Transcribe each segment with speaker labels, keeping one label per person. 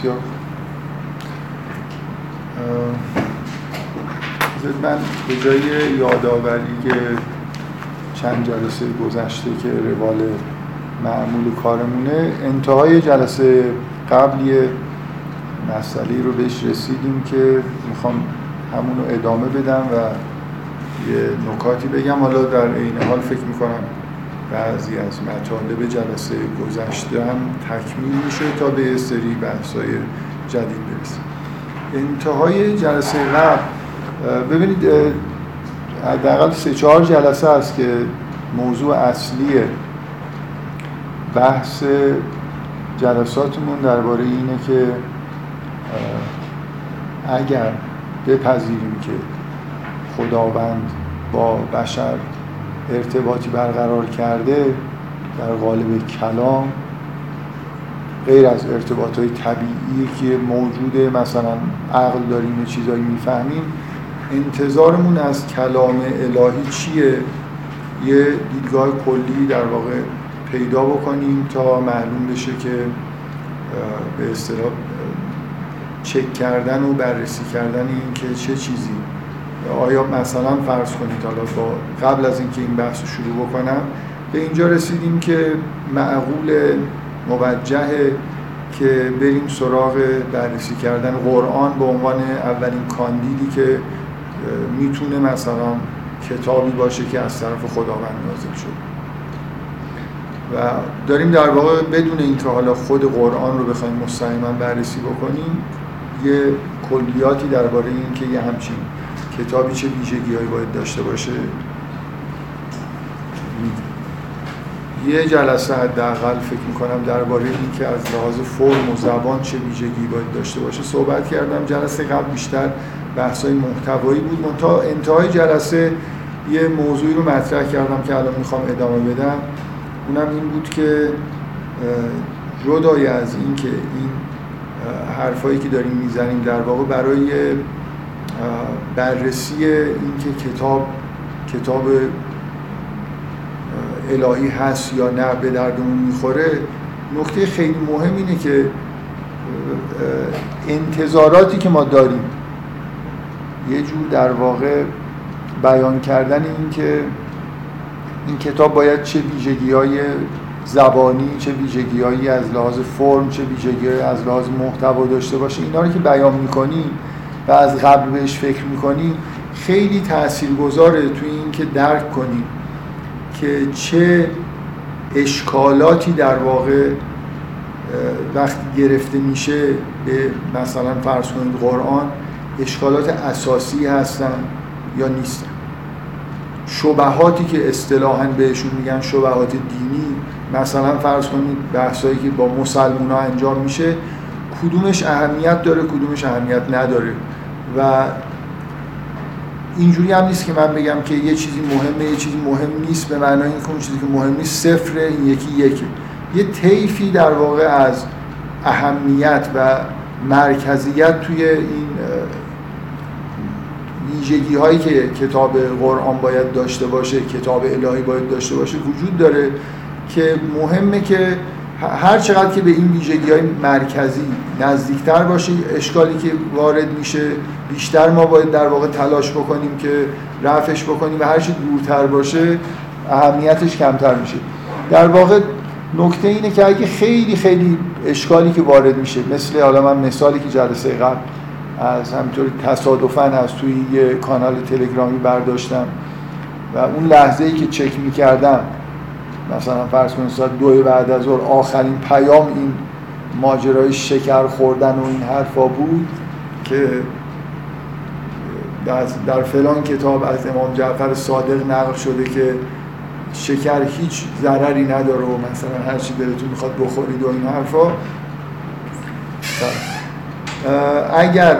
Speaker 1: بسیار. من به جای یادآوری که چند جلسه گذشته که روال معمول کارمونه انتهای جلسه قبل یه مسئله رو بهش رسیدیم که می‌خوام همون رو ادامه بدم و یه نکاتی بگم. حالا در این حال فکر می‌کنم بعضی از مطالب جلسه گذشته هم تکمیل میشه تا به سری بحثای جدید برسیم. انتهای جلسه قبل ببینید حداقل سه چهار جلسه است که موضوع اصلی بحث جلساتمون درباره اینه که اگر بپذیریم که خداوند با بشر ارتباطی برقرار کرده در قالب کلام غیر از ارتباط های طبیعی که موجوده مثلا عقل داریم چیزایی می‌فهمیم انتظارمون از کلام الهی چیه؟ یه دیدگاه کلی در واقع پیدا بکنیم تا معلوم بشه که به اصطلاح چک کردن و بررسی کردن این که چه چیزی. آیا مثلا فرض کنید حالا با قبل از اینکه این بحث رو شروع بکنم به اینجا رسیدیم که معقول موجهه که بریم سراغ بررسی کردن قرآن به عنوان اولین کاندیدی که می‌تونه مثلا کتابی باشه که از طرف خداوند نازل شده و داریم در واقع بدون اینکه حالا خود قرآن رو بخوایم مستقیما بررسی بکنیم یه کلیاتی درباره این که یه همچین کتابی چه ویژگی هایی باید داشته باشه؟ یه جلسه حداقل فکر می‌کنم درباره این که از لحاظ فرم و زبان چه ویژگی باید داشته باشه صحبت کردم. جلسه قبل بیشتر بحث های محتوایی بود. منتها انتهای جلسه یه موضوعی رو مطرح کردم که الان می‌خوام ادامه بدم. اونم این بود که جدای از این که این حرفایی که داریم می‌زنیم در واقع برای بررسی اینکه کتاب کتاب الهی هست یا نه به دردمون می‌خوره نکته خیلی مهم اینه که انتظاراتی که ما داریم یه جور در واقع بیان کردن این که این کتاب باید چه ویژگی های زبانی چه ویژگی هایی از لحاظ فرم چه ویژگی از لحاظ محتوا داشته باشه اینا رو که بیان می‌کنی و از قبل بهش فکر می‌کنی خیلی تاثیرگذاره توی این که درک کنی که چه اشکالاتی در واقع وقتی گرفته میشه به مثلا فرض کنید قرآن اشکالات اساسی هستن یا نیستن. شبهاتی که اصطلاحا بهشون میگن شبهات دینی مثلا فرض کنید بحثایی که با مسلمان ها انجام میشه کدومش اهمیت داره کدومش اهمیت نداره. و اینجوری هم نیست که من بگم که یه چیزی مهمه یه چیزی مهم نیست. به معنای اینکه اون چیزی که مهم نیست صفره این یکی یکه. یه طیفی در واقع از اهمیت و مرکزیت توی این ویژگی هایی که کتاب قرآن باید داشته باشه کتاب الهی باید داشته باشه وجود داره که مهمه که هر چقدر که به این ویژگی های مرکزی نزدیکتر باشه اشکالی که وارد میشه بیشتر ما باید در واقع تلاش بکنیم که رفعش بکنیم و هر چی دورتر باشه اهمیتش کمتر میشه. در واقع نکته اینه که اگه خیلی خیلی اشکالی که وارد میشه مثل حالا من مثالی که جلسه قبل از همینطور تصادفا از توی یه کانال تلگرامی برداشتم و اون لحظه ای که چک می‌کردم مثلا فرض کنید ساعت دو بعد از ظهر آخرین پیام این ماجرای شکر خوردن و این حرفا بود که در فلان کتاب از امام جعفر صادق نقل شده که شکر هیچ ضرری نداره و مثلا هر چی دلتون می‌خواد بخورید و این حرفا. اگر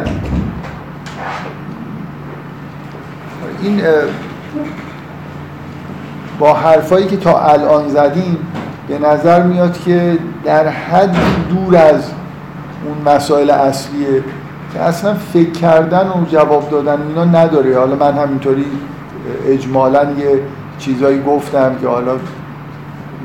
Speaker 1: این با حرفایی که تا الان زدیم به نظر میاد که در حد دور از اون مسائل اصلیه که اصلا فکر کردن و جواب دادن اینا نداره. حالا من همینطوری اجمالا یه چیزایی گفتم که حالا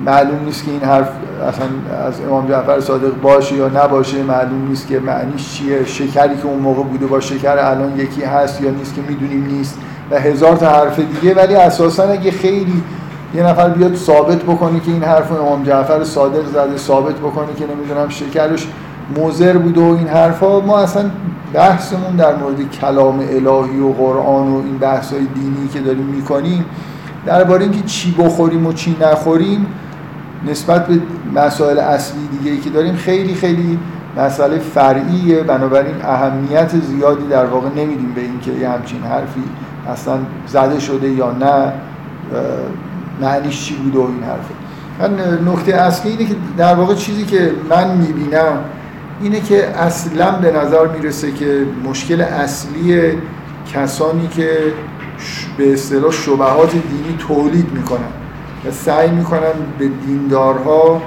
Speaker 1: معلوم نیست که این حرف اصلا از امام جعفر صادق باشه یا نباشه. معلوم نیست که معنیش چیه شکری که اون موقع بوده با شکر الان یکی هست یا نیست که می‌دونیم نیست و هزار تا حرف دیگه. ولی اساسا اگه خیلی یه نفر بیاد ثابت بکنه که این حرف امام جعفر صادق زده ثابت بکنه که نمی‌دونم شکرش موزر بوده و این حرفا. ما اصلا بحثمون در مورد کلام الهی و قرآن و این بحثای دینی که داریم می‌کنیم درباره اینکه چی بخوریم و چی نخوریم نسبت به مسائل اصلی دیگه که داریم خیلی خیلی مسئله فرعیه. بنابراین اهمیت زیادی در واقع نمیدیم به اینکه یه همچین حرفی اصلا زده شده یا نه. معنیش چی بوده و این حرفه. من نکته اصلی اینه که در واقع چیزی که من می‌بینم اینه که اصلا به نظر می‌رسه که مشکل اصلی کسانی که به اصطلاح شبهات دینی تولید می‌کنن و سعی می‌کنن به دیندارها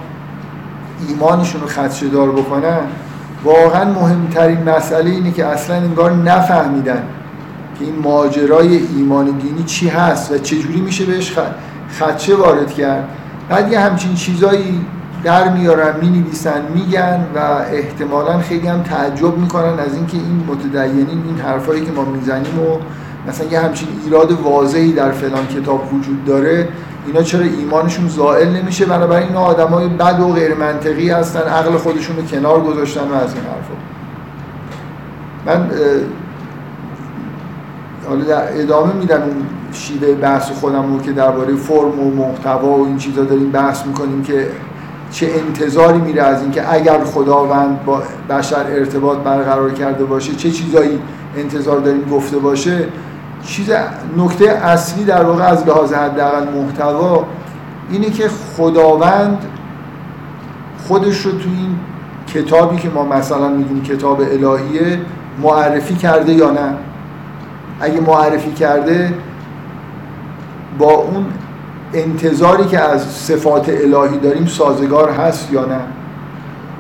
Speaker 1: ایمانشون رو خدشدار بکنن واقعا مهمترین مسئله اینه که اصلا انگار نفهمیدن که این ماجرای ایمان دینی چی هست و چجوری میشه بهش خدشه وارد کرد. بعد یه همچین چیزایی در میارن می نویسن میگن و احتمالا خیلی هم تعجب می‌کنن از اینکه این متدینین این حرفایی که ما می‌زنیم و مثلا یه همچین ایراد واضحی در فلان کتاب وجود داره اینا چرا ایمانشون زائل نمیشه؟ بنابراین اینا آدمای بد و غیر منطقی هستن عقل خودشون رو کنار گذاشتن و از این حرفا. من حالا ادامه میدم اون شیوه بحث خودم رو که درباره فرم و محتوا و این چیزا داریم بحث می‌کنیم که چه انتظاری میره از اینکه اگر خداوند با بشر ارتباط برقرار کرده باشه چه چیزایی انتظار داریم گفته باشه. چیز نکته اصلی در واقع از لحاظ حداقل محتوا اینه که خداوند خودش رو تو این کتابی که ما مثلا میگیم کتاب الهیه معرفی کرده یا نه. اگه معرفی کرده با اون انتظاری که از صفات الهی داریم سازگار هست یا نه؟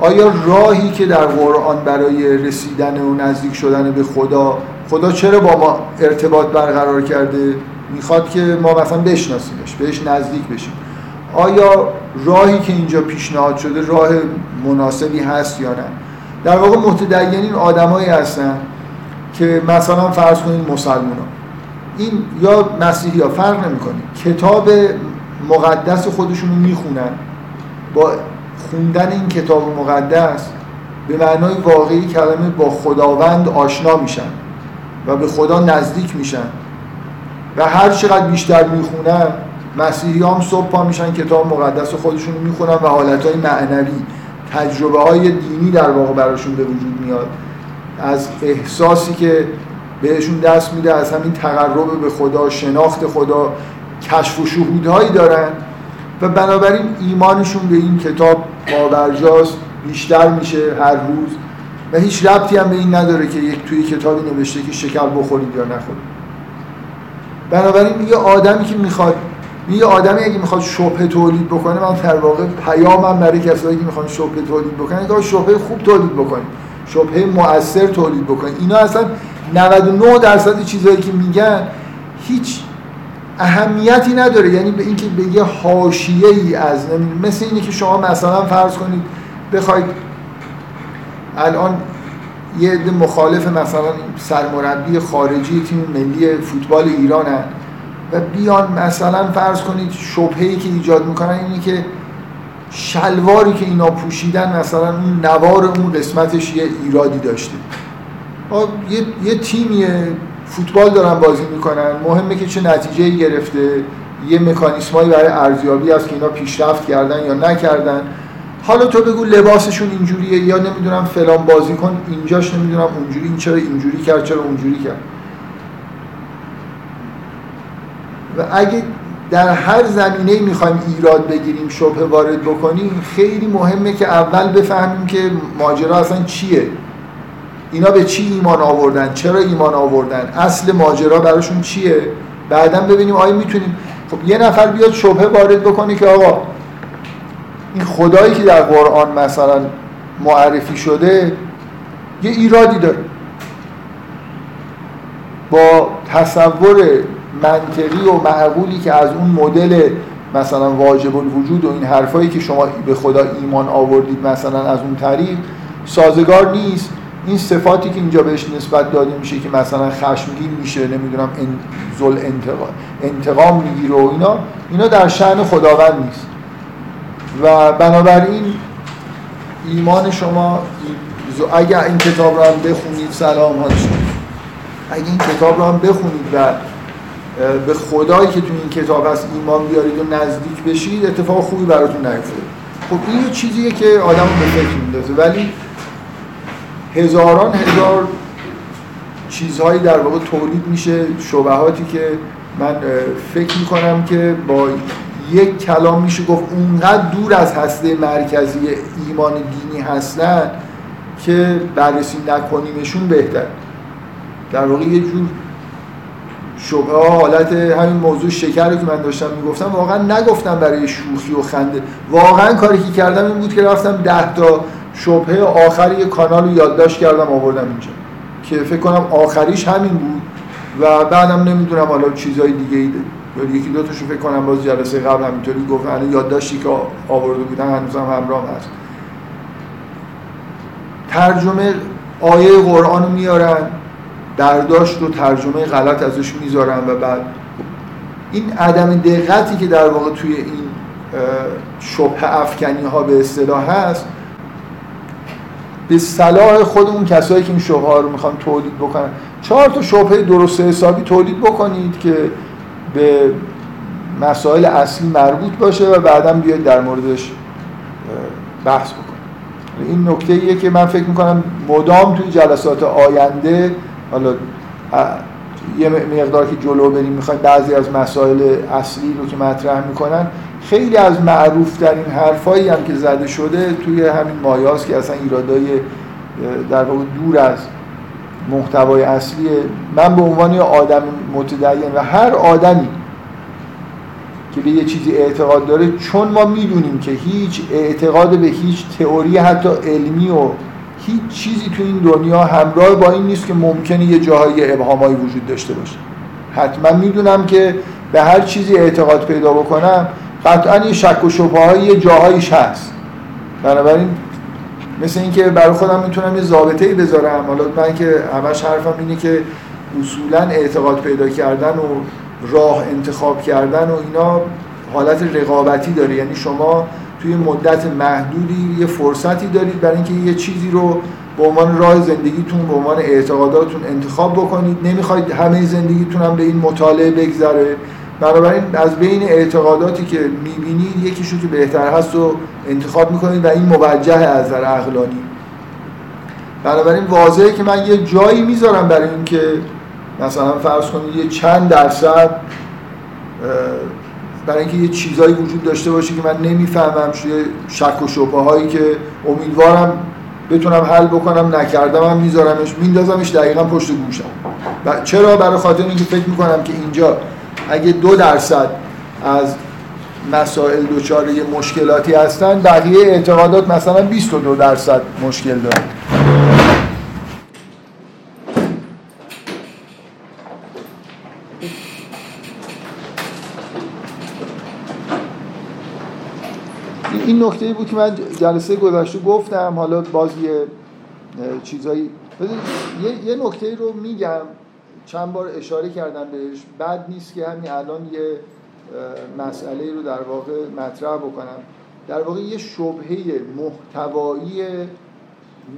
Speaker 1: آیا راهی که در قرآن برای رسیدن و نزدیک شدن به خدا خدا چرا با ما ارتباط برقرار کرده؟ می‌خواد که ما مثلا بشناسیمش بهش نزدیک بشیم. آیا راهی که اینجا پیشنهاد شده راه مناسبی هست یا نه؟ در واقع متدینین آدمایی هستن که مثلا فرض کنید مسلمان این یا مسیحی ها فرق نمی‌کنه. کتاب مقدس خودشون رو می‌خونن. با خوندن این کتاب مقدس به معنای واقعی کلمه با خداوند آشنا میشن و به خدا نزدیک میشن. و هر چقدر بیشتر می‌خونن مسیحی هم صبح پا میشن کتاب مقدس خودشون رو می‌خونن و حالتهای معنوی تجربه های دینی در واقع براشون به وجود میاد. از احساسی که بهشون دست میده از همین تقرب به خدا شناخت خدا کشف و شهودهایی دارن و بنابراین ایمانشون به این کتاب پابرجاست بیشتر میشه هر روز و هیچ ربطی هم به این نداره که یک توی کتابی نوشته که شکر بخورید یا نخورید. بنابراین یه آدمی که می‌خواد یه آدمی اگه می‌خواد شبه تولید بکنه من در واقع پیامم برای کسایی که می‌خوان شبه تولید بکنن که شبه خوب تولید بکنید شبه مؤثر تولید بکنید. اینا اصلا 99 درصد چیزایی که میگن هیچ اهمیتی نداره. یعنی به اینکه به یه حاشیه ای از مثل اینه که شما مثلا فرض کنید بخواید الان یه عده مخالف مثلا سرمربی خارجی تیم ملی فوتبال ایران هست و بیان مثلا فرض کنید شبهه‌ای که ایجاد می‌کنن اینه که شلواری که اینا پوشیدن مثلا اون نوار اون قسمتش یه ایرادی داشته. یه, یه تیمیه فوتبال دارن بازی می‌کنن. مهمه که چه نتیجه گرفته. یه مکانیسمایی برای ارزیابی هست که اینا پیشرفت کردن یا نکردن. حالا تو بگو لباسشون اینجوریه یا نمی‌دونم فلان بازی کن اینجاش نمی‌دونم اونجوری این چرا اینجوری کرد چرا اونجوری کرد. و اگه در هر زمینه می‌خوایم ایراد بگیریم شبه وارد بکنیم خیلی مهمه که اول بفهمیم که ماجرا اصلا چیه. اینا به چی ایمان آوردن؟ چرا ایمان آوردن؟ اصل ماجرا براشون چیه؟ بعدا ببینیم آیا می‌تونیم خب یه نفر بیاد شبه وارد بکنه که آقا این خدایی که در قرآن مثلا معرفی شده یه ایرادی داره. با تصور منطقی و معقولی که از اون مدل مثلا واجب الوجود و این حرفایی که شما به خدا ایمان آوردید مثلا از اون طریق سازگار نیست. این صفاتی که اینجا بهش نسبت داده میشه که مثلا خشمگین میشه نمی‌دونم زل انتقام انتقام می‌گیره و اینا اینا در شأن خداوند نیست. و بنابراین ایمان شما اگر این کتاب رو هم بخونید سلام اگه این کتاب رو هم بخونید و به خدایی که تو این کتاب هست ایمان بیارید و نزدیک بشید اتفاق خوبی براتون نیفتاد خب این یه چیزیه که آدم به فکر میندازه. ولی هزاران هزار چیزهایی در واقع تولید میشه شبهاتی که من فکر می‌کنم که با یک کلام میشه گفت اونقدر دور از هسته مرکزی ایمان دینی هستن که بررسی نکنیمشون بهتر. در واقع یه جور شبه حالت همین موضوع شکر که من داشتم می‌گفتم واقعا نگفتم برای شوخی و خنده. واقعا کاری که کردم این بود که رفتم ده تا شبهه آخری کانال رو یادداشت کردم آوردم اینجا. که فکر کنم آخریش همین بود و بعدم نمی‌دونم حالا چیزای دیگه ای یکی دو تاشو فکر کنم باز جلسه قبل همینطوری گفتن یادداشتی که آورده بودن هنوزم همراه هست. ترجمه آیه قرآن رو میارن برداشت و ترجمه غلط ازش می‌ذارن و بعد. این عدم دقتی که در واقع توی این شبه افکنی ها به اصطلاح هست به صلاح خود اون کسایی که این شبه ها رو می‌خوان تولید بکنن. چهار تا شبه درست حسابی تولید بکنید که به مسائل اصلی مربوط باشه و بعدا بیاید در موردش بحث بکنید. این نکته ایه که من فکر می‌کنم مدام توی جلسات آینده حالا یه مقدار که جلو بریم می‌خوایم بعضی از مسائل اصلی رو که مطرح می‌کنن خیلی از معروف در این حرفایی هم که زده شده توی همین مایاست که اصلا ایرادای در واقع دور از محتوای اصلی. من به عنوان آدم متدین و هر آدمی که به یه چیزی اعتقاد داره چون ما می‌دونیم که هیچ اعتقاد به هیچ تئوری حتی علمی و هیچ چیزی تو این دنیا همراه با این نیست که ممکنه یه جاهای ابهامایی وجود داشته باشه. حتما می‌دونم که به هر چیزی اعتقاد پیدا بکنم قطعا یه شک و شبه یه جاهایش هست. بنابراین مثل اینکه برای خودم می‌تونم یه ضابطه ای بذارم. حالا من که همش حرفم اینه که اصولا اعتقاد پیدا کردن و راه انتخاب کردن و اینا حالت رقابتی داره. یعنی شما توی مدت محدودی یه فرصتی دارید برای اینکه یه چیزی رو به عنوان راه زندگیتون به عنوان اعتقاداتتون انتخاب بکنید. نمی‌خواید همه زندگیتون هم به این مطالعه بگذره. بنابراین از بین اعتقاداتی که می‌بینید یکیشو که بهتر هست رو انتخاب می‌کنید و این موجه از نظر عقلانی. بنابراین واضحه که من یه جایی می‌ذارم برای اینکه مثلا فرض کنید یه چند درصد برای اینکه یه چیزایی وجود داشته باشه که من نمی‌فهمم یه شک و شبه هایی که امیدوارم بتونم حل بکنم نکردم هم میذارمش میندازمش دقیقا پشت گوشم. و چرا؟ برای خاطر اینکه فکر می‌کنم که اینجا اگه دو درصد از مسائل دوچار یه مشکلاتی هستن بقیه اعتقادات مثلا 22 درصد مشکل دارن. این نکته بود که من جلسه گذشته گفتم حالا باز یه چیزایی. یه, یه نکته رو میگم. چند بار اشاره کردم بهش. بد نیست که همین الان یه مسئله رو در واقع مطرح بکنم. در واقع یه شبهه محتوایی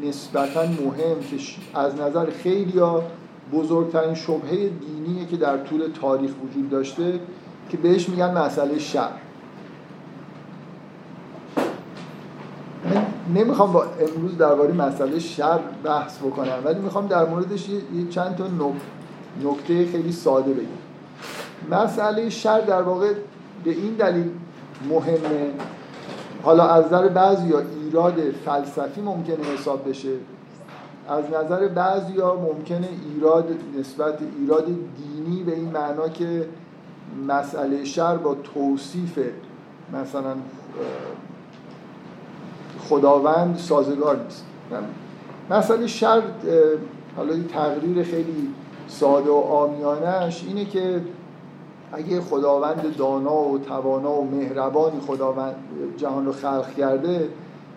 Speaker 1: نسبتا مهم که از نظر خیلی ها بزرگترین شبهه دینیه که در طول تاریخ وجود داشته که بهش میگن مسئله شر من نمی‌خوام با امروز درباره مسئله شر بحث بکنم ولی می‌خوام در موردش یه چند تا نکته خیلی ساده بگیم مسئله شر در واقع به این دلیل مهمه. حالا از نظر بعضی یا ایراد فلسفی ممکنه حساب بشه. از نظر بعضی ها ممکنه ایراد نسبت ایراد دینی به این معنا که مسئله شر با توصیف مثلا خداوند سازگار نیست. مسئله شر حالا این تقریر خیلی ساده و آمیانش اینه که اگه خداوند دانا و توانا و مهربانی خداوند جهان رو خلق کرده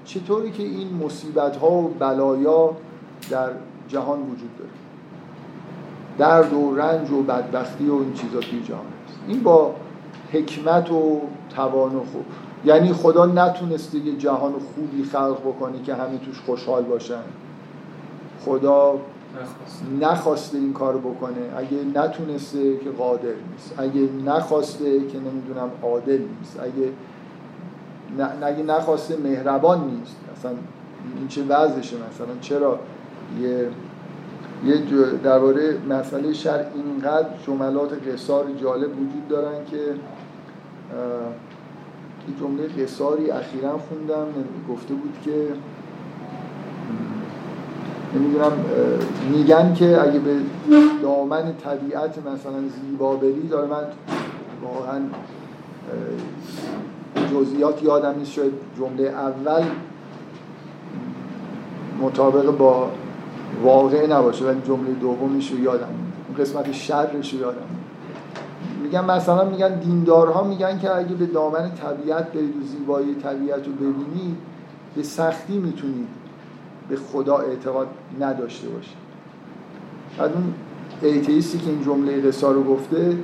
Speaker 1: چطوری که این مصیبت ها و بلایا در جهان وجود داره؟ درد و رنج و بدبختی و این چیزا توی جهان هست. این با حکمت و توان و خوب. یعنی خدا نتونسته یه جهان خوبی خلق بکنه که همه توش خوشحال باشن. خدا نخواسته این کار بکنه اگه نتونسته که قادر نیست اگه نخواسته که نمی‌دونم عادل نیست اگه اگه نخواسته مهربان نیست. اصلا این چه وضعشه مثلا؟ چرا یه یه درباره مسئله شر اینقدر جملات قصار جالب وجود دارن که این جمله قصاری اخیرا خوندم گفته بود که نمی‌دونم میگن که اگه به دامن طبیعت مثلا زیبا بری داره من واقعا جزئیات یادم نیست شاید جمله اول مطابق با واقع نباشه ولی جمله دومیش رو یادم اون قسمت شرش رو یادم میگن مثلا میگن دیندارها میگن که اگه به دامن طبیعت برید و زیبایی طبیعت رو ببینید به سختی می‌تونید به خدا اعتقاد نداشته باشید بعد اون ایتیستی که این جمله قصا رو گفته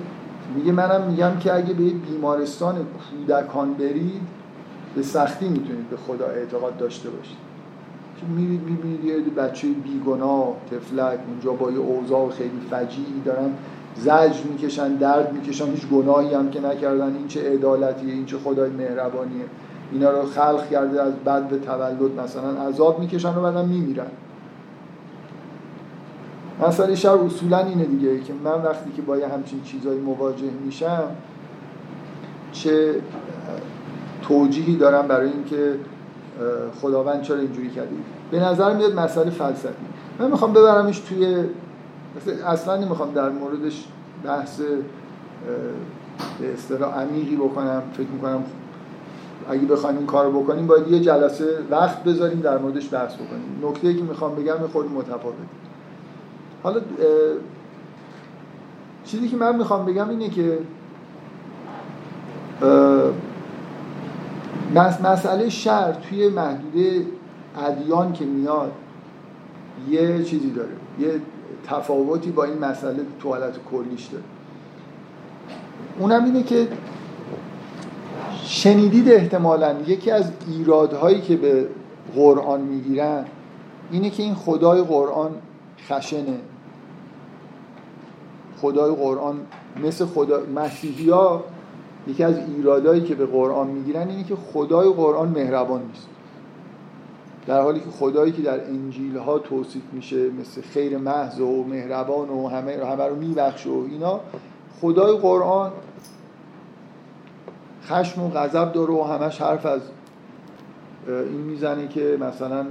Speaker 1: میگه منم میگم که اگه به بیمارستان کودکان برید به سختی می‌تونید به خدا اعتقاد داشته باشید. میرید می‌بینید یه بچه بیگناه تفلک اونجا با یه اوضاع خیلی فجیعی دارن زجر می‌کشن درد می‌کشن هیچ گناهی هم که نکردن. این چه عدالتیه این چه خدای مهربانیه. اینا رو خلق کرده از بعد به تولد مثلا عذاب می‌کشن و بعدم میمیرن. مسئله شر اصولا اینه دیگه که من وقتی که با یه همچین چیزایی مواجه میشم چه توجیهی دارم برای اینکه خداوند چرا اینجوری کرده؟ به نظر میاد مسئله فلسفی. من می‌خوام ببرمش توی اصلا نمی‌خوام در موردش بحث به اصطلاح عمیقی بکنم فکر می‌کنم اگه بخوایم این کار بکنیم باید یه جلسه وقت بذاریم در موردش بحث بکنیم. نکته که می‌خوام بگم خود متفاوت حالا چیزی که من می‌خوام بگم اینه که مسئله شر توی محدوده ادیان که میاد یه چیزی داره. یه تفاوتی با این مسئله تو حالت کلیش داره. اونم اینه که شنیدید احتمالا. یکی از ایرادهایی که به قرآن می‌گیرن اینه که این خدای قرآن خشنه. خدای قرآن مثل خدا مسیحی ها یکی از ایرادهایی که به قرآن می‌گیرن اینه که خدای قرآن مهربان نیست. در حالی که خدایی که در انجیل ها توصیف میشه مثل خیر محض و مهربان و همه, همه رو میبخش و اینا خدای قرآن خشم و غضب داره و همش حرف از این می‌زنه که مثلا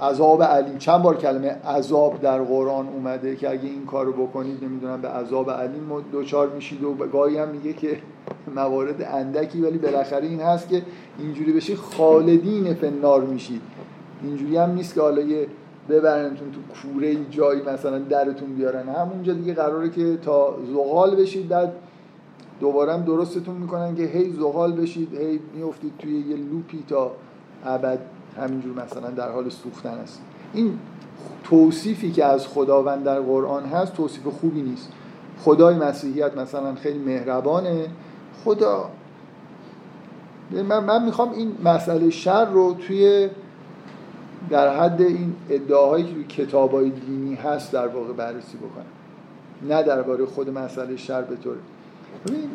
Speaker 1: عذاب علیم. چند بار کلمه عذاب در قرآن اومده که اگه این کارو بکنید نمی‌دونم به عذاب علیم دوچار میشید و گاهی هم میگه که موارد اندکی ولی بالاخره این هست که اینجوری بشه خالدین فنار میشید. اینجوری هم نیست که حالا یه ببرنتون تو کوره جایی مثلا درتون بیارن. همونجا دیگه قراره که تا زغال بشید بعد دوباره هم درستتون می‌کنن که هی زغال بشید هی میفتید توی یه لوپی تا ابد همینجور مثلا در حال سوختن است. این توصیفی که از خداوند در قرآن هست توصیف خوبی نیست. خدای مسیحیت مثلا خیلی مهربانه. خدا من, من می‌خوام این مسئله شر رو توی در حد این ادعاهایی که کتابای دینی هست در واقع بررسی بکنم. نه درباره خود مسئله شر به طور ببین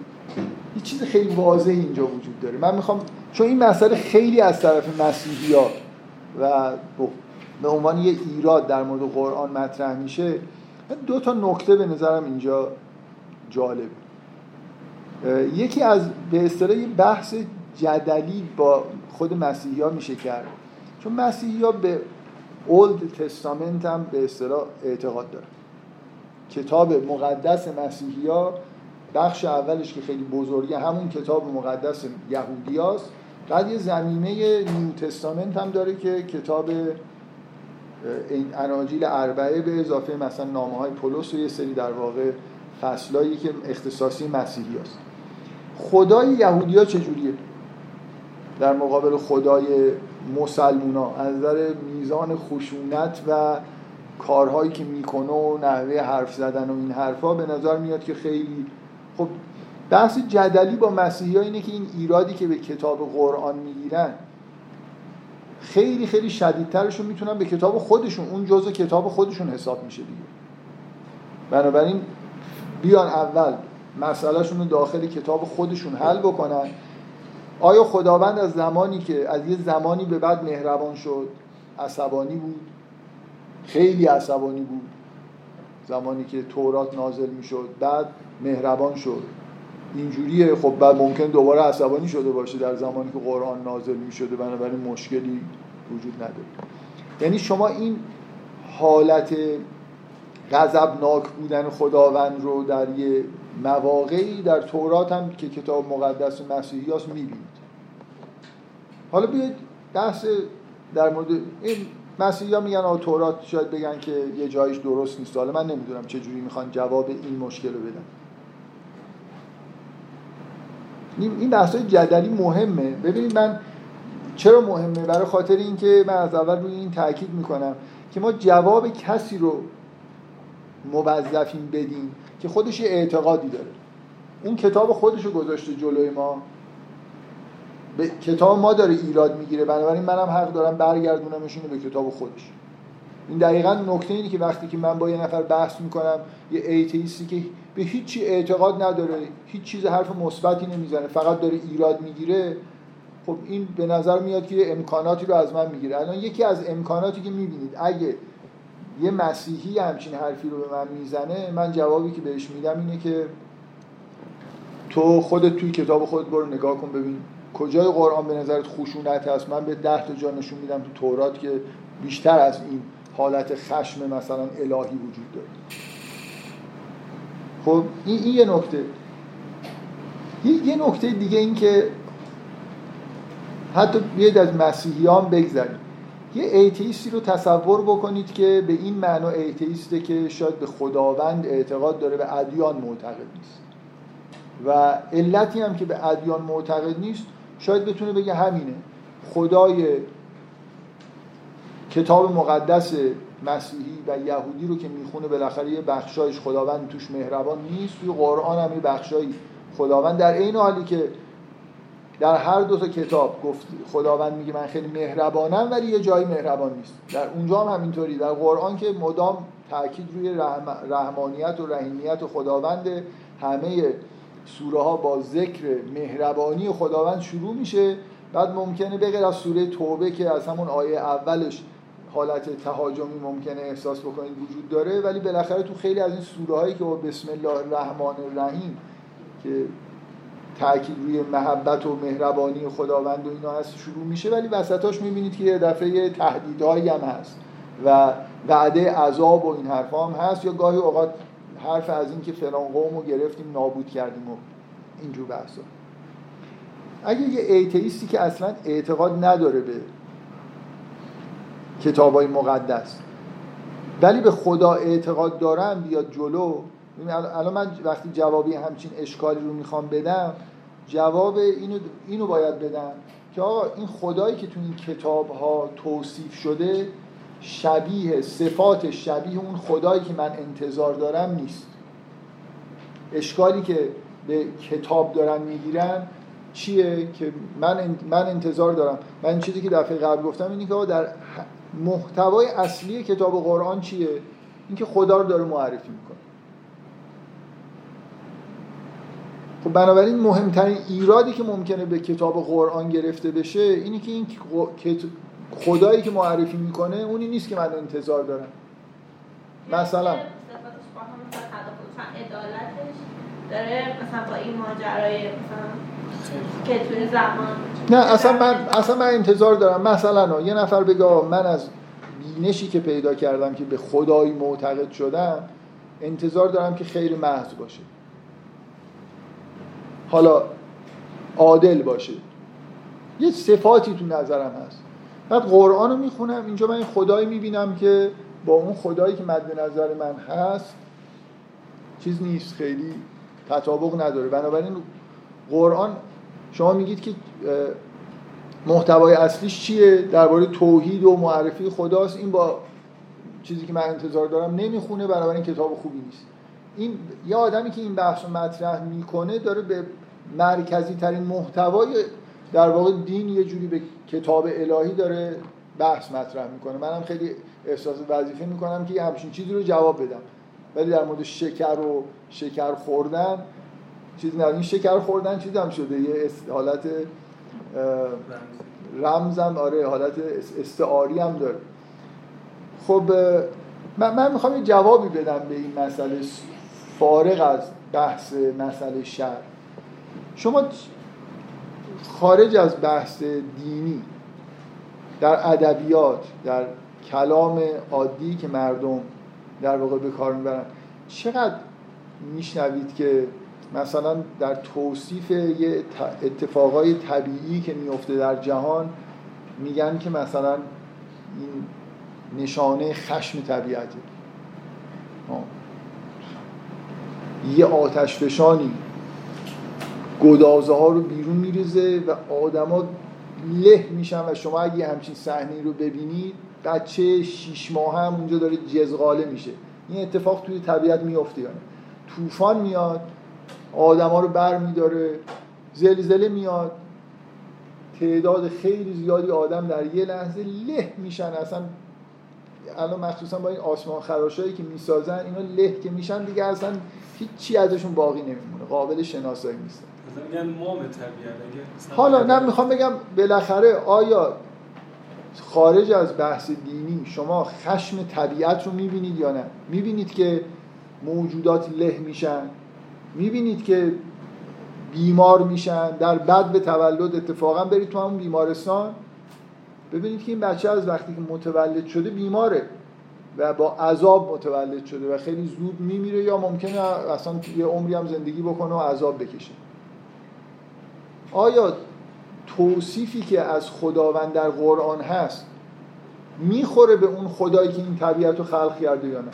Speaker 1: یه چیز خیلی واضح اینجا وجود داره. من می‌خوام چون این مسئله خیلی از طرف مسیحی ها و به عنوان یه ایراد در مورد قرآن مطرح میشه دو تا نکته به نظرم اینجا جالب. یکی از به اصطلاح بحث جدلی با خود مسیحی ها میشه کرد. چون مسیحی ها به اولد تستامنت هم به اصطلاح اعتقاد دارن. کتاب مقدس مسیحی ها بخش اولش که خیلی بزرگه همون کتاب مقدس یهودی هاست بعد یه زمینه نیو تستامنت هم داره که کتاب اناجیل اربعه به اضافه مثلا نامه های پولس و یه سری در واقع فصلایی که اختصاصی مسیحی هست. خدای یهودی ها چجوریه؟ در مقابل خدای مسلمونا از نظر میزان خشونت و کارهایی که می‌کنه و نحوه حرف زدن و این حرفها به نظر میاد که خیلی خب بحث جدلی با مسیحی اینه که این ایرادی که به کتاب قرآن می‌گیرن خیلی خیلی شدیدترشون می‌تونن به کتاب خودشون اون جزء کتاب خودشون حساب میشه دیگه. بنابراین بیان اول مسئلهشون رو داخل کتاب خودشون حل بکنن. آیا خداوند از زمانی که از یه زمانی به بعد مهربان شد عصبانی بود؟ خیلی عصبانی بود. زمانی که تورات نازل می‌شد. بعد مهربان شد. اینجوریه. خب بعد ممکن دوباره عصبانی شده باشه در زمانی که قرآن نازل می شده بنابراین مشکلی وجود نداره. یعنی شما این حالت غضبناک بودن خداوند رو در یه مواقعی در تورات هم که کتاب مقدس مسیحی هست می‌بینید. حالا بیاید بحث در مورد این مسیحی میگن آه تورات شاید بگن که یه جایش درست نیست. حالا من نمی‌دونم چجوری می‌خوان جواب این مشکل رو بدن. این بحث جدلی مهمه. ببینید من چرا مهمه؟ برای خاطر اینکه من از اول روی این تاکید می‌کنم که ما جواب کسی رو موظفیم بدیم که خودش یه اعتقادی داره. اون کتاب خودش رو گذاشته جلوی ما. به کتاب ما داره ایراد می‌گیره. بنابراین منم حق دارم برگردونمش به کتاب خودش. این دقیقا نکته اینه که وقتی که من با یه نفر بحث می‌کنم یه ایتیستی که به هیچی اعتقاد نداره هیچ چیز حرف مثبتی نمی‌زنه فقط داره ایراد می‌گیره. خب این به نظر میاد که امکاناتی رو از من می‌گیره. الان یکی از امکاناتی که می‌بینید اگه یه مسیحی همچین حرفی رو به من می‌زنه من جوابی که بهش میدم اینه که تو خودت توی کتاب خودت برو نگاه کن ببین کجای قرآن به نظرت خشونت هست. من به ده تا جا نشون میدم تو تورات که بیشتر از این حالت خشم مثلا الهی وجود داره. خب این, این یه نکته. یه نکته دیگه این که حتی بیاید از مسیحیان بگذاریم یه ایتیستی رو تصور بکنید که به این معنا ایتیسته که شاید به خداوند اعتقاد داره به ادیان معتقد نیست. و علتی هم که به ادیان معتقد نیست شاید بتونه بگه همینه. خدای کتاب مقدس مسیحی و یهودی رو که می‌خونه بالاخره یه بخشایش خداوند توش مهربان نیست توی قرآن هم یه بخشایی خداوند. در این حالی که در هر دو تا کتاب گفت خداوند میگه من خیلی مهربانم ولی یه جایی مهربان نیست. در اونجا هم همینطوری. در قرآن که مدام تاکید روی رحمانیت و رحیمیت و خداوند همه سوره ها با ذکر مهربانی خداوند شروع میشه. بعد ممکنه بغیر از سوره توبه که از همون آیه اولش حالت تهاجمی ممکنه احساس بکنید وجود داره ولی بالاخره تو خیلی از این سوره هایی که با بسم الله الرحمن الرحیم که تاکید روی محبت و مهربانی خداوند و اینا هست شروع میشه ولی وسطاش می‌بینید که یه دفعه تهدیدهایی هم هست و وعده عذاب و این حرف هم هست. یا گاهی اوقات حرف از این که فلان قوم گرفتیم نابود کردیم و اینجور بحثا. اگه یه ایتئیستی که اصلا اعتقاد نداره به کتاب های مقدس. ولی به خدا اعتقاد دارم بیاد جلو. الان من وقتی جوابی همچین اشکالی رو می‌خوام بدم جواب اینو, اینو باید بدم که آقا این خدایی که تو این کتاب ها توصیف شده شبیه صفات شبیه اون خدایی که من انتظار دارم نیست. اشکالی که به کتاب دارن می‌گیرن چیه که من من انتظار دارم؟ من چیزی که دفعه قبل گفتم اینه که در محتوای اصلی کتاب قرآن چیه؟ اینکه خدا رو داره معرفی می‌کنه. خب بنابراین مهمترین ایرادی که ممکنه به کتاب قرآن گرفته بشه اینی که این خدایی که معرفی می‌کنه اونی نیست که من انتظار دارم مثلا داره مثلا با این ماجرای که توی زمان نه اصلا من اصلا من انتظار دارم. مثلا یه نفر بگه من از بینشی که پیدا کردم که به خدایی معتقد شدم انتظار دارم که خیر محض باشه. حالا عادل باشه. یه صفاتی تو نظرم هست. بعد قرآن رو می‌خونم اینجا من خدایی می‌بینم که با اون خدایی که مد نظر من هست چیز نیست خیلی تطابق نداره. بنابراین قرآن شما میگید که محتوای اصلیش چیه؟ درباره توحید و معرفی خداست. این با چیزی که من انتظار دارم نمی‌خونه بنابراین کتاب خوبی نیست. این یه آدمی که این بحث رو مطرح می‌کنه داره به مرکزی ترین محتوای در واقع دین یه جوری به کتاب الهی داره بحث مطرح می‌کنه. منم خیلی احساس وظیفه می‌کنم که همچین چیزی رو جواب بدم. ولی در مورد شکر و شکر خوردن چیزی نه این شکر خوردن چیزی هم شده. یه حالت رمزم آره حالت استعاری هم داره. خب من, من می‌خوام یه جوابی بدم به این مسئله فارغ از بحث مسئله شر شما خارج از بحث دینی در ادبیات در کلام عادی که مردم در واقع به کار می‌برن چقدر میشنوید که مثلا در توصیف یه اتفاقای طبیعی که میفته در جهان میگن که مثلا این نشانه خشم طبیعته. یه آتش فشانی گدازه ها رو بیرون میریزه و آدما له میشن و شما اگه همچین صحنه رو ببینید بچه شیش ماه هم اونجا داره جزغاله میشه. این اتفاق توی طبیعت میفته یعنی طوفان میاد آدما رو بر میداره زلزله میاد. تعداد خیلی زیادی آدم در یه لحظه له میشن. اصلا الان مخصوصا با این آسمان خراشایی که می‌سازن اینا له که میشن دیگه اصلا هیچی ازشون باقی نمیمونه. قابل شناسایی نیستن. حالا نه می‌خوام بگم بالاخره آیا خارج از بحث دینی شما خشم طبیعت رو می‌بینید یا نه؟ می‌بینید که موجودات له میشن؟ می‌بینید که بیمار میشن در بد به تولد اتفاقا برید تو همون بیمارستان ببینید که این بچه از وقتی که متولد شده بیماره و با عذاب متولد شده و خیلی زود میمیره یا ممکنه اصلا یه عمری هم زندگی بکنه و عذاب بکشه. آیا توصیفی که از خداوند در قرآن هست می‌خوره به اون خدایی که این طبیعت رو خلق کرده یا نه؟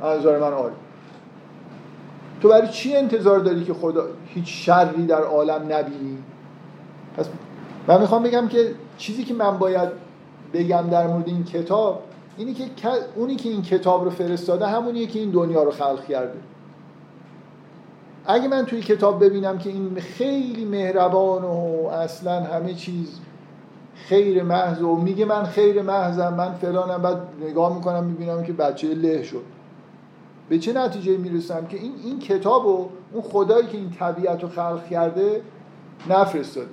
Speaker 1: از من آره تو برای چی انتظار داری که خدا هیچ شری در عالم نبینی؟ پس من می‌خوام بگم که چیزی که من باید بگم در مورد این کتاب اینی که اونی که این کتاب رو فرستاده همونیه که این دنیا رو خلق کرده. اگه من توی کتاب ببینم که این خیلی مهربان و اصلا همه چیز خیر محض و میگه من خیر محضم من فلانم بعد نگاه می‌کنم می‌بینم که بچه له شد. به چه نتیجه می‌رسم که این این کتاب و اون خدایی که این طبیعت رو خلق کرده نفرستاده.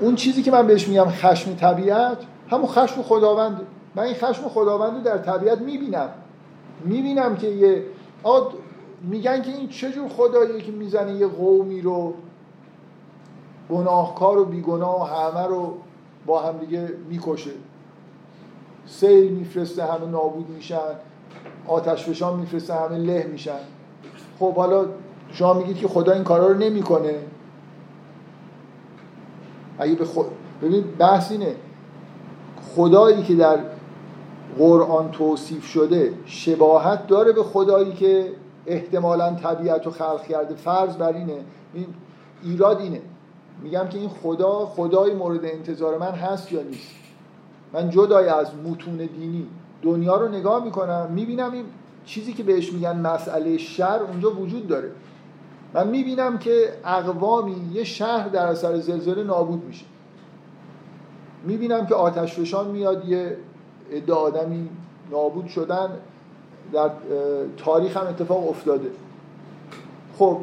Speaker 1: اون چیزی که من بهش میگم خشم طبیعت همون خشم خداوند من این خشم خداوند رو در طبیعت می‌بینم. می‌بینم که یه آد میگن که این چجور خداییه که می‌زنه یه قومی رو گناهکار و بیگناه و همه رو با هم دیگه می‌کشه. سیل میفرسته همه نابود میشن. آتش فشان میفرسته همه له میشن. خب حالا شما میگید که خدا این کارا رو نمی‌کنه. اگه به خود ببینید بحث اینه. خدایی که در قرآن توصیف شده شباهت داره به خدایی که احتمالا طبیعت رو خلق کرده. فرض بر اینه. این ایراد اینه. میگم که این خدا خدای مورد انتظار من هست یا نیست؟ من جدای از متون دینی. دنیا رو نگاه می‌کنم می‌بینم این چیزی که بهش میگن مسئله شر اونجا وجود داره. من می‌بینم که اقوامی یه شهر در اثر زلزله نابود میشه. می‌بینم که آتش فشان میاد یه عده آدمی نابود شدن در تاریخ هم اتفاق افتاده. خب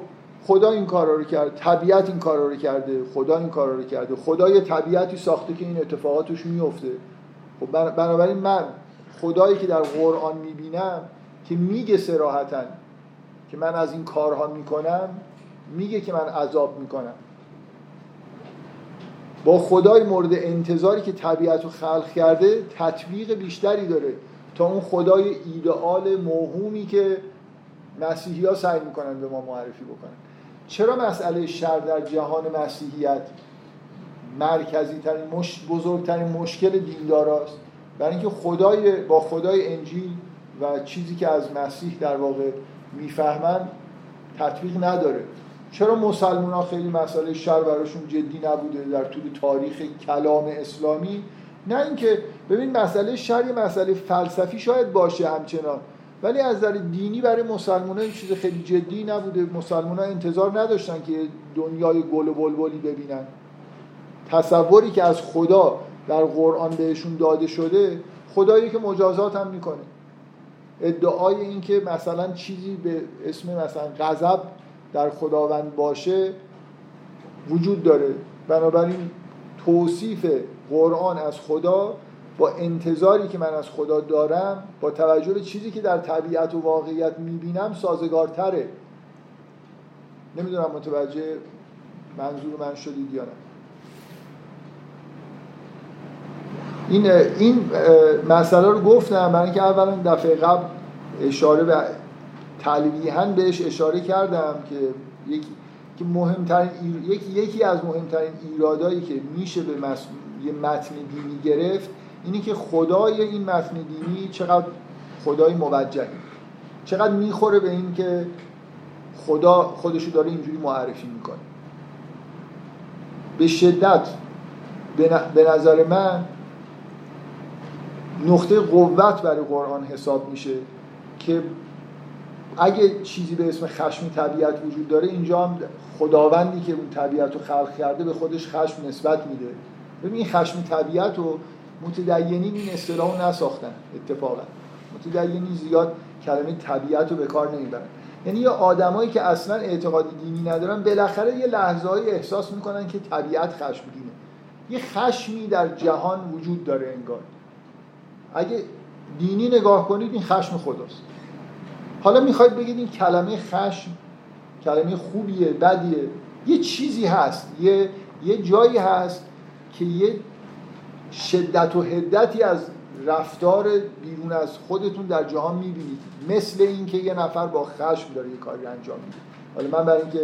Speaker 1: خدا این کارا رو کرد طبیعت این کارا رو کرده خدا این کارا رو کرده خدا یه طبیعتی ساخته که این اتفاقاتش میفته خب بنابراین من خدایی که در قرآن می‌بینم که میگه سراحتا که من از این کارها می‌کنم میگه که من عذاب می‌کنم. با خدای مورد انتظاری که طبیعت رو خلق کرده تطبیق بیشتری داره تا اون خدای ایدئال موهومی که مسیحی ها سعی می‌کنن به ما معرفی بکنن. چرا مسئله شر در جهان مسیحیت مرکزی ترین مش... بزرگترین مشکل دینداراست؟ برای اینکه خدای با خدای انجیل و چیزی که از مسیح در واقع می‌فهمن تطبیق نداره. چرا مسلمان ها خیلی مسئله شر براشون جدی نبوده در طول تاریخ کلام اسلامی؟ نه اینکه ببین مسئله شر یه مسئله فلسفی شاید باشه همچنان ولی از نظر دینی برای مسلمان این چیز خیلی جدی نبوده. مسلمان ها انتظار نداشتن که دنیای گل و بلبلی ببینن. تصوری که از خدا در قرآن بهشون داده شده خدایی که مجازات هم می‌کنه. ادعای این که مثلا چیزی به اسم مثلا غضب در خداوند باشه وجود داره. بنابراین توصیف قرآن از خدا با انتظاری که من از خدا دارم با توجه به چیزی که در طبیعت و واقعیت می‌بینم سازگارتره. نمی‌دونم متوجه منظور من شدید یا نه. این این مسئله رو گفتم برای اینکه اولا دفعه قبل اشاره به تلویحا بهش اشاره کردم که یکی که مهمترین یکی یکی از مهمترین ایرادایی که میشه به یه متن دینی گرفت اینی که خدای این متن دینی چقدر خدای موجهی چقدر می‌خوره به این که خدا خودشو داره اینجوری معرفی می‌کنه. به شدت به نظر من نقطه قوت برای قرآن حساب میشه که اگه چیزی به اسم خشم طبیعت وجود داره اینجا هم خداوندی که اون طبیعت رو خلق کرده به خودش خشم نسبت میده. ببین این خشم طبیعت رو متدینین این اصطلاح نساختن اتفاقا. متدینین زیاد کلمه طبیعت رو به کار نمی‌برن یعنی یه آدمایی که اصلا اعتقاد دینی ندارن بالاخره یه لحظه احساس می‌کنن که طبیعت خشمگینه. یه خشمی در جهان وجود داره انگار. اگه دینی نگاه کنید این خشم خداست. حالا می‌خواید بگید این کلمه خشم کلمه خوبیه بدیه. یه چیزی هست یه, یه جایی هست که یه شدت و هدتی از رفتار بیرون از خودتون در جهان می‌بینید. مثل اینکه یه نفر با خشم داره یه کاری انجام میده. حالا من برای اینکه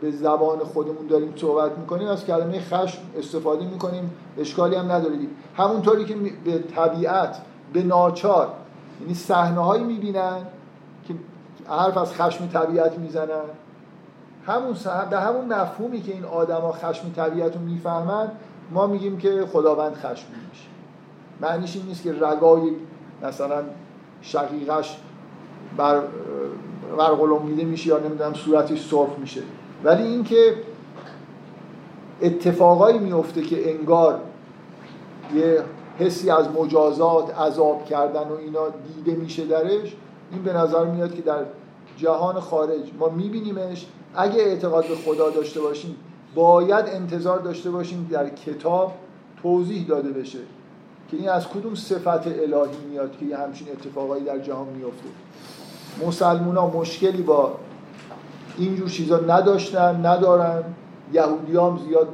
Speaker 1: به زبان خودمون داریم صحبت می‌کنیم از کلمه خشم استفاده می‌کنیم. اشکالی هم ندارید همونطوری که به طبیعت به ناچار یعنی صحنه هایی می‌بینن که حرف از خشم طبیعت می‌زنن. همون به همون مفهومی که این آدما خشم طبیعت رو می‌فهمن ما میگیم که خداوند خشم میشه معنیش این نیست که رگای مثلا شقیقش بر میده میشه یا نمی‌دونم صورتش صرف میشه. ولی اینکه اتفاقایی میفته که انگار یه حسی از مجازات عذاب کردن و اینا دیده میشه درش این به نظر میاد که در جهان خارج ما میبینیمش. اگه اعتقاد به خدا داشته باشیم باید انتظار داشته باشیم در کتاب توضیح داده بشه که این از کدوم صفت الهی میاد که یه همچین اتفاقایی در جهان میفته مسلمون ها مشکلی با اینجور چیزا نداشتن ندارن. یهودی هم زیاد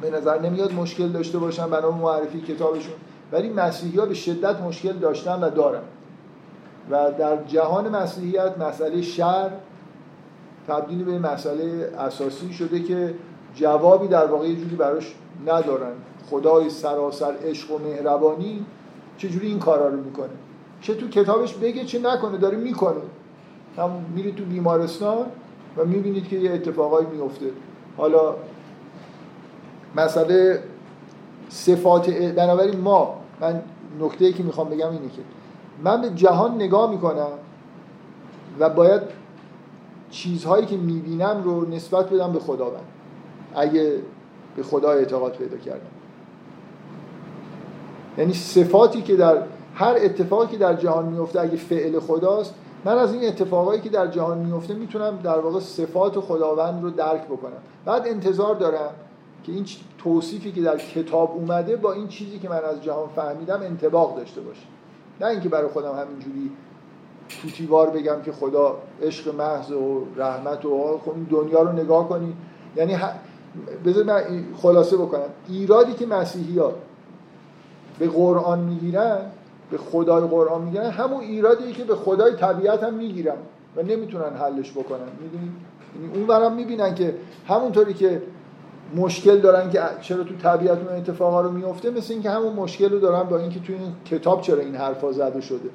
Speaker 1: به نظر نمیاد مشکل داشته باشن بنا معرفی کتابشون. ولی مسیحی ها به شدت مشکل داشتن و دارن. و در جهان مسیحیت مسئله شر تبدیل به مسئله اساسی شده که جوابی در واقع جوری براش ندارن. خدای سراسر عشق و مهربانی چجوری این کارا رو می‌کنه؟ چه تو کتابش بگه چه نکنه داره می‌کنه. هم میری تو بیمارستان و می‌بینید که یه اتفاقایی میفته حالا مسئله صفات بنابراین ما من نکته ای که می‌خوام بگم اینه که من به جهان نگاه می‌کنم و باید چیزهایی که می‌بینم رو نسبت بدم به خداوند. اگه به خدا اعتقاد پیدا کردم. یعنی صفاتی که در هر اتفاقی که در جهان میفته اگه فعل خداست من از این اتفاقایی که در جهان میفته می‌تونم در واقع صفات خداوند رو درک بکنم. بعد انتظار دارم که این توصیفی که در کتاب اومده با این چیزی که من از جهان فهمیدم انتباق داشته باشه. نه اینکه برای خودم همینجوری توتیوار بگم که خدا عشق محض و رحمت و خب این دنیا رو نگاه کنی. یعنی بذار من خلاصه بکنم. ایرادی که مسیحی ها به قرآن می‌گیرن به خدای قرآن می‌گیرن همون ایرادی که به خدای طبیعت هم می‌گیرن و نمی‌تونن حلش بکنن. می‌دونید یعنی اون برام می‌بینن که همونطوری که مشکل دارن که چرا تو طبیعت اون اتفاقا رو میفته مثل اینکه همون مشکل رو دارن با اینکه تو این کتاب چرا این حرفا زده شده.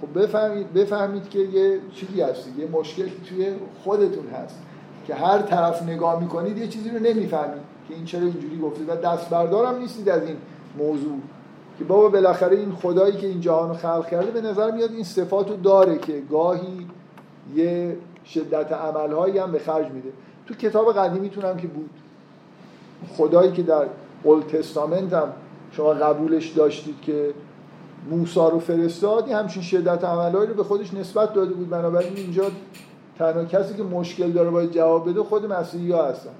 Speaker 1: خب بفهمید بفهمید که یه چیزی هست یه مشکلی توی خودتون هست که هر طرف نگاه می‌کنید یه چیزی رو نمی‌فهمید که این چرا اینجوری گفته و دست بردارم نیستید از این موضوع. که بابا بالاخره این خدایی که این جهان رو خلق کرده به نظر میاد این صفات رو داره که گاهی یه شدت عملهایی هم به خرج میده. تو کتاب قدیمیتونم که بود. خدایی که در اول تستامنت هم شما قبولش داشتید که موسا رو فرستاد این همچین شدت عملهایی رو به خودش نسبت داده بود. بنابراین اینجا تنها کسی که مشکل داره باید جواب بده خود مسیحی ها هستن.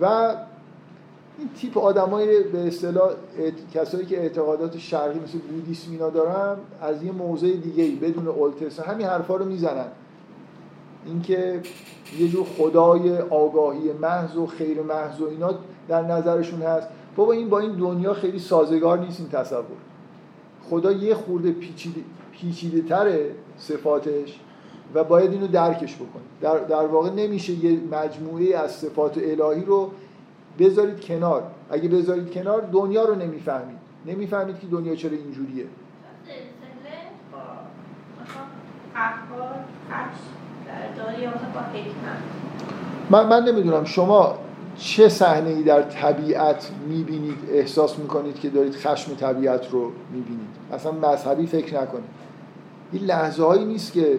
Speaker 1: و این تیپ آدمای به اصطلاح کسایی که اعتقادات شرقی مثل بودیسم اینا دارن از یه موضع دیگه ای بدون اولتس همین حرفا رو می‌زنن. اینکه یه جور خدای آگاهی محض و خیر محض و اینا در نظرشون هست. بابا این با این دنیا خیلی سازگار نیست این تصور. خدا یه خورده پیچیده, پیچیده تره صفاتش و باید اینو درکش بکنید در, در واقع نمیشه یه مجموعه از صفات الهی رو بذارید کنار. اگه بذارید کنار دنیا رو نمی‌فهمید. نمی‌فهمید که دنیا چرا اینجوریه. من, من نمی‌دونم. شما چه صحنه ای در طبیعت می‌بینید احساس می‌کنید که دارید خشم طبیعت رو می‌بینید؟ اصلا مذهبی فکر نکنید. این لحظه هایی نیست که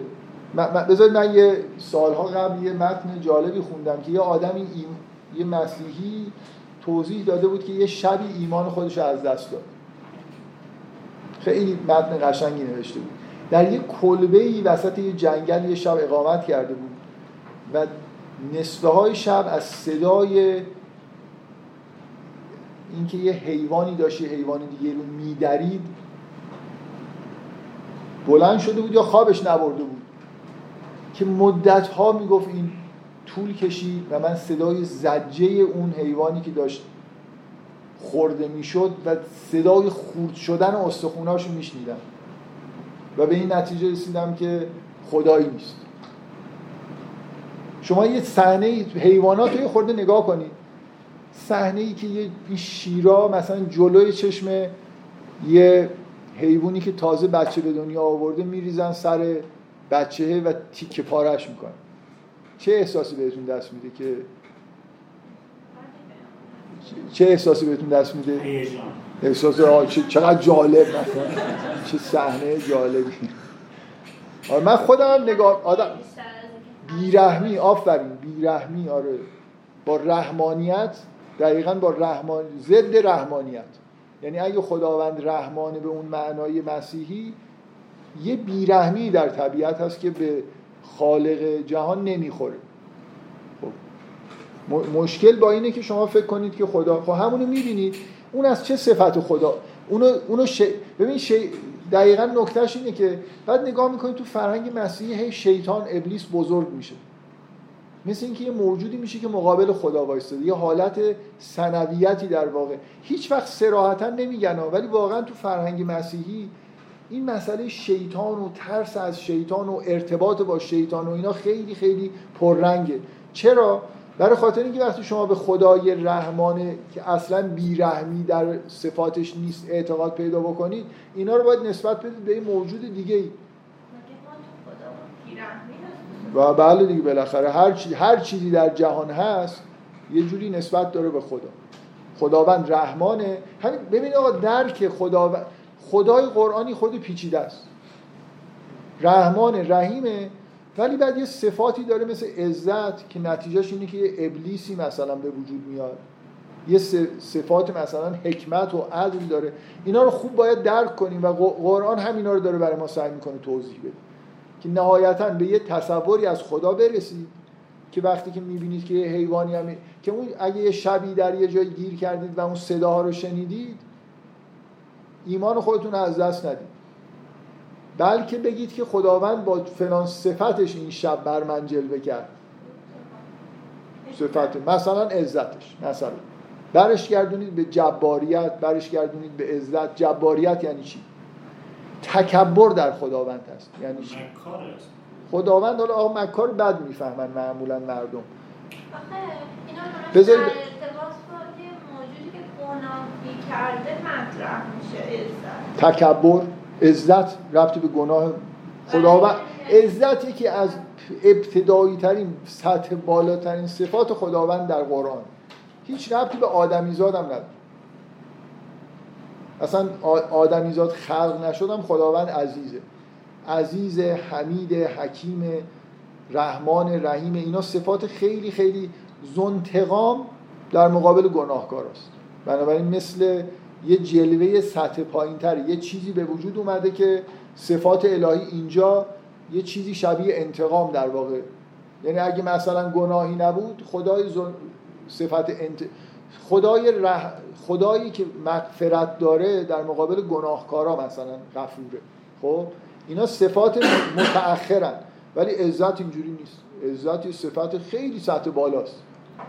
Speaker 1: بذارید من یه سالها قبل یه متن جالبی خوندم که یه آدمی یه مسیحی توضیح داده بود که یه شبی ایمان خودش رو از دست داد. خیلی متن قشنگی نوشته بود. در یه کلبه ای وسط یه جنگل یه شب اقامت کرده بود و نصفه های شب از صدای اینکه یه حیوانی داشت یه حیوان دیگه رو میدرید بلند شده بود یا خوابش نبرده بود. که مدت ها می‌گفت این طول کشید و من صدای زجه اون حیوانی که داشت خورده می‌شد و صدای خورد شدن استخوناش رو میشنیدم. و به این نتیجه رسیدم که خدایی نیست. شما یه صحنه حیوانات رو یه خورده نگاه کنید. صحنه ای که یه شیرا مثلا جلوی چشم یه حیوانی که تازه بچه به دنیا آورده میریزن سر بچه و تیکه پارش می‌کنن چه احساسی بهتون دست میده که چه احساسی بهتون دست میده؟ احساس چقدر جالب. مثلا چه صحنه جالبی. آره من خودم نگاه آدم بیرحمی آفرین بیرحمی آره. با رحمانیت دقیقا با رحمان ضد رحمانیت. یعنی اگه خداوند رحمانه به اون معنای مسیحی یه بیرحمی در طبیعت هست که به خالق جهان نمی‌خوره. خب مشکل با اینه که شما فکر کنید که خدا خب همونو می‌بینید اون از چه صفت خدا؟ اونو, اونو ش... ببین ش... دقیقا نکتهش اینه که بعد نگاه می‌کنید تو فرهنگ مسیحی هی شیطان ابلیس بزرگ میشه. مثل اینکه یه موجودی میشه که مقابل خدا وایستاده یه حالت سنویتی در واقع. هیچ وقت سراحتا نمیگن ولی واقعا تو فرهنگ مسیحی این مسئله شیطان و ترس از شیطان و ارتباط با شیطان و اینا خیلی خیلی پررنگه. چرا؟ برای خاطر اینکه وقتی شما به خدای رحمانه که اصلا بیرحمی در صفاتش نیست اعتقاد پیدا بکنید اینا رو باید نسبت بدید به این موجود دیگه ای. و بله دیگه بالاخره هر, چیز، هر چیزی در جهان هست یه جوری نسبت داره به خدا. خداوند رحمانه. همین ببین آقا درک خداوند خدای قرآنی خود پیچیده است. رحمان رحیمه ولی بعد یه صفاتی داره مثل عزت که نتیجهش اینه که یه ابلیسی مثلا به وجود میاد. یه صفات مثلا حکمت و عدل داره. اینا رو خوب باید درک کنیم و قرآن هم اینا رو داره برای ما سعی می‌کنه توضیح بده. که نهایتا به یه تصوری از خدا برسید که وقتی که می‌بینید که یه حیوانی هم که اون اگه یه شبی در یه جای گیر کردید و اون صداها رو شنیدید ایمان خودتون از دست ندید. بلکه بگید که خداوند با فلان صفتش این شب بر من جلوه کرد. صفت. مثلا عزتش. مثلا. برش گردونید به جباریت برش گردونید به عزت. جباریت یعنی چی؟ تکبر در خداوند هست یعنی چی؟ خداوند حالا آقا مکار بد می‌فهمن معمولا مردم.
Speaker 2: بذارید که کرده مطرح میشه عزت.
Speaker 1: تکبر عزت ربطی به گناه خداوند. عزتی که از ابتدایی ترین سطح بالاترین صفات خداوند در قرآن. هیچ ربطی به آدمیزاد هم نداره. اصلا آدمیزاد خلق نشدم خداوند عزیزه. عزیز حمید حکیم رحمان رحیم اینا صفات خیلی خیلی زنتقام در مقابل گناهکار است بنابراین مثل یه جلوه سطح پایین یه چیزی به وجود اومده که صفات الهی اینجا یه چیزی شبیه انتقام در واقع. یعنی اگه مثلا گناهی نبود خدای صفت انت... خدای رح... خدایی که مغفرت داره در مقابل گناهکارا مثلا غفوره. خب؟ اینا صفات متأخرن ولی عزت اینجوری نیست. عزت صفت خیلی سطح بالاست.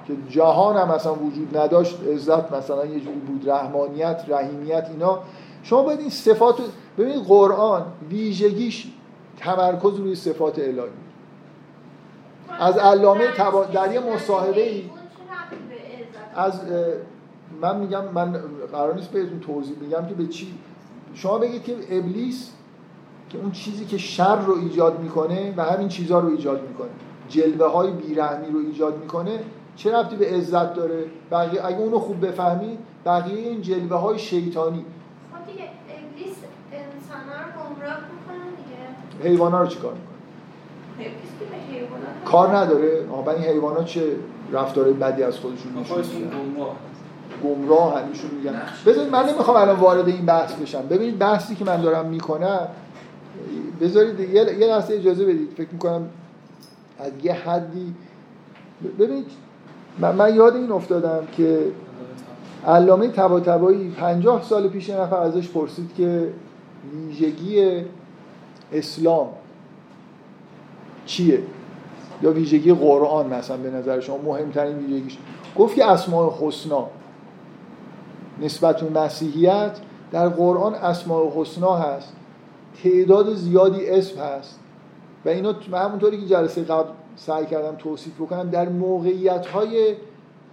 Speaker 1: که جهان هم مثلا وجود نداشت عزت مثلا یه جوری بود رحمانیت رحیمیت اینا. شما باید این صفات ببینید قرآن ویژگیش تمرکز روی صفات الهی. از علامه تبا... در یه مصاحبه ای از من میگم من قرار نیست بهتون توضیح میگم که به چی شما بگید که ابلیس که اون چیزی که شر رو ایجاد می‌کنه و همین چیزها رو ایجاد می‌کنه. جلوه های بیرحمی رو ایجاد می‌کنه. چه رفتی به عزت داره؟ بقیه اگه اونو خوب بفهمی بقیه این جلوه های شیطانی.
Speaker 2: خب دیگه ابلیس رو گمراه
Speaker 1: دیگه. حیوانا رو چیکار می‌کنه؟ کار نداره. آقا این حیوانات چه رفتار بدی از خودشون نشون گمراه. همیشون میگن. بذارید من نمی‌خوام الان وارد این بحث بشم. ببینید بحثی که من دارم می‌کنم بذارید یه لحظه اجازه بدید. فکر می‌کنم از یه حدی ببینید من, یاد این افتادم که علامه تبایی پنجاه سال پیش نفر ازش پرسید که ویژگی اسلام چیه؟ یا ویژگی قرآن مثلا به نظر شما مهمترین ویژگیش؟ گفت که اسماء حسنا نسبت به مسیحیت در قرآن اسماء حسنا هست. تعداد زیادی اسم هست. و اینا همونطوری که جلسه قبل سعی کردم توصیف بکنم. در موقعیت های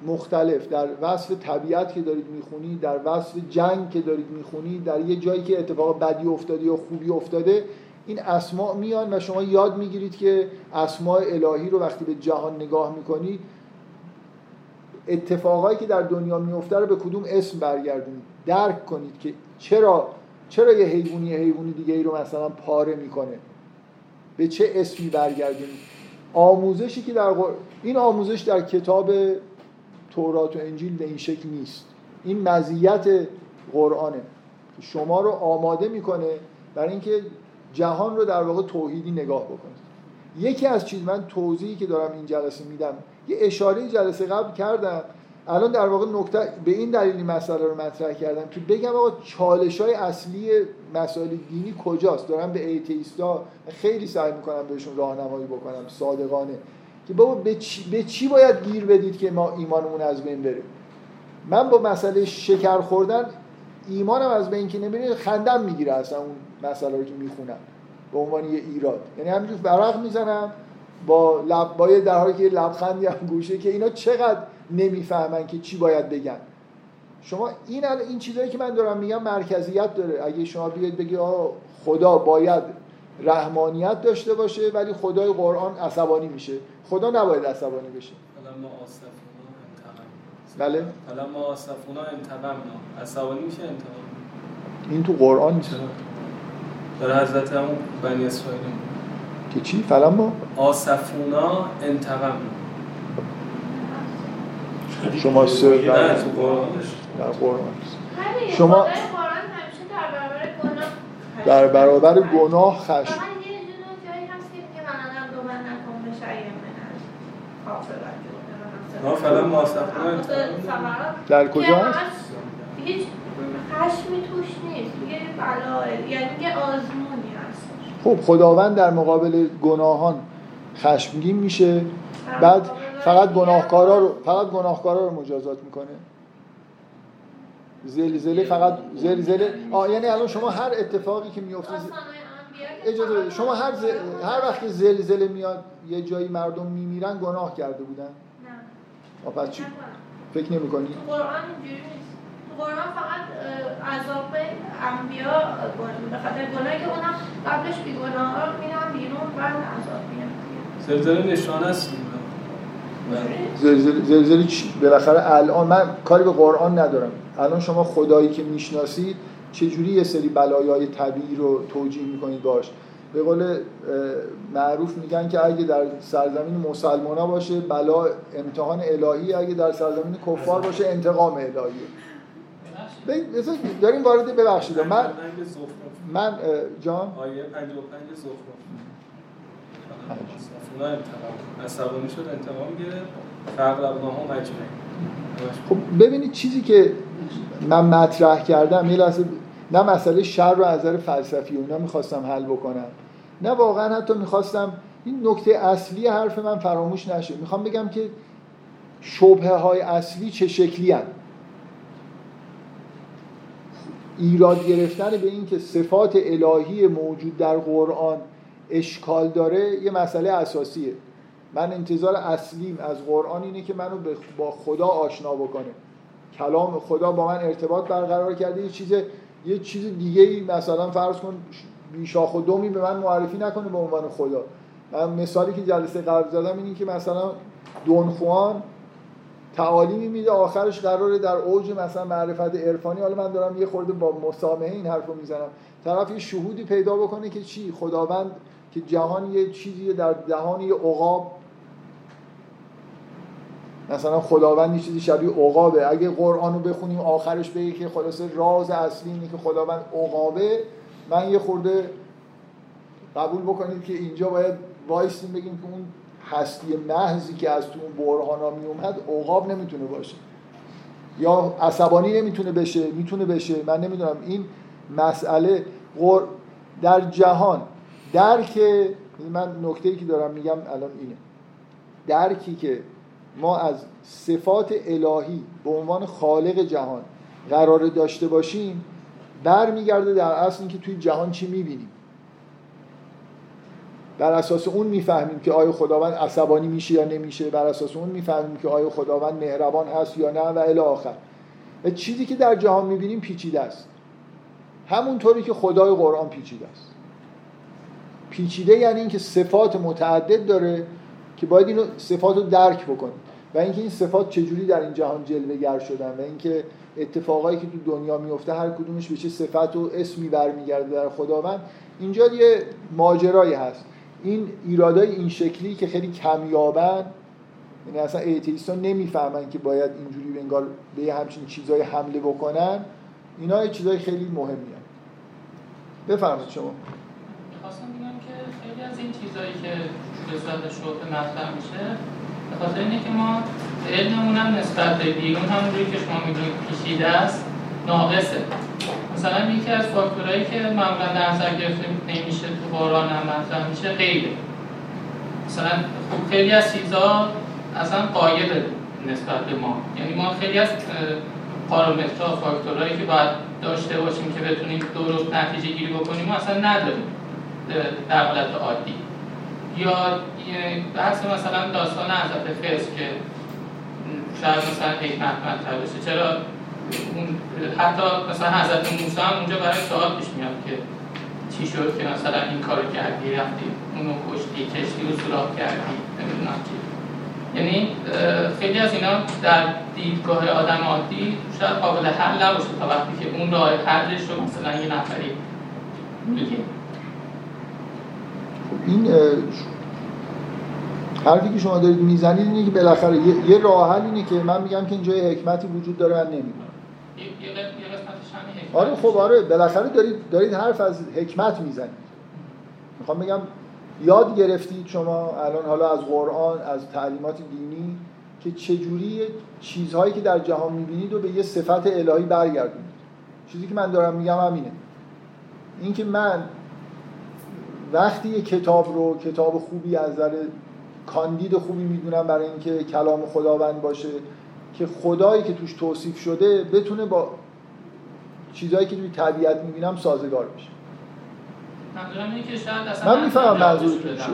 Speaker 1: مختلف در وصف طبیعت که دارید می‌خونید در وصف جنگ که دارید می‌خونید در یه جایی که اتفاق بدی افتاده یا خوبی افتاده این اسماء میان و شما یاد می‌گیرید که اسماء الهی رو وقتی به جهان نگاه می‌کنید اتفاقایی که در دنیا میفته رو به کدوم اسم برگردونید. درک کنید که چرا چرا یه حیوانی حیوانی دیگه ای رو مثلا پاره می‌کنه. به چه اسمی برگردونید. آموزشی که در این آموزش در کتاب تورات و انجیل به این شکل نیست. این مزیت قرآنه. شما رو آماده می‌کنه برای اینکه جهان رو در واقع توحیدی نگاه بکنید. یکی از چیز من توضیحی که دارم این جلسه میدم یه اشاره جلسه قبل کردم الان در واقع نکته به این دلیلی مسئله رو مطرح کردم که بگم آقا چالش های اصلی مسائل دینی کجاست؟ دارم به ایتیستا خیلی سعی می‌کنم بهشون راهنمایی بکنم صادقانه. که بابا به چی, به چی باید گیر بدید که ما ایمانمون از بین بره؟ من با مسئله شکر خوردن ایمانم از بین که نمیره خندم می‌گیره اصلا اون مسئله رو که می‌خونم. به عنوان یه ایراد. یعنی همینجور برق می‌زنم با لب با در حالی که لبخندی هم گوشه که اینا چقدر نمی‌فهمن که چی باید بگن. شما این این چیزایی که من دارم میگم مرکزیت داره. اگه شما بیاید بگی آه خدا باید رحمانیت داشته باشه ولی خدای قرآن عصبانی میشه. خدا نباید عصبانی بشه. بله.
Speaker 3: ما آسفونا انتقمنا. عصبانی میشه انتقام؟
Speaker 1: این تو قرآن نیست.
Speaker 3: در حضرت همون بنی اسرائیل.
Speaker 1: که چی؟ ما
Speaker 3: آسفونا انتقمنا.
Speaker 1: شما سر در قرآن شما در برابر گناه خشم. در کجا هست؟
Speaker 2: هیچ خشمی توش نیست. یه بلاه یعنی یه آزمونی هست.
Speaker 1: خب خداوند در مقابل گناهان خشمگین میشه. بعد فقط گناهکارا رو فقط گناهکارا رو مجازات می‌کنه. زلزله فقط زلزله آه یعنی الان شما هر اتفاقی که میفته اجازه بده شما هر ز... هر وقت که زلزله میاد یه جایی مردم میمیرن گناه کرده بودن. نه. پس چی؟ فکر نمی کنی؟
Speaker 2: قرآن اینجوری نیست. قرآن فقط عذاب انبیا به خاطر گناهی که اونا قبلش بی گناه میرن بعد عذاب میاد
Speaker 3: زلزله نشانه است.
Speaker 1: زلزله زلزله چی؟ بالاخره الان من کاری به قرآن ندارم. الان شما خدایی که می‌شناسید چجوری یه سری بلایای طبیعی رو توجیه می‌کنید باش؟ به قول معروف میگن که اگه در سرزمین مسلمان باشه بلا امتحان الهی اگه در سرزمین کفار باشه انتقام بذار داریم وارد ببخشید. من من جان؟
Speaker 3: آیه 55 اونا انتقام انتقام گرفت
Speaker 1: خب ببینید چیزی که من مطرح کردم یه لحظه نه مسئله شر رو از فلسفی و اینا می‌خواستم حل بکنم نه واقعا حتی می‌خواستم این نکته اصلی حرف من فراموش نشه می‌خوام بگم که شبهه های اصلی چه شکلی هن؟ ایراد گرفتن به این که صفات الهی موجود در قرآن اشکال داره یه مسئله اساسیه. من انتظار اصلیم از قرآن اینه که منو با خدا آشنا بکنه. کلام خدا با من ارتباط برقرار کرده. یه چیز یه چیز دیگه ای مثلا فرض کن بیشاخ و دومی به من معرفی نکنه به عنوان خدا. من مثالی که جلسه قبل زدم اینه که مثلا دون خوان تعالیمی میده آخرش قراره در اوج مثلا معرفت عرفانی. حالا من دارم یه خورده با مسامحه این حرف رو می‌زنم. طرف یه شهودی پیدا بکنه که چی؟ خداوند که جهان یه چیزی در دهان یه عقاب مثلا خداوند یه چیزی شبیه عقابه. اگه قرآن رو بخونیم آخرش بگه که خلاصه راز اصلی اینه که خداوند عقابه. من یه خورده قبول بکنید که اینجا باید وایسیم بگیم که اون هستی محضی که از تو اون برهانا می اومد عقاب نمی‌تونه باشه. یا عصبانی نمی‌تونه بشه می‌تونه بشه. من نمی‌دونم این مسئله. در جهان درک من نکته که دارم میگم الان اینه. درکی که ما از صفات الهی به عنوان خالق جهان قرار داشته باشیم برمیگرده در اصل اینکه توی جهان چی می‌بینیم. بر اساس اون می‌فهمیم که آیا خداوند عصبانی میشه یا نمیشه. بر اساس اون می‌فهمیم که آیا خداوند مهربان هست یا نه و الی آخر. و چیزی که در جهان می‌بینیم پیچیده است. همونطوری که خدای قرآن پیچیده است. پیچیده یعنی اینکه صفات متعدد داره که باید اینو صفات رو درک بکنیم و اینکه این صفات چجوری در این جهان جلوه شدن و اینکه اتفاقایی که تو دنیا میفته هر کدومش به چه صفت و اسمی برمیگرده در خداوند اینجا یه ماجرایی هست. این ایرادای این شکلی که خیلی کمیابن یعنی اصلا ایتیستان نمی‌فهمن که باید اینجوری انگار به یه همچین چیزای حمله بکنن اینا یه چیزای خیلی مهمی هم. بفرمایید شما.
Speaker 4: می‌خواستم بگم که خیلی از این چیزهایی که صورت شبه مطرح میشه به خاطر اینه که ما علممون هم نسبت به بیرون همونجوری که شما می‌دونید پیچیده است ناقصه. مثلا یکی از فاکتورهایی که معمولا در نظر گرفته نمیشه تو قرآن هم مطرح میشه غیره. مثلا خب خیلی از چیزها اصلا قاید نسبت به ما. یعنی ما خیلی از پارامترها فاکتورهایی که باید داشته باشیم که بتونیم درست نتیجه گیری بکنیم اصلا نداریم. در حالت عادی. یا بحث مثلا داستان حضرت خضر که شاید مثلا حکمت مطرح بشه چرا اون حتی مثلا حضرت موسی هم اونجا برای سوال پیش میاد که چی شد که مثلا این کارو کردی رفتی اونو کشتی کشتی رو سوراخ کردی نمی‌دونم چی. یعنی خیلی از اینا در دیدگاه آدم عادی شاید قابل حل نباشه تا وقتی که اون راه حلش رو مثلا یه نفری میگه.
Speaker 1: این حرفی که شما دارید می‌زنید اینه که بالاخره یه, یه راه حل اینه که من میگم که اینجا یه حکمتی وجود داره من نمی‌دونم. آره خب آره بالاخره دارید دارید حرف از حکمت می‌زنید. می‌خوام بگم یاد گرفتید شما الان حالا از قرآن از تعلیمات دینی که چجوری چیزهایی که در جهان می‌بینید و به یه صفت الهی برگردونید. چیزی که من دارم میگم همینه. اینکه من وقتی یه کتاب رو کتاب خوبی از نظر کاندید خوبی می‌دونم برای اینکه کلام خداوند باشه که خدایی که توش توصیف شده بتونه با چیزهایی که توی طبیعت می‌بینم سازگار بشه من می‌فهمم منظورتون. چیه.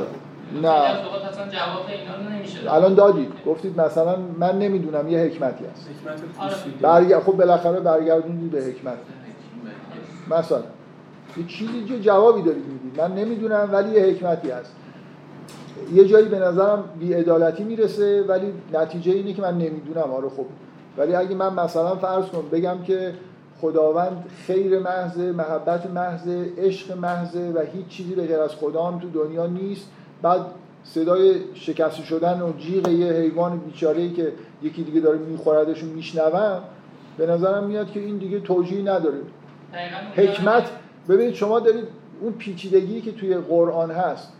Speaker 1: نه.
Speaker 4: از اوقات اصلا جواب.
Speaker 1: الان دادید گفتید مثلا من نمی‌دونم یه حکمتی هست
Speaker 3: حکمت
Speaker 4: آره.
Speaker 1: برگ... خب بالاخره برگردوندید به حکمت مثلا یه چیزی جو جوابی دارید می‌دید من نمی‌دونم ولی یه حکمتی هست. یه جایی به نظرم بیعدالتی می‌رسه ولی نتیجه اینه که من نمی‌دونم. آره خب. ولی اگه من مثلا فرض کنم بگم که خداوند خیر محض محبت محض عشق محض و هیچ چیزی به غیر از خدا هم تو دنیا نیست. بعد صدای شکست شدن و جیغ یه حیوان بیچاره که یکی دیگه داره میخوردش و میشنوم به نظرم میاد که این دیگه توجیهی نداره. حکمت ببینید شما دارید اون پیچیدگی که توی قرآن هست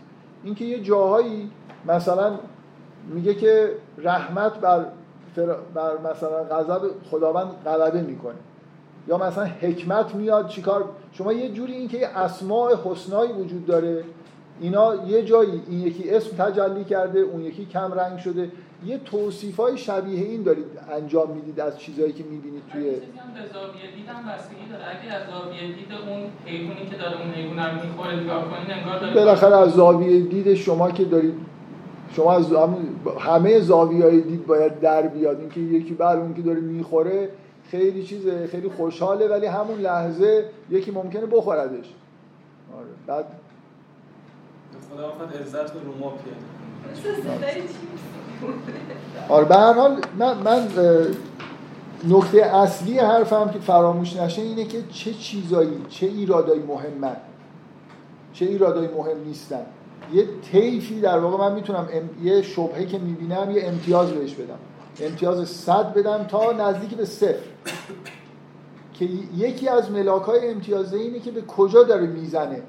Speaker 1: اینکه یه جاهایی مثلا میگه که رحمت بر, فر- بر مثلا غضب خداوند غلبه می‌کنه. یا مثلا حکمت میاد چیکار؟ شما یه جوری اینکه یه اسماء حسنایی وجود داره اینا یه جایی این یکی اسم تجلی کرده اون یکی کم رنگ شده. یه توصیف های شبیه این دارید انجام می‌دید از چیزهایی که می‌بینید توی
Speaker 4: چیزی هم به زاویه دیدم بستگی داره. اگه از زاویه دید اون حیوانی که داره اون حیوان رو می‌خوره نگاه انگار داره
Speaker 1: بالاخره از زاویه دید شما که دارید شما از همه زاویه های دید باید در بیاد. اینکه یکی بر اون که داره می‌خوره خیلی چیزه خیلی خوشحاله ولی همون لحظه یکی ممکنه بخوردش. آره. بعد
Speaker 3: خدا عزت رو ما پیاده
Speaker 1: آره به هر حال من, من نکته اصلی حرفم که فراموش نشه اینه که چه چیزایی چه ایرادایی مهمن. چه ایرادایی مهم نیستن. یه طیفی در واقع من می‌تونم ام... یه شبهه که می‌بینم یه امتیاز بهش بدم. امتیاز صد بدم تا نزدیک به صفر. که یکی از ملاک های امتیازه اینه که به کجا داره می‌زنه.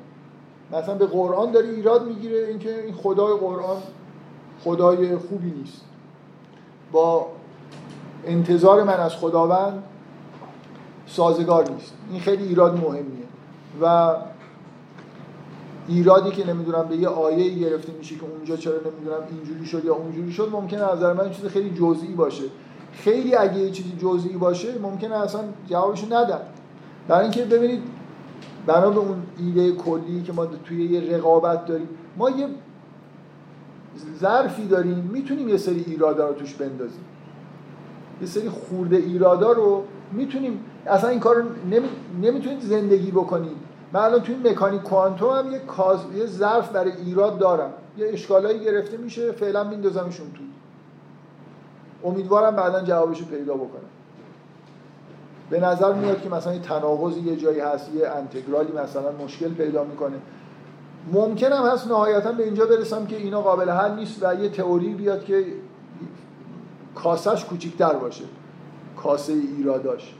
Speaker 1: مثلا به قرآن داره ایراد می‌گیره اینکه این خدای قرآن خدای خوبی نیست. با انتظار من از خداوند سازگار نیست. این خیلی ایراد مهمیه. و ایرادی که نمی‌دونم به یه آیه گرفته میشه که اونجا چرا نمی‌دونم اینجوری شد یا اونجوری شد ممکنه از نظر من چیز خیلی جزئی باشه. خیلی اگه یه چیزی جزئی باشه ممکنه اصلا جوابشو ندن. برای اینکه ببینید بنا به اون ایده کلی که ما توی یه رقابت داریم ما یه ظرفی داریم می‌تونیم یه سری ایرادا رو توش بندازیم. یه سری خورده ایرادا رو می‌تونیم اصلا این کار رو نمی... نمی‌تونید زندگی بکنید. من الان توی مکانیک کوانتوم هم یه, کاز... یه ظرف برای ایراد دارم. یه اشکالایی گرفته میشه فعلا میندازمشون تو. امیدوارم بعدا جوابشو پیدا بکنم. به نظر میاد که مثلا یه تناقضی یه جایی هست یه انتگرالی مثلا مشکل پیدا می‌کنه. ممکن هم هست نهایتا به اینجا برسم که اینا قابل حل نیست و یه تئوری بیاد که کاسش کوچیکتر باشه. کاسه ایراداش.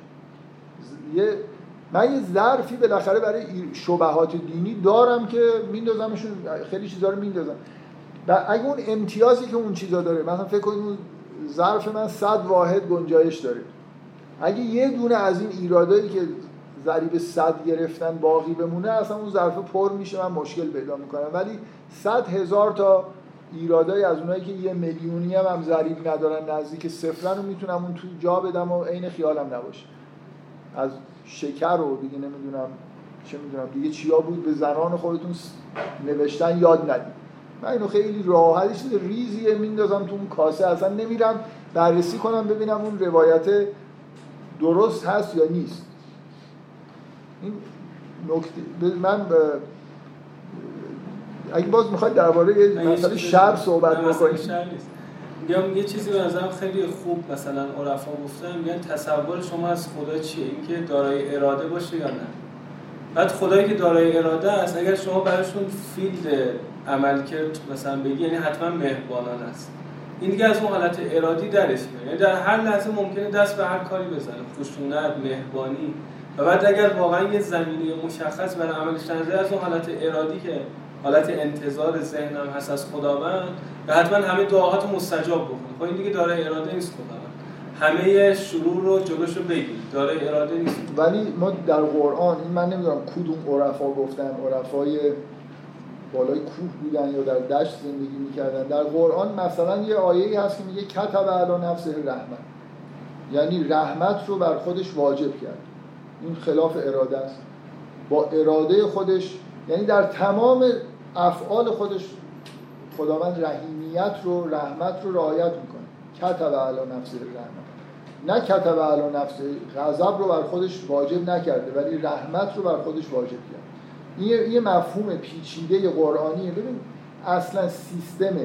Speaker 1: یه من یه ظرفی بالاخره برای ای- شبهات دینی دارم که میندازمشون. خیلی چیزا رو میندازم. و اگه اون امتیازی که اون چیزا داره مثلا فکر کنید اون ظرف من 100 واحد گنجایش داره. اگه یه دونه از این ایرادایی که ضریب صد گرفتن باقی بمونه اصلا اون ظرف پر میشه من مشکل پیدا می‌کنم. ولی صد هزار تا ایرادای از اونایی که یه میلیونی هم, هم ضریب ندارن نزدیک صفرن رو می‌تونم اون تو جا بدم و عین خیالم نباشه. از شکر رو دیگه نمی‌دونم چه می‌دونم. دیگه چیا بود به زنان خودتون نوشتن یاد ندید. من اینو خیلی راحت چیز ریزیه میندازم تو اون کاسه. اصلا نمیرم بررسی کنم ببینم اون روایت درست هست یا نیست. این نکته من ب- اگه باز می‌خواید درباره مسئله شر صحبت بکنید.
Speaker 3: میگم یه چیزی به نظرم خیلی خوب مثلا عرفا گفتن میگن تصور شما از خدا چیه؟ اینکه دارای اراده باشه یا نه. بعد خدایی که دارای اراده است اگر شما براشون فیلد عمل کرد مثلا بگی یعنی حتما مهربانان است. این دیگه از اون حالت ارادی درش میاد. یعنی در هر لحظه ممکنه دست به هر کاری بزنه. خشونت مهربانی. و بعد اگر واقعا یه زمینه مشخص برای عملش نظر از اون حالت ارادی که حالت انتظار ذهنم هست از خداوند و حتما همه دعاهات مستجاب بکنه. خب این دیگه دارای اراده نیست خداوند. همه شرور رو جلوشو بگیر. دارای اراده نیست.
Speaker 1: ولی ما در قرآن این من نمی‌دونم کدوم عرفا گفتن عرفای بالای کوه بودن یا در دشت زندگی می‌کردن. در قرآن مثلا یه آیه هست که میگه کتب علی نفسه رحمت. یعنی رحمت رو بر خودش واجب کرد. این خلاف اراده است. با اراده خودش یعنی در تمام افعال خودش خداوند رحیمیت رو رحمت رو رعایت می‌کنه. کتب علی نفسه رحمت نه کتب علی نفسه غضب رو بر خودش واجب نکرده ولی رحمت رو بر خودش واجب کرد. این یه- یه مفهوم پیچیده قرآنیه. ببین اصلا سیستم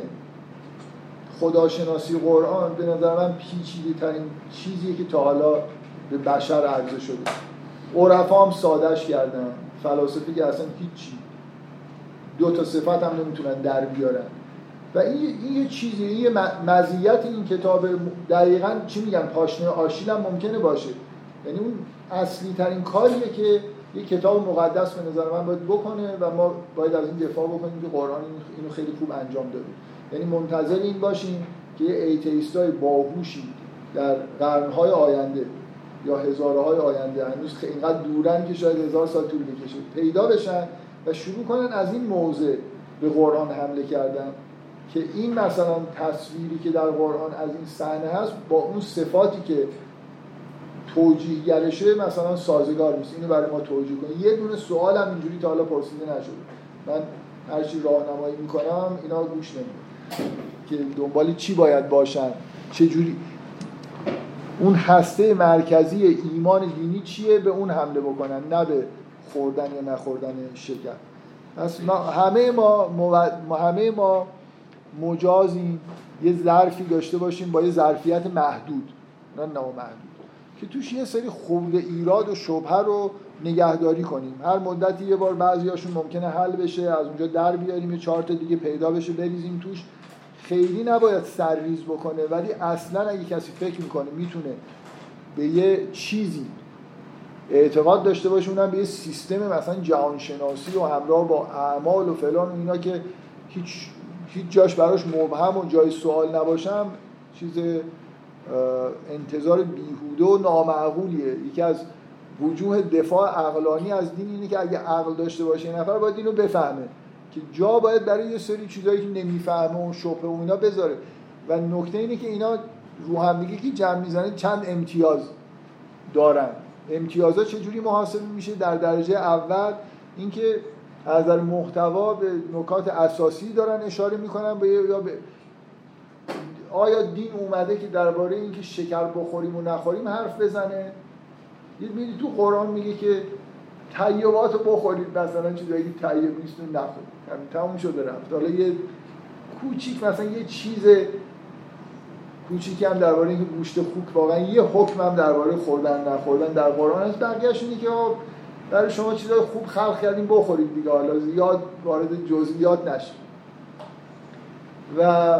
Speaker 1: خداشناسی قرآن به نظر من پیچیده ترین چیزیه که تا حالا به بشر عرضه شده. عرفا هم سادش کردن. فلاسفه که اصلا هیچی. دو تا صفت هم نمی‌تونن در بیارن. و این, این یه چیزی یه مزیت این کتاب دقیقا چی میگم پاشنه آشیل هم ممکنه باشه. یعنی اون اصلی ترین کاریه که یه کتاب مقدس به نظر من باید بکنه و ما باید از این دفاع بکنیم که قرآن اینو خیلی خوب انجام داده. یعنی منتظر این باشیم که یه ایتیستای باهوشی در قرنهای آینده یا هزارهای آینده هنوز اینقدر دورن که شاید هزار سال طول بکشه. پیدا بشن و شروع کنن از این موضع به قرآن حمله کردن که این مثلا تصویری که در قرآن از این صحنه هست با اون صفاتی که توجیه گرشه مثلا سازگار نیست. اینو برای ما توجیه کنه. یه دونه سوال هم اینجوری تا حالا پرسیده نشده. من هرچی راهنمایی می‌کنم اینا گوش نمیدن. که دنبال چی باید باشن؟ چه جوری؟ اون هسته مرکزی ایمان دینی چیه؟ به اون حمله بکنن نه به خوردن یا نخوردن شکر. پس همه ما, ما همه ما مجازیم یه ظرفی داشته باشیم با یه ظرفیت محدود نه نامحدود. که توش یه سری خورده ایراد و شبهه رو نگهداری کنیم. هر مدتی یه بار بعضیاشون ممکنه حل بشه از اونجا در بیاریم یه چهار دیگه پیدا بشه بریزیم توش. خیلی نباید سرریز بکنه ولی اصلا اگه کسی فکر می‌کنه می‌تونه به یه چیزی اعتقاد داشته باشه اونم به یه سیستم مثلا جهانشناسی و همراه با اعمال و فلان و اینا که هیچ هیچ جاش براش مبهم و جای سوال نباشم چیز انتظار بیهوده و نامعقولیه. یکی از وجوه دفاع عقلانی از دین اینه که اگه عقل داشته باشه این نفر باید اینو بفهمه. که جا باید برای یه سری چیزایی که نمی‌فهمه و شبه و اینا بذاره. و نکته اینه که اینا رو همدیگه که جمع می‌زنه؟ چند امتیاز دارن. امتیازها چجوری محاسبه میشه؟ در درجه اول اینکه از نظر محتوا به نکات اساسی دارن اشاره می‌کنن به یا به آیا دین اومده که درباره اینکه شکر بخوریم و نخوریم حرف بزنه؟ میدی تو قرآن میگه که طیبات بخورید مثلا چیزایی که طیب نیست و نخورید. همین تموم شده رفت. حالا یه کوچیک مثلا یه چیز کوچیکی هم درباره اینکه گوشت خوک واقعا یه حکم هم درباره خوردن نخوردن در قرآن هست بقیه‌اش اینه که برای شما چیزای خوب خلق کردیم بخورید دیگه. حالا زیاد وارد جزئیات نشید. و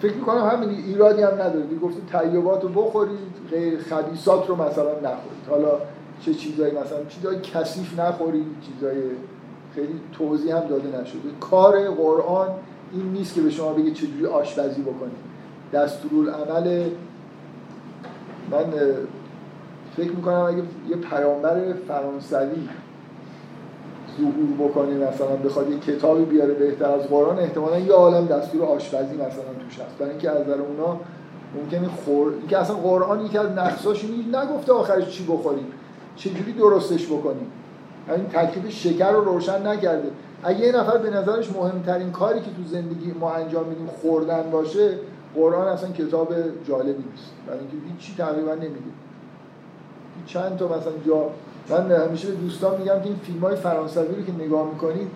Speaker 1: فکر می‌کنم همین ایرادی هم نداره گفتید طیبات رو بخورید غیر خبیسات رو مثلا نخورید. حالا چه چیزایی مثلا؟ چیزای کثیف نخورید چیزای خیلی توضیح هم داده نشده. کار قرآن این نیست که به شما بگه چجوری آشپزی بکنید دستورالعمل من فکر می‌کنم اگه یه پیامبر فرانسوی ظهور بکنه مثلا بخواد یه کتابی بیاره بهتر از قرآن احتمالا یه عالم دستور آشپزی مثلا توش هست. برای اینکه از نظر اونا ممکنه خور اینکه اصلا قرآن یکی از نقصاش نگفته آخرش چی بخوریم چجوری درستش بکنیم. این تکلیف شکر رو روشن نکرده. اگه یه نفر به نظرش مهمترین کاری که تو زندگی ما انجام میدیم خوردن باشه قرآن اصلا کتاب جالبی نیست. برای اینکه هیچی تقریبا نمیگه. چند تا مثلا جا من همیشه به دوستان میگم که این فیلم های فرانسوی رو که نگاه می‌کنید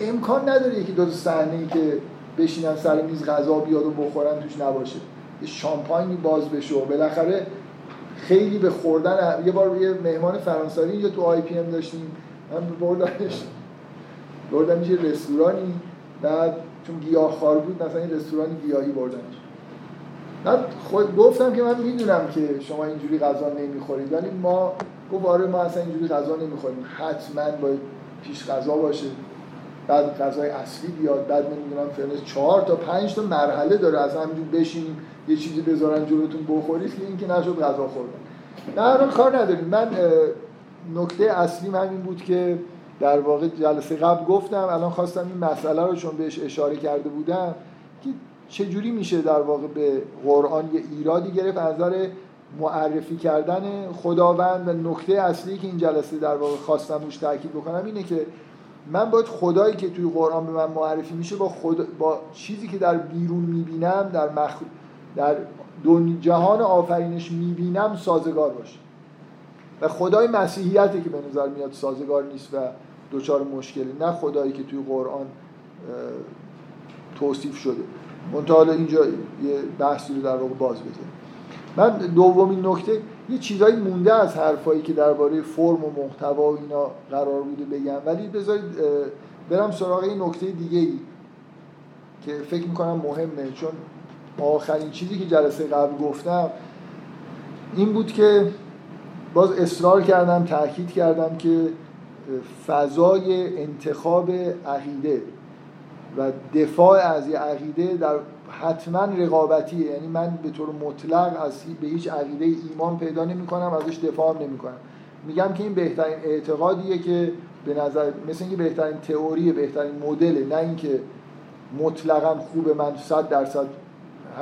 Speaker 1: امکان نداره یکی دو صحنه ای که بشینن سر میز غذا بیاد و بخورن توش نباشه. یه شامپاینی باز بشه و بالاخره خیلی به خوردن یه بار یه مهمان فرانسوی یا تو آی پی ام داشتیم. من بردمش. بردم یه رستورانی. بعد چون گیاه خار بود مثلا این رستوران گیاهی بردمش. بعد خود گفتم که من می‌دونم که شما اینجوری غذا نمی‌خورید ولی ما گفت آره ما اصلا اینجوری غذا نمی‌خوریم. حتما باید پیش غذا باشه. بعد غذای اصلی بیاد. بعد نمی‌دونم فرنس چهار تا پنج تا مرحله داره. از همینجور بشینیم یه چیزی بذارن جلوتون بخورید که اینکه نشد غذا خوردن. نه کار نداریم. من نکته اصلی همین بود که در واقع جلسه قبل گفتم الان خواستم این مسئله رو چون بهش اشاره کرده بودم که چجوری میشه در واقع به قرآن یه ایرادی گرفت از نظر معرفی کردن خداوند؟ و نکته اصلی که این جلسه در واقع خواستم روش تاکید بکنم اینه که من باید خدایی که توی قرآن به من معرفی میشه با, خود... با چیزی که در بیرون می‌بینم در, مخ... در جهان آفرینش می‌بینم سازگار باشه. و خدای مسیحیتی که به نظر میاد سازگار نیست و دچار مشکلی نه خدایی که توی قرآن توصیف شده. منتها حالا اینجا یه بحثی رو در واقع باز بزنیم من دومین نکته یه چیزایی مونده از حرفایی که درباره فرم و محتوا و اینا قرار بوده بگم ولی بذارید برم سراغ این نکته دیگه ای که فکر می‌کنم مهمه چون آخرین چیزی که جلسه قبل گفتم این بود که باز اصرار کردم تاکید کردم که فضای انتخاب عقیده و دفاع از یه عقیده در حتما رقابتیه یعنی من به طور مطلق از به هیچ عقیده ایمان پیدا نمی کنم ازش دفاع نمی کنم میگم که این بهترین اعتقادیه که به نظر مثل اینکه بهترین تئوری بهترین مدله نه اینکه مطلقا خوب من صد درصد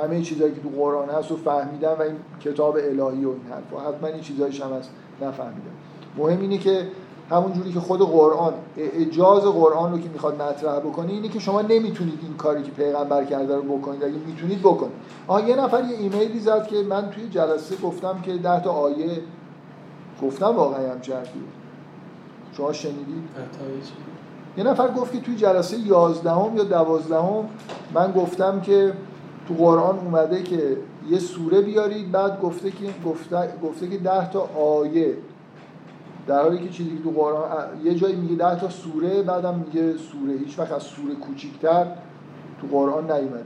Speaker 1: همه چیزایی که تو قرآن هست رو فهمیدم و این کتاب الهی و این حرفا. حتما این چیزایش هم هست. نفهمیدم. مهم اینه که همون جوری که خود قرآن اجاز قرآن رو که می‌خواد مطرح بکنه اینه که شما نمی‌تونید این کاری که پیغمبر کرده رو بکنید. اگه می‌تونید بکنید. آها یه نفر یه ایمیلی زد که من توی جلسه گفتم که ده تا آیه گفتم واقعا هم چرفی شما شنیدید؟ یه نفر گفت که توی جلسه 11 یا 12 من گفتم که تو قرآن اومده که یه سوره بیارید بعد گفته که گفته, گفته که 10 تا آیه. در حالی که چیزی که تو قرآن یه جایی میگه 10 تا سوره بعدم میگه سوره. هیچ وقت از سوره کوچیکتر تو قرآن نیومده.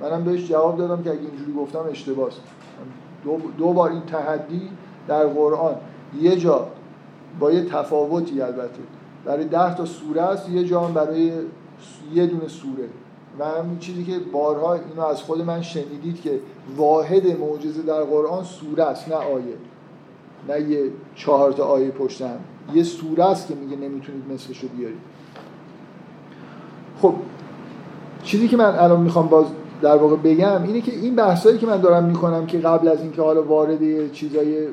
Speaker 1: منم بهش جواب دادم که اگه اینجوری گفتم اشتباهه دو, دو بار این تحدی در قرآن. یه جا با یه تفاوتی البته. برای ده تا سوره است یه جا برای یه دونه سوره. همین چیزی که بارها اینو از خود من شنیدید که واحد معجزه در قرآن سوره است نه آیه نه یه چهار آیه پشتن یه سوره است که میگه نمی‌تونید مثلشو بیارید. خب چیزی که من الان می‌خوام باز در واقع بگم اینه که این بحثایی که من دارم می‌کنم که قبل از اینکه حالا وارد چیزای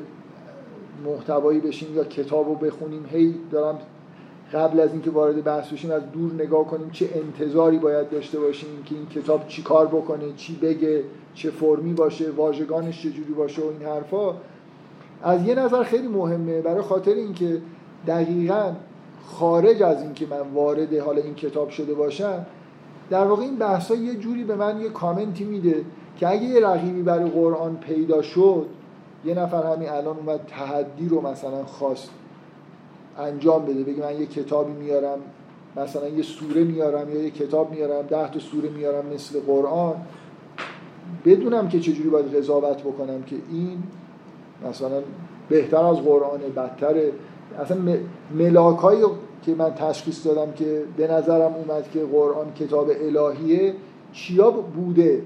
Speaker 1: محتوایی بشیم یا کتاب رو بخونیم هی دارم قبل از اینکه وارد بحث بشیم از دور نگاه کنیم چه انتظاری باید داشته باشیم که این کتاب چی کار بکنه چی بگه چه فرمی باشه واژگانش چجوری باشه و این حرفا. از یه نظر خیلی مهمه برای خاطر اینکه دقیقا خارج از اینکه من وارد حالا این کتاب شده باشم در واقع این بحث یه جوری به من یه کامنتی میده که اگه یه رقیبی برای قرآن پیدا شد یه نفر همین الان اومد تحدی رو مثلا خواست. انجام بده بگه من یه کتابی میارم مثلا یه سوره میارم یا یه کتاب میارم ده تا سوره میارم مثل قرآن. بدونم که چجوری باید قضاوت بکنم که این مثلا بهتر از قرآن بدتر اصلا ملاک که من تشخیص دادم که به نظرم اومد که قرآن کتاب الهیه چیا بوده؟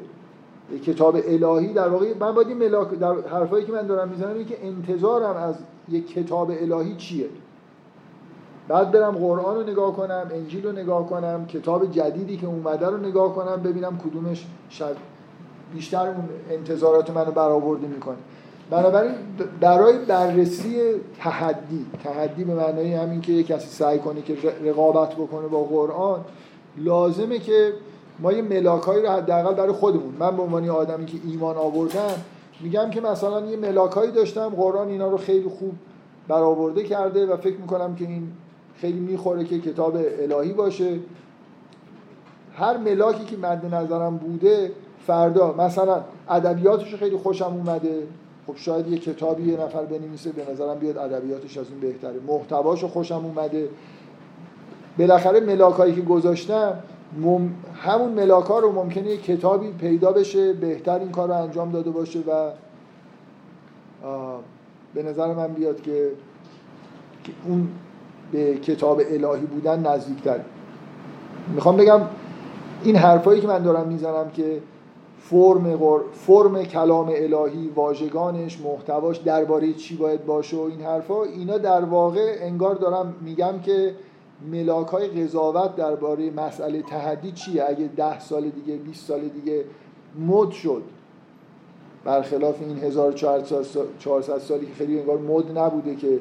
Speaker 1: کتاب الهی در واقع من باید ملاک در حرفایی که من دارم می‌زنم اینه که انتظارم از یک کتاب الهی چیه؟ بعد برم قرآن رو نگاه کنم انجیل رو نگاه کنم کتاب جدیدی که اومده رو نگاه کنم ببینم کدومش شد بیشتر انتظارات منو برآورده می‌کنه. بنابراین برای بررسی تحدی تحدی به معنای همین که یک کسی سعی کنه که رقابت بکنه با قرآن لازمه که ما یه ملاکایی رو حداقل برای خودمون. من به عنوان آدمی که ایمان آوردم میگم که مثلا یه ملاکایی داشتم قرآن اینا رو خیلی خوب برآورده کرده و فکر می‌کنم که این خیلی می‌خوره که کتاب الهی باشه. هر ملاکی که مد نظرم بوده فردا مثلا ادبیاتش خیلی خوشم اومده. خب شاید یه کتابی یه نفر بنویسه به نظرم بیاد ادبیاتش از این بهتره. محتواشو خوشم اومده. بالاخره ملاکایی که گذاشتم همون ملاک ها رو ممکنه یه کتابی پیدا بشه بهتر این کار رو انجام داده باشه و به نظر من بیاد که اون به کتاب الهی بودن نزدیکتر. می‌خوام بگم این حرفایی که من دارم می‌زنم که فرم, فرم کلام الهی واژگانش محتواش درباره چی باید باشه و این حرفا اینا در واقع انگار دارم میگم که ملاک های قضاوت درباره مسئله تحدی چیه؟ اگه ده سال دیگه 20 سال دیگه مد شد. برخلاف این 1400 سالی که خیلی انگار مد نبوده که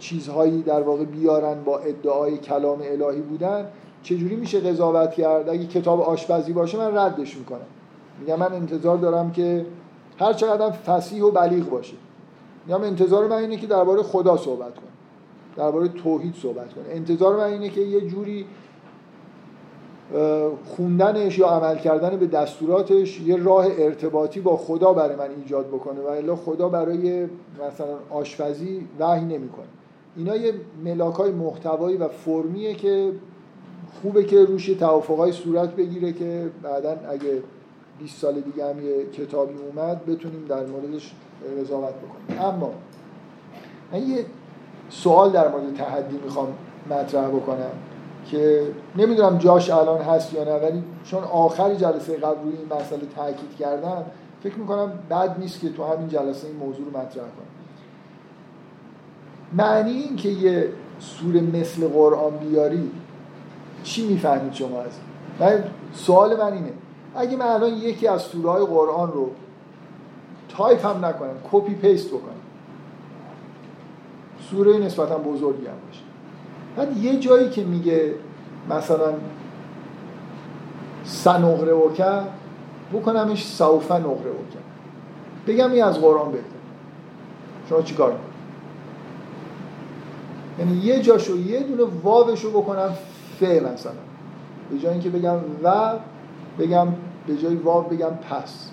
Speaker 1: چیزهایی در واقع بیارن با ادعای کلام الهی بودن چجوری میشه قضاوت کرد؟ اگه کتاب آشپزی باشه من ردش می‌کنم. میگم من انتظار دارم که هر چقدر فسیح و بلیغ باشه. میگم انتظار من اینه که درباره خدا صحبت کنم. درباره توحید صحبت کنه انتظار من اینه که یه جوری خوندنش یا عمل کردن به دستوراتش یه راه ارتباطی با خدا برای من ایجاد بکنه. و الا خدا برای مثلا آشپزی وحی نمی‌کنه. اینا یه ملاک های محتوایی و فرمیه که خوبه که روش توافقای صورت بگیره که بعدا اگه 20 سال دیگه هم یه کتابی اومد بتونیم در موردش قضاوت بکنیم. اما من یه سوال در مورد تحدی می‌خوام مطرح بکنم که نمی‌دونم جاش الان هست یا نه ولی چون آخری جلسه قبل روی این مسئله تاکید کردم فکر می‌کنم بد نیست که تو همین جلسه این موضوع رو مطرح کنم معنی این که یه سوره مثل قرآن بیاری چی می‌فهمید شما از من سوال من اینه. اگه من الان یکی از سوره های قرآن رو تایپ هم نکنم copy paste بکنم سوره نسبتا بزرگی هم باشه. بعد یه جایی که میگه مثلا سنقرئک بکنمش سوف نقرئک بگم این از قرآن بهتر شما چی کار یعنی یه جاشو یه دونه واوشو بکنم ف مثلا به جای اینکه بگم و بگم به جای واو بگم پس.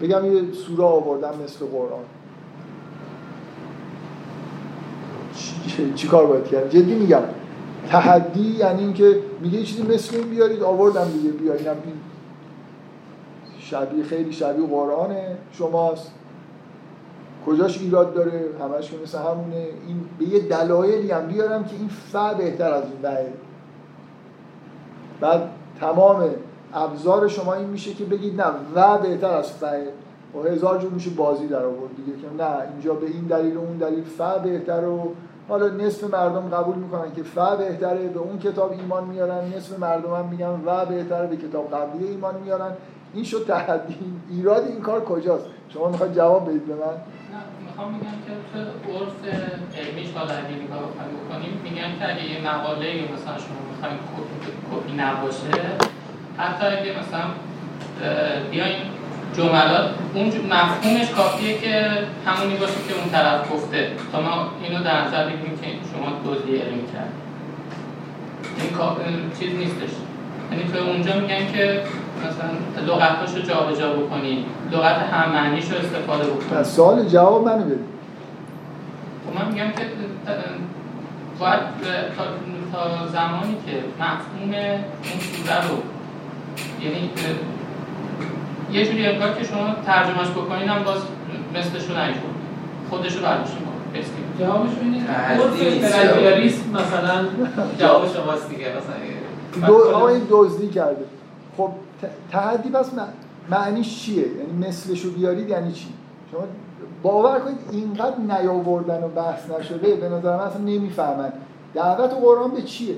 Speaker 1: بگم یه سوره آوردم مثل قرآن. چی, کار باید کرد؟ جدی میگم. تحدی یعنی اینکه میگه چیزی مثل این بیارید آوردم دیگه بیارینم. این شبیه خیلی شبیه قرآنه شماست. کجاش ایراد داره؟ همش مثل همونه. این به یه دلایلی هم بیارم که این ف بهتر از این بهه بعد تمام ابزار شما این میشه که بگید نه و بهتر از ف و هزار جور میشه بازی در آورد دیگه که نه اینجا به این دلیل و اون دلیل ف بهتر و حالا نصف مردم قبول می‌کنن که ف بهتره به اون کتاب ایمان میارن. نصف مردم هم میگن و بهتره به کتاب قبلی ایمان میارن. این شد تحدی. ایراد این کار کجاست؟ شما می‌خواید جواب بدید به من؟
Speaker 4: می‌خوام میگم که تو عرف علمیش حالا اگه نگاه بکنیم میگن که اگه یه مقاله مثلا شما می‌خواین کپی نباشه حتی اگه مثلا بیاین جملات اون مفهومش کافیه که همونی باشه که اون طرف گفته. تا ما اینو در نظر بگیریم که شما دزدی علمی کرد این چیز نیستش. یعنی تو اونجا میگن که مثلا لغتاش رو جابجا بکنید لغت هم معنیش رو استفاده بکنید
Speaker 1: سوال جواب منو بدید
Speaker 4: خب من میگم که باید تا, تا زمانی که مفهوم اون سوره رو یعنی یه جوری انگار که شما ترجمهش بکنین هم باز مثلش رو نگید خودش رو برداشتیم
Speaker 3: جوابش اینه مثلا جواب شماست دیگه مثلا دو
Speaker 1: آقا این دزدی کرده. خب تحدی پس معنیش چیه؟ یعنی مثلش رو بیارید یعنی چی؟ شما باور کنید اینقدر نیاوردن و بحث نشده به نظر من اصلا نمی‌فهمن. دعوت قرآن به چیه؟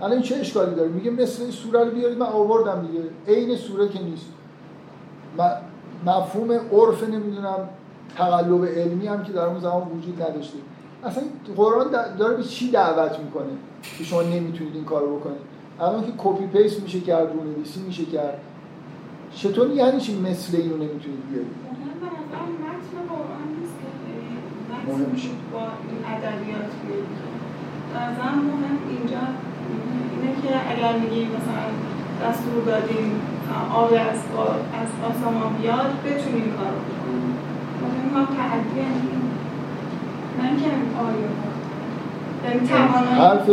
Speaker 1: الان چه اشکالی داره؟ میگه مثل این سوره رو بیارید من آوردم دیگه. عین سوره که نیست. مفهوم عرف نمی‌دونم تقلب علمی هم که در اون زمان وجود نداشته. اصلا قرآن داره به چی دعوت می‌کنه که شما نمی‌تونید این کارو بکنید؟ الان که کپی پیست میشه کرد رو نویسی میشه کرد. چطور یعنی چی مثل اینو نمی‌تونید بیارید
Speaker 2: مهم میشه. با این ادبیات بیارید مهم اینجا اینه که اگر میگی مثلا دستور دادیم آب از, از آسمان بیاد بتونیم کار بکنیم مهم ها تعدی من که آیا
Speaker 1: حرف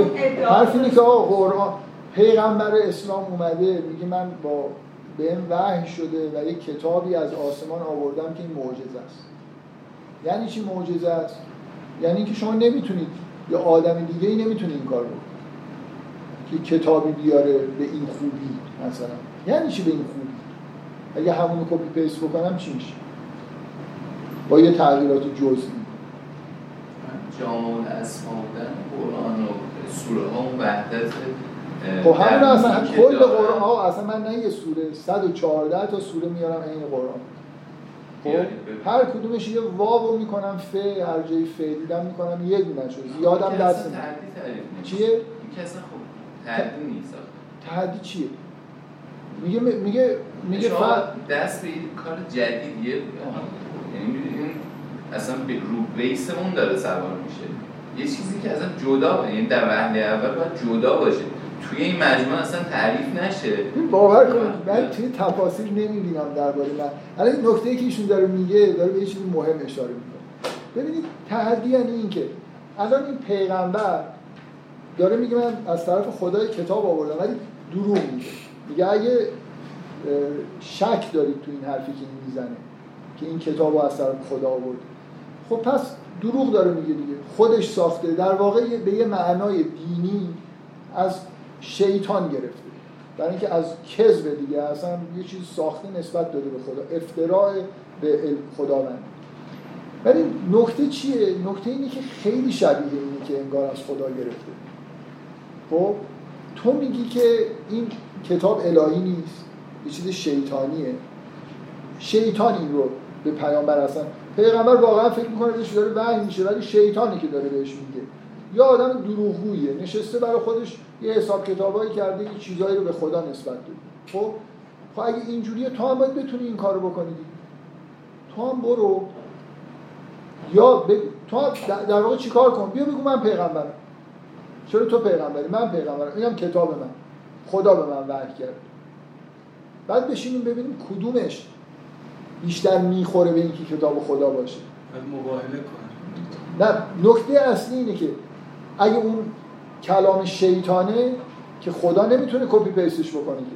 Speaker 1: حرف اینه که آقا قرآن پیغمبر اسلام اومده میگه من با به این وحی شده و یک کتابی از آسمان آوردم که این معجزه است. یعنی چی معجزه است؟ یعنی که شما نمی‌تونید یا آدم دیگه ای نمی‌تونه این کار بکنه. که کتابی بیاره به این خوبی مثلا. یعنی چی به این خوبی؟ اگه همونو copy paste بکنم چی میشه؟ با یه تغییرات جزئی.
Speaker 5: جامع اسماندن قرآن و سوره ها وحدت
Speaker 1: خب همین اصلا کل قرآن ها اصلا من نه یه سوره 114 تا سوره میارم این قرآن. خب هر کدومش یه واو می‌کنم ف هر جایی ف دیدم می‌کنم یه دونه شد. زیادم دست چیه؟
Speaker 5: کسا خب تحدی نیست.
Speaker 1: چیه؟ میگه میگه میگه
Speaker 5: دست به کار جدیدیه؟ یعنی اصلا به رو بیسمون داره سوار میشه. یه چیزی که اصلا جدا یعنی در وهله اول باید جدا باشه. توی این مجموعه اصلا تعریف نشه.
Speaker 1: باور کنید من توی تفاصیل نمی‌بینم درباره من. الان این نکته که ایشون داره میگه داره به یه چیزی مهم اشاره می‌کنه. ببینید تحدی یعنی این که الان این پیغمبر داره میگه من از طرف خدای کتاب آوردم ولی دروغ میگه. میگه اگه شک دارید تو این حرفی که این می‌زنه که این کتاب رو از طرف خدا آورد خب پس دروغ داره میگه دیگه. خودش ساخته. در واقع به یه معنای دینی از شیطان گرفته. برای اینکه از کذب دیگه اصلا یه چیز ساخته نسبت داده به خدا. افتراع به خداوند. ولی نکته چیه؟ نکته اینه که خیلی شبیه اینه که انگار از خدا گرفته. خب؟ تو میگی که این کتاب الهی نیست. یه چیز شیطانیه. شیطان این رو به پیامبر اصلا پیغمبر واقعا فکر می‌کنه که داره وحی میشه ولی شیطانی که داره بهش میگه. یا آدم دروغگویه. نشسته برای خودش یه حساب کتابایی کرده یه چیزایی رو به خدا نسبت داده خب خب اگه اینجوریه تو هم باید بتونی این کارو بکنی تو هم برو. یا ب... تو در واقع چیکار کن؟ بیا بگو من پیغمبرم. چرا تو پیغمبری؟ من پیغمبرم. اینم کتاب من. خدا به من وحی کرد. بعد بشینیم ببینیم کدومش بیشتر می‌خوره به اینکه کتاب خدا باشه.
Speaker 3: مباهله
Speaker 1: نه نکته اصلی اینه که اگه اون کلام شیطانه که خدا نمی‌تونه copy paste ش بکنه که.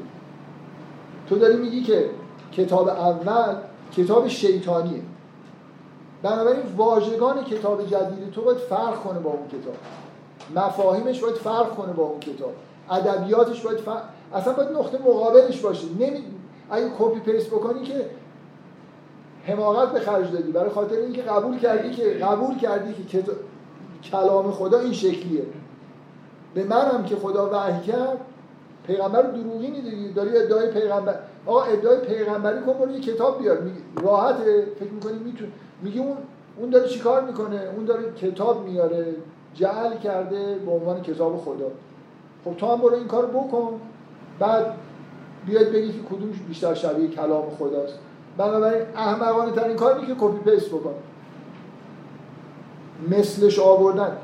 Speaker 1: تو داری میگی که کتاب اول کتاب شیطانیه. بنابراین واژگان کتاب جدید تو باید فرق کنه با اون کتاب. مفاهیمش باید فرق کنه با اون کتاب. ادبیاتش باید فرق... اصلا باید نقطه مقابلش باشه. نمی... اگه copy paste بکنی که حماقت به خرج دادی. برای خاطر اینکه قبول کردی که قبول کردی که کلام خدا این شکلیه. به منم که خدا وحی کرد پیغمبر دروغی دیگه داری ادعای پیغمبر آقا ادعای پیغمبری کن برو یه کتاب بیار. راحت فکر می‌کنی میتون میگه اون اون داره چیکار می‌کنه؟ اون داره کتاب میاره جعل کرده به عنوان کتاب خدا. خب تو هم برو این کار بکن. بعد بیاید بگی که کدومش بیشتر شبیه کلام خداست. بنابراین احمقانه ترین کار که copy paste بکن. مثلش آوردن.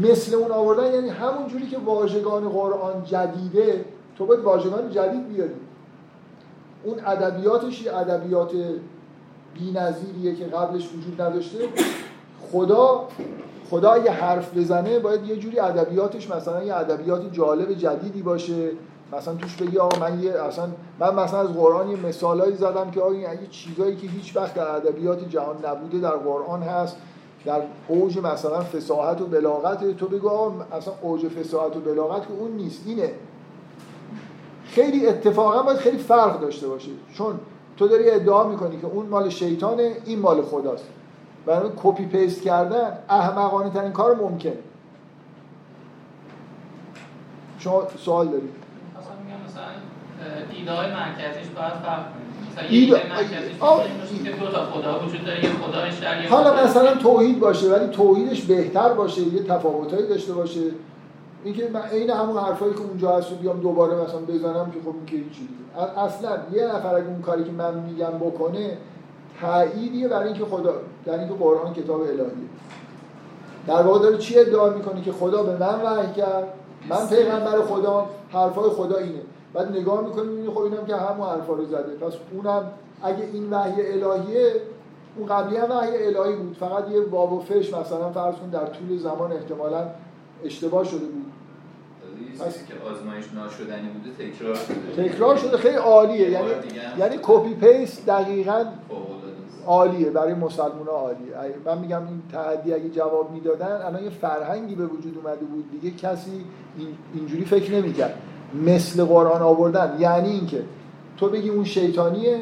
Speaker 1: مثل اون آوردن یعنی همون جوری که واژگان قرآن جدیده تو باید واژگان جدید بیاری. اون ادبیاتش یه ادبیات بی‌نظیریه که قبلش وجود نداشته. خدا خدا اگه حرف بزنه باید یه جوری ادبیاتش مثلا یه ادبیات جالب جدیدی باشه. مثلا توش بگی آقا من یه اصلا من مثلا از قرآن یه مثالایی زدم که آقا این چیزایی که هیچ وقت در ادبیات جهان نبوده در قرآن هست. در اوج مثلا فصاحت و بلاغت تو بگو اصلا اوج فصاحت و بلاغت که اون نیست اینه. خیلی اتفاقا باید خیلی فرق داشته باشه. چون تو داری ادعا می‌کنی که اون مال شیطانه این مال خداست. برای copy paste کردن احمقانه ترین کار ممکن. شما سوال دارید.
Speaker 4: مثلا ایده های مرکزیش باید فرق ایده که دو تا خدا وجود داره یه خدای شر
Speaker 1: حالا مثلا توحید باشه ولی توحیدش بهتر باشه یه تفاوتایی داشته باشه. اینکه من عین همون حرفایی که اونجا هست رو بیام دوباره مثلا بزنم که خب این که هیچی اصلا یه نفر اگه اون کاری که من میگم بکنه تاییدیه برای اینکه خدا در اینکه قرآن کتاب الهیه. در واقع داره چی ادعا می‌کنه؟ که خدا به من وحی کرد من پیغمبر خدا حرفای خدا اینه. بعد نگاه می‌کنیم می‌بینی خب اینم که همون حرفا رو زده. پس اونم اگه این وحی الهیه اون قبلی هم وحی الهی بود. فقط یه باب و فش مثلا فرض کن در طول زمان احتمالا اشتباه شده بود.
Speaker 5: پس که آزمایش ناشدنی بوده تکرار شده.
Speaker 1: تکرار شده. خیلی عالیه. یعنی یعنی copy paste دقیقاً عالیه. برای مسلمان عالیه. من میگم این تحدی اگه جواب می‌دادن الان یه فرهنگی به وجود اومده بود. دیگه کسی اینجوری فکر نمی‌کرد. مثل قرآن آوردن. یعنی اینکه تو بگی اون شیطانیه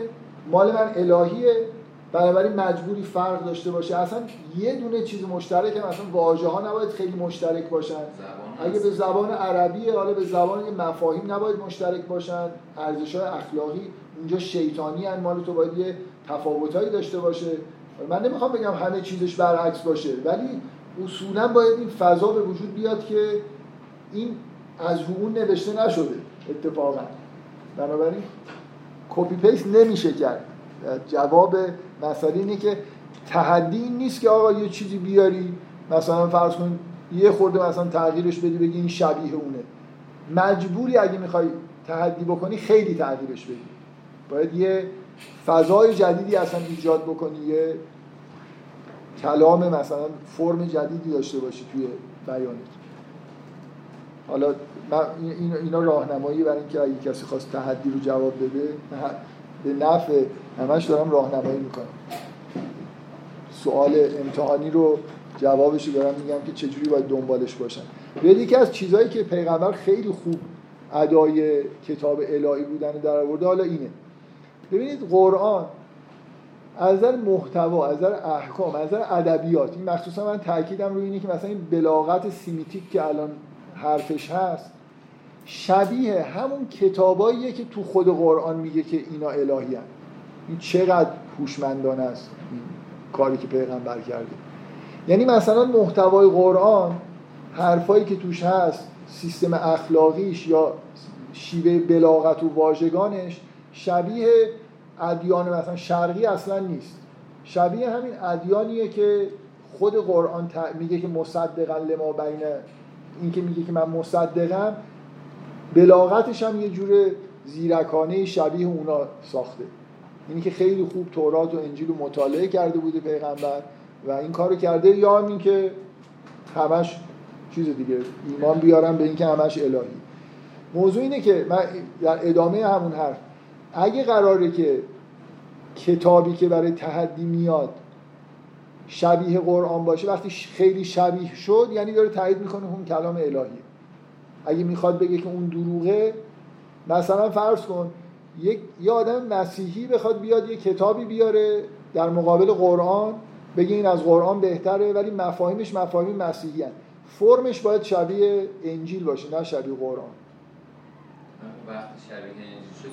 Speaker 1: مال من الهیه بنابراین مجبوری فرق داشته باشه. اصلا یه دونه چیز مشترکه مثلا واژه ها نباید خیلی مشترک باشن. اگه به زبان عربیه حالا به زبان مفاهیم نباید مشترک باشن. ارزش های اخلاقی اونجا شیطانی هن مال تو باید یه تفاوتایی داشته باشه. من نمی‌خوام بگم همه چیزش برعکس باشه ولی اصولا باید این فضا به وجود بیاد که این از اون نوشته نشده اتفاقا. بنابراین کپی پیست نمیشه کرد. جواب مسئله اینه که تحدی نیست که آقا یه چیزی بیاری مثلا فرض کن یه خورده مثلا تغییرش بدی بگی این شبیه اونه. مجبوری اگه می‌خوای تحدی بکنی خیلی تغییرش بدی. باید یه فضای جدیدی اصلا ایجاد بکنی یه کلام مثلا فرم جدیدی داشته باشی توی بیانت. حالا اینا راهنمایی برای اینکه اگه کسی خواست تحدی رو جواب بده به نفع همش دارم راهنمایی می‌کنم. سوال امتحانی رو جوابش رو دارم میگم که چجوری باید دنبالش باشن بیاد یکی از چیزهایی که پیغمبر خیلی خوب ادای کتاب الهی بودن در آورده حالا اینه. ببینید قرآن از نظر محتوا از نظر احکام از نظر ادبیات این مخصوصا من تاکیدم روی اینه که مثلا این بلاغت سیمیتیک که الان حرفش هست شبیه همون کتاباییه که تو خود قرآن میگه که اینا الهی هست. این چقدر هوشمندانه است کاری که پیغمبر کرده یعنی مثلا محتوای قرآن حرفایی که توش هست سیستم اخلاقیش یا شیوه بلاغت و واژگانش شبیه ادیان مثلا شرقی اصلا نیست شبیه همین ادیانیه که خود قرآن میگه که مصدقا لما بین این که میگه که من مصدقم بلاغتش هم یه جور زیرکانه شبیه اونا ساخته. اینی که خیلی خوب تورات و انجیل رو مطالعه کرده بوده پیغمبر و این کارو کرده یا این که همش چیز دیگه ایمان بیارم به اینکه همش الهی. موضوع اینه که من در ادامه همون حرف اگه قراره که کتابی که برای تحدی میاد شبیه قرآن باشه وقتی خیلی شبیه شد یعنی داره تایید می‌کنه اون کلام الهی. اگه می‌خواد بگه که اون دروغه مثلا فرض کن یک یه آدم مسیحی بخواد بیاد یه کتابی بیاره در مقابل قرآن بگه این از قرآن بهتره ولی مفاهیمش مفاهیم مسیحی هن. فرمش باید شبیه انجیل باشه نه شبیه قرآن.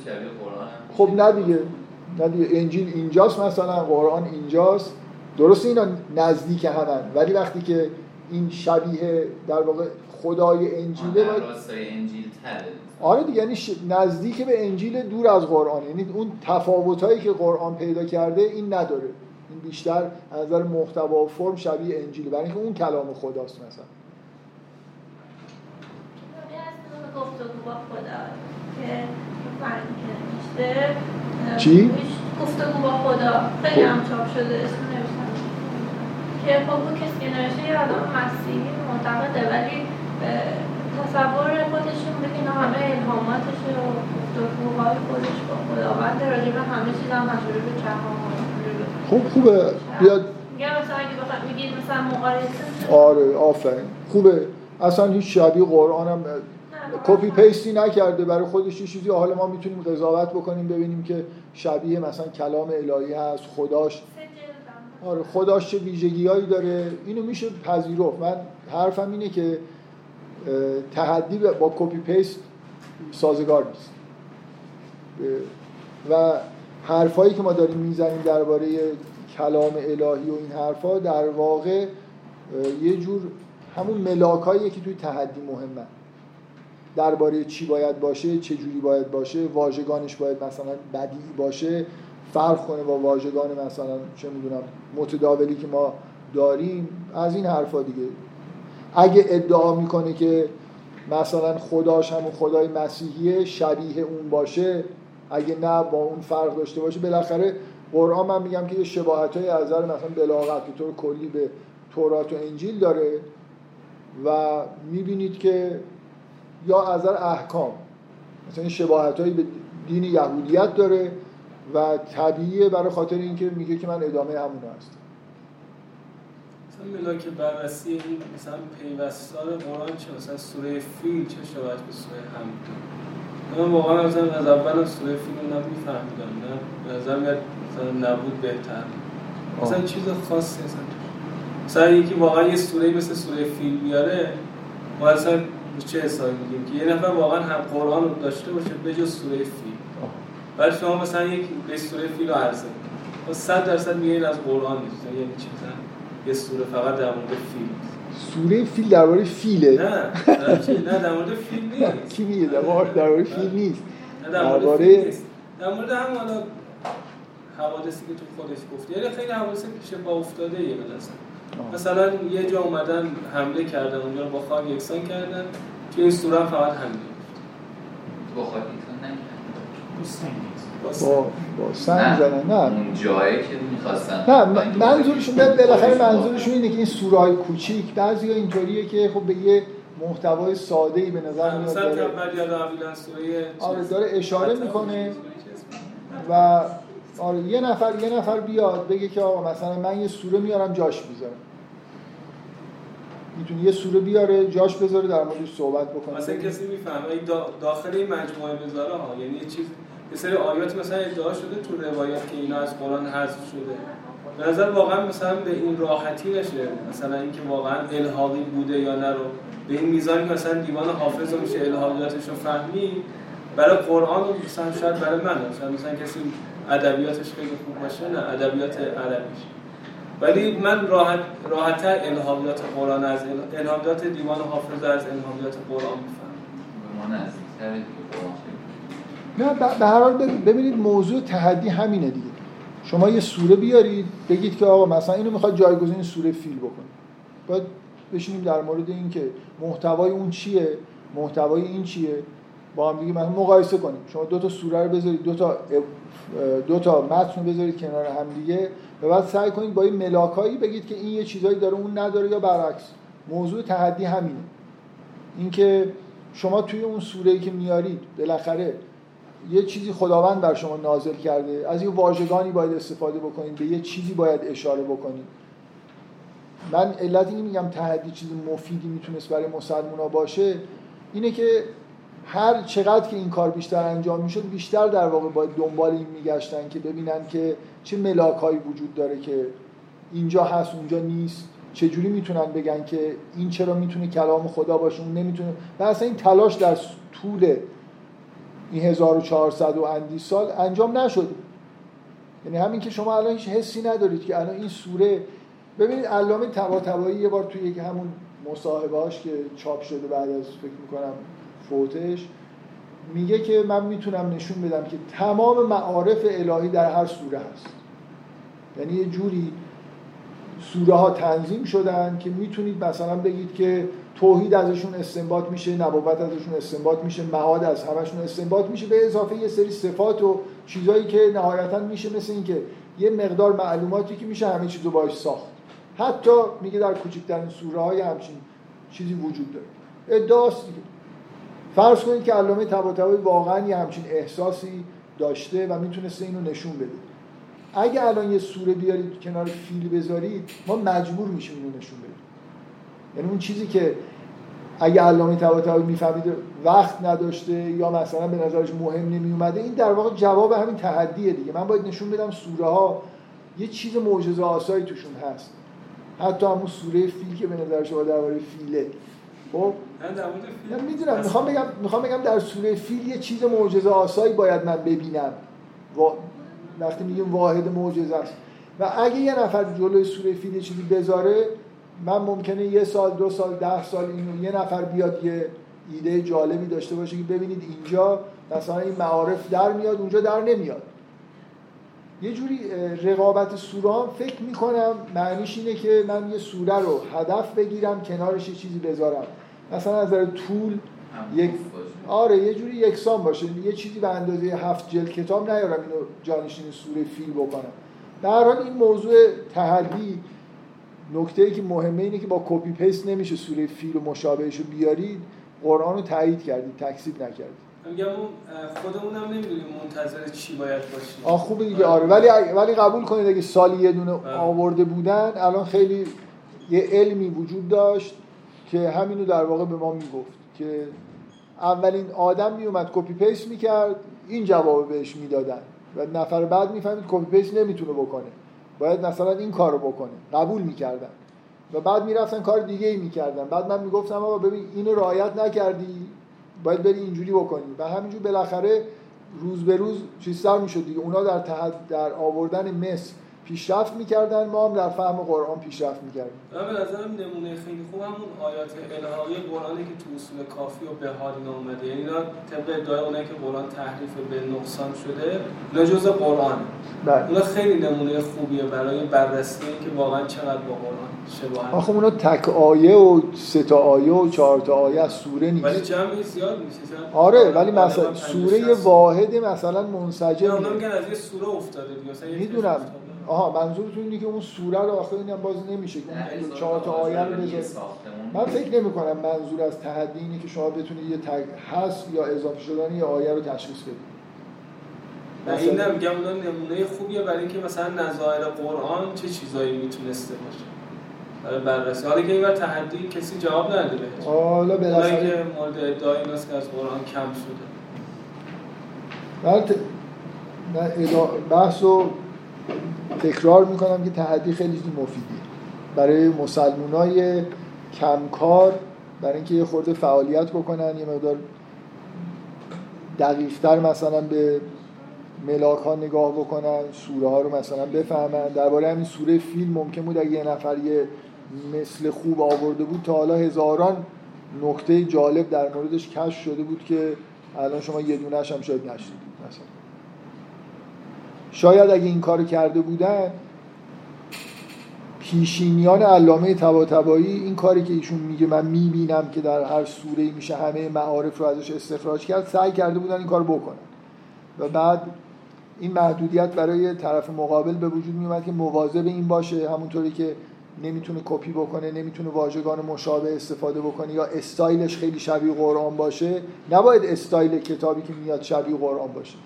Speaker 5: شبیه قرآن
Speaker 1: خب نه دیگه. نه دیگه. انجیل اینجاست مثلا قرآن اینجاست. درست اینا نزدیک همن ولی وقتی که این شبیه در واقع خدای انجیله باید
Speaker 5: انجیل تره.
Speaker 1: آره دیگه یعنی نزدیک به انجیل دور از قرآن. یعنی اون تفاوتایی که قرآن پیدا کرده این نداره. این بیشتر از نظر محتوا و فرم شبیه انجیل برای اینکه اون کلام خداست مثلا.
Speaker 6: گفتگو با خدا که
Speaker 1: چی؟
Speaker 6: گفتگو با خدا. خیلی هم چاپ شده. اسم که خب نوشته یه آدم مسیحی معتقده ولی تصور خودش این که اینا همه الهاماتشه و گفتگوهای خودش با خداوند راجع به همه چیز هم مجبوره به
Speaker 1: خوب خوبه. بیاد.
Speaker 6: مثلا اگه مثلا مقایسه
Speaker 1: آره آفرین. خوبه. اصلا هیچ شبیه قرآن هم کپی پیستی نکرده. برای خودش یه چیزی. حالا ما می‌تونیم قضاوت بکنیم ببینیم که شبیه مثلا کلام الهی هست خداش آره خداش چه ویژگیهایی داره. اینو میشه پذیرفت. من حرفم اینه که تحدی با کپی پیست سازگار نیست. و حرفایی که ما داریم می‌زنیم درباره کلام الهی و این حرفا در واقع یه جور همون ملاکاییه که توی تحدی مهمه درباره چی باید باشه چه جوری باید باشه واژگانش باید مثلا بدیعی باشه. فرق کنه با واژگان مثلا چه می‌دونم متداولی که ما داریم از این حرفا دیگه. اگه ادعا می‌کنه که مثلا خداش همون خدای مسیحیه شبیه اون باشه اگه نه با اون فرق داشته باشه بالاخره قرآن من میگم که یه شباهت های از مثلا بلاغت به طور کلی به تورات و انجیل داره و می‌بینید که یا از احکام مثلا این شباهت به دین یهودیت داره و طبیعیه برای خاطر اینکه میگه که من ادامه همون هست
Speaker 3: مثلا ملاک بررسی این مثلا پیوستار قرآن چه مثلا سوره فیل چه شباهت به سوره حمد؟ من واقعا مثلا از اول سوره فیل رو نمیفهمیدم نه؟ به نظر میاد مثلا نبود بهتر. مثلا چیز خاصی مثلا مثلا یکی واقعا یه سوره مثل سوره فیل بیاره ما اصلا چه حسابی میگیم که یه نفر واقعا هم قرآن رو داشته باشه به جز سوره فیل. بعد شما مثلا یک سوره فیل رو عرضه و 100 درصد میگه از قرآن نیست. یعنی چی؟ یه سوره فقط در مورد فیل
Speaker 1: سوره فیل درباره فیله؟
Speaker 3: نه نه در مورد فیل نیست.
Speaker 1: کی میگه؟ در مورد فیل نیست.
Speaker 3: نه در مورد هم حالا حوادثی که تو خودش گفتی. یعنی خیلی حوادث پیش با افتاده یه مثلا مثلا یه جا اومدن حمله کردن اونجا با خاک یکسان کردن. توی این سوره فقط حمله
Speaker 5: با خاک یکسان نکردن.
Speaker 1: با با سنگ زدن نه.
Speaker 5: اون جایی که می‌خواستن
Speaker 1: نه منظورشون به- بالاخره منظورشون اینه که این سوره های کوچیک بعضی اینطوریه که خب به یه محتوای ساده ای به نظر میاد داره آره. داره اشاره می‌کنه. و آره یه نفر یه نفر بیاد بگه که آقا مثلا من یه سوره میارم جاش می‌ذارم می‌تونه یه سوره بیاره جاش بذاره در موردش صحبت بکنه.
Speaker 3: مثلا کسی می‌فهمه داخل این مجموعه بذاره ها. یعنی یه چیز یه سری آیات مثلا ادعا شده تو روایات که اینا از قرآن حذف شده. به نظر واقعا مثلا به این راحتی نشه. مثلا اینکه واقعا الحاقی بوده یا نه رو. به این میزانی که مثلا دیوان حافظ رو میشه الحاقیاتش رو فهمی. برای قرآن رو مثلا شاید برای من مثلا مثلا کسی ادبیاتش خیلی خوب باشه نه ادبیات عربیش. ولی من راحت راحت‌تر الهامیات قرآن از ال- الهامیات دیوان حافظ از الهامیات قرآن می‌فهمم.
Speaker 1: نه به هر حال بب- ببینید موضوع تحدی همینه دیگه. شما یه سوره بیارید بگید که آقا مثلا اینو می‌خواد جایگزین سوره فیل بکنید باید بشینیم در مورد این که محتوای اون چیه محتوای این چیه. با هم دیگه مثلا مقایسه کنیم. شما دو تا سوره رو بذارید دو تا دو تا متن رو بذارید کنار هم دیگه و بعد سعی کنید با این ملاکایی بگید که این یه چیزایی داره اون نداره یا برعکس. موضوع تحدی همینه. اینکه شما توی اون سوره‌ای که میارید بالاخره یه چیزی خداوند بر شما نازل کرده. از یه واژگانی باید استفاده بکنید به یه چیزی باید اشاره بکنید من علت اینی میگم تحدی چیز مفیدی می‌تونست برای مسلمونا باشه اینه که هر چقدر که این کار بیشتر انجام می‌شد بیشتر در واقع باید دنبال این میگشتن که ببینن که چه ملاکایی وجود داره که اینجا هست اونجا نیست. چجوری می‌تونن بگن که این چرا می‌تونه کلام خدا باشه اون نمی‌تونه. و اصلا این تلاش در طول این 1400 و اندی سال انجام نشد. یعنی همین که شما الان هیچ حسی ندارید که الان این سوره ببینید علامه طباطبایی یه بار توی یک همون مصاحبهاش که چاپ شده بعد از فکر می‌کنم فوتش میگه که من می‌تونم نشون بدم که تمام معارف الهی در هر سوره هست. یعنی یه جوری سوره ها تنظیم شدن که می‌تونید مثلا بگید که توحید ازشون استنباط میشه نبوت ازشون استنباط میشه معاد از همشون استنباط میشه به اضافه یه سری صفات و چیزایی که نهایتا میشه مثل اینکه یه مقدار معلوماتی که میشه همه چیزو باش ساخت. حتی میگه در کوچکترین سوره های همچین چیزی وجود داره. ادعاست دیگه. فرض کنید که علامه طباطبایی واقعا یه همچین احساسی داشته و می‌تونسته اینو نشون بده. اگه الان یه سوره بیارید کنار فیل بذارید ما مجبور میشیم اینو نشون بدیم. یعنی اون چیزی که اگه علامه طباطبایی می‌فهمید وقت نداشته یا مثلا به نظرش مهم نمی اومده این در واقع جواب همین تحدیه دیگه. من باید نشون بدم سوره ها یه چیز معجزه آسایی توشون هست. حتی همون سوره فیل که به نظر شما درباره فیله. خب؟
Speaker 3: من
Speaker 1: می‌دونم. می‌خوام بگم می‌خوام بگم در سوره فیل یه چیز معجزه آسایی باید من ببینم. وا... وقتی میگیم واحد معجزه است. و اگه یه نفر جلوی سوره فیل یه چیزی بذاره من ممکنه یه سال دو سال ده سال اینو یه نفر بیاد یه ایده جالبی داشته باشه که ببینید اینجا مثلا این معارف در میاد اونجا در نمیاد. یه جوری رقابت سوره فکر می‌کنم معنیش اینه که من یه سوره رو هدف بگیرم کنارش یه چیزی بذارم. مثلا از نظر طول یک. آره یه جوری یکسان باشه. یه چیزی به اندازه هفت جلد کتاب نیارم اینو جانشین سوره فیل بکنم. در حال این موضوع تحدی نکته ای که مهمه اینه که با copy paste نمیشه سوره فیل و مشابهش رو بیارید قرآن رو تایید کردید تکذیب نکردید.
Speaker 3: میگم اون اه، خودمونم نمی‌دونیم منتظر چی باید باشیم.
Speaker 1: آه خوبه دیگه آره. ولی ولی قبول کنید اگه سالی یه دونه آورده بودن الان خیلی یه علمی وجود داشت که همینو در واقع به ما می‌گفت که اولین آدم میومد copy paste می‌کرد این جواب بهش می‌دادن. و نفر بعد می‌فهمید copy paste نمی‌تونه بکنه. باید مثلا این کارو بکنه. قبول می‌کردن. و بعد می‌رفتن کار دیگه ای می‌کردن. بعد من می‌گفتم آقا ببین اینو رعایت نکردی. باید بری اینجوری بکنی. و همینجور بالاخره روز به روز چیزتر می‌شد دیگه. اونا در در آوردن مس پیشرفت می‌کردن. ما هم در فهم قرآن پیشرفت می‌کردیم.
Speaker 3: من به نظرم نمونه خیلی خوب همون آیات الهی قرآنی که تو اصول کافی و بهار اینا اومده. یعنی اینا طبق ادعای اونایی که قرآن تحریف به نقصان شده اینا جزء قرآن.
Speaker 1: بله.
Speaker 3: اونا خیلی نمونه خوبیه برای بررسی اینکه واقعا چقدر با قرآن شباهت
Speaker 1: آخه اونا تک آیه و سه تا آیه و چهار تا آیه از سوره نیست.
Speaker 3: ولی جمعی زیاد میشه
Speaker 1: آره ولی مثلا سوره
Speaker 3: 50
Speaker 1: یه
Speaker 3: 60.
Speaker 1: واحد مثلا منسجم
Speaker 3: میگن از یه سوره افتاده مثلا
Speaker 1: می‌دونم. آها منظورتون اینه که اون سوره رو آخه اینم باز نمیشه که اون چهار تا آیه رو بذارید. من فکر نمی کنم منظور از تحدی اینه که شما بتونید یه تگ حذف یا اضافه شدن یه آیه رو تشخیص بدید.
Speaker 3: نه این نمیگم اونا نمونه خوبیه برای اینکه مثلا نظایر قرآن چه چیزایی می‌تونسته باشه. برای بررسی. حالا که اینور تحدی کسی جواب نده بهش.
Speaker 1: حالا بالاخره
Speaker 3: که مورد ادعای که از قرآن کم شده.
Speaker 1: ادا... بحث رو تکرار می‌کنم که تحدی خیلی مفیدیه برای مسلمونای کمکار برای اینکه یه خورده فعالیت بکنن یه مقدار دقیقتر مثلا به ملاک ها نگاه بکنن سوره ها رو مثلا بفهمن. درباره همین سوره فیل ممکن بود اگه یه نفر یه مثل خوب آورده بود تا حالا هزاران نکته جالب در موردش کشف شده بود که الان شما یه دونش هم شاید نشدید شاید اگه این کارو کرده بودن پیشینیان علامه طباطبایی این کاری که ایشون میگه من می‌بینم که در هر سوره میشه همه معارف رو ازش استخراج کرد سعی کرده بودن این کار بکنن. و بعد این محدودیت برای طرف مقابل به وجود میومد که مواظب این باشه همونطوری که نمی‌تونه کپی بکنه نمی‌تونه واژگان مشابه استفاده بکنه یا استایلش خیلی شبیه قرآن باشه نباید استایل کتابی که میاد شبیه قرآن باشه.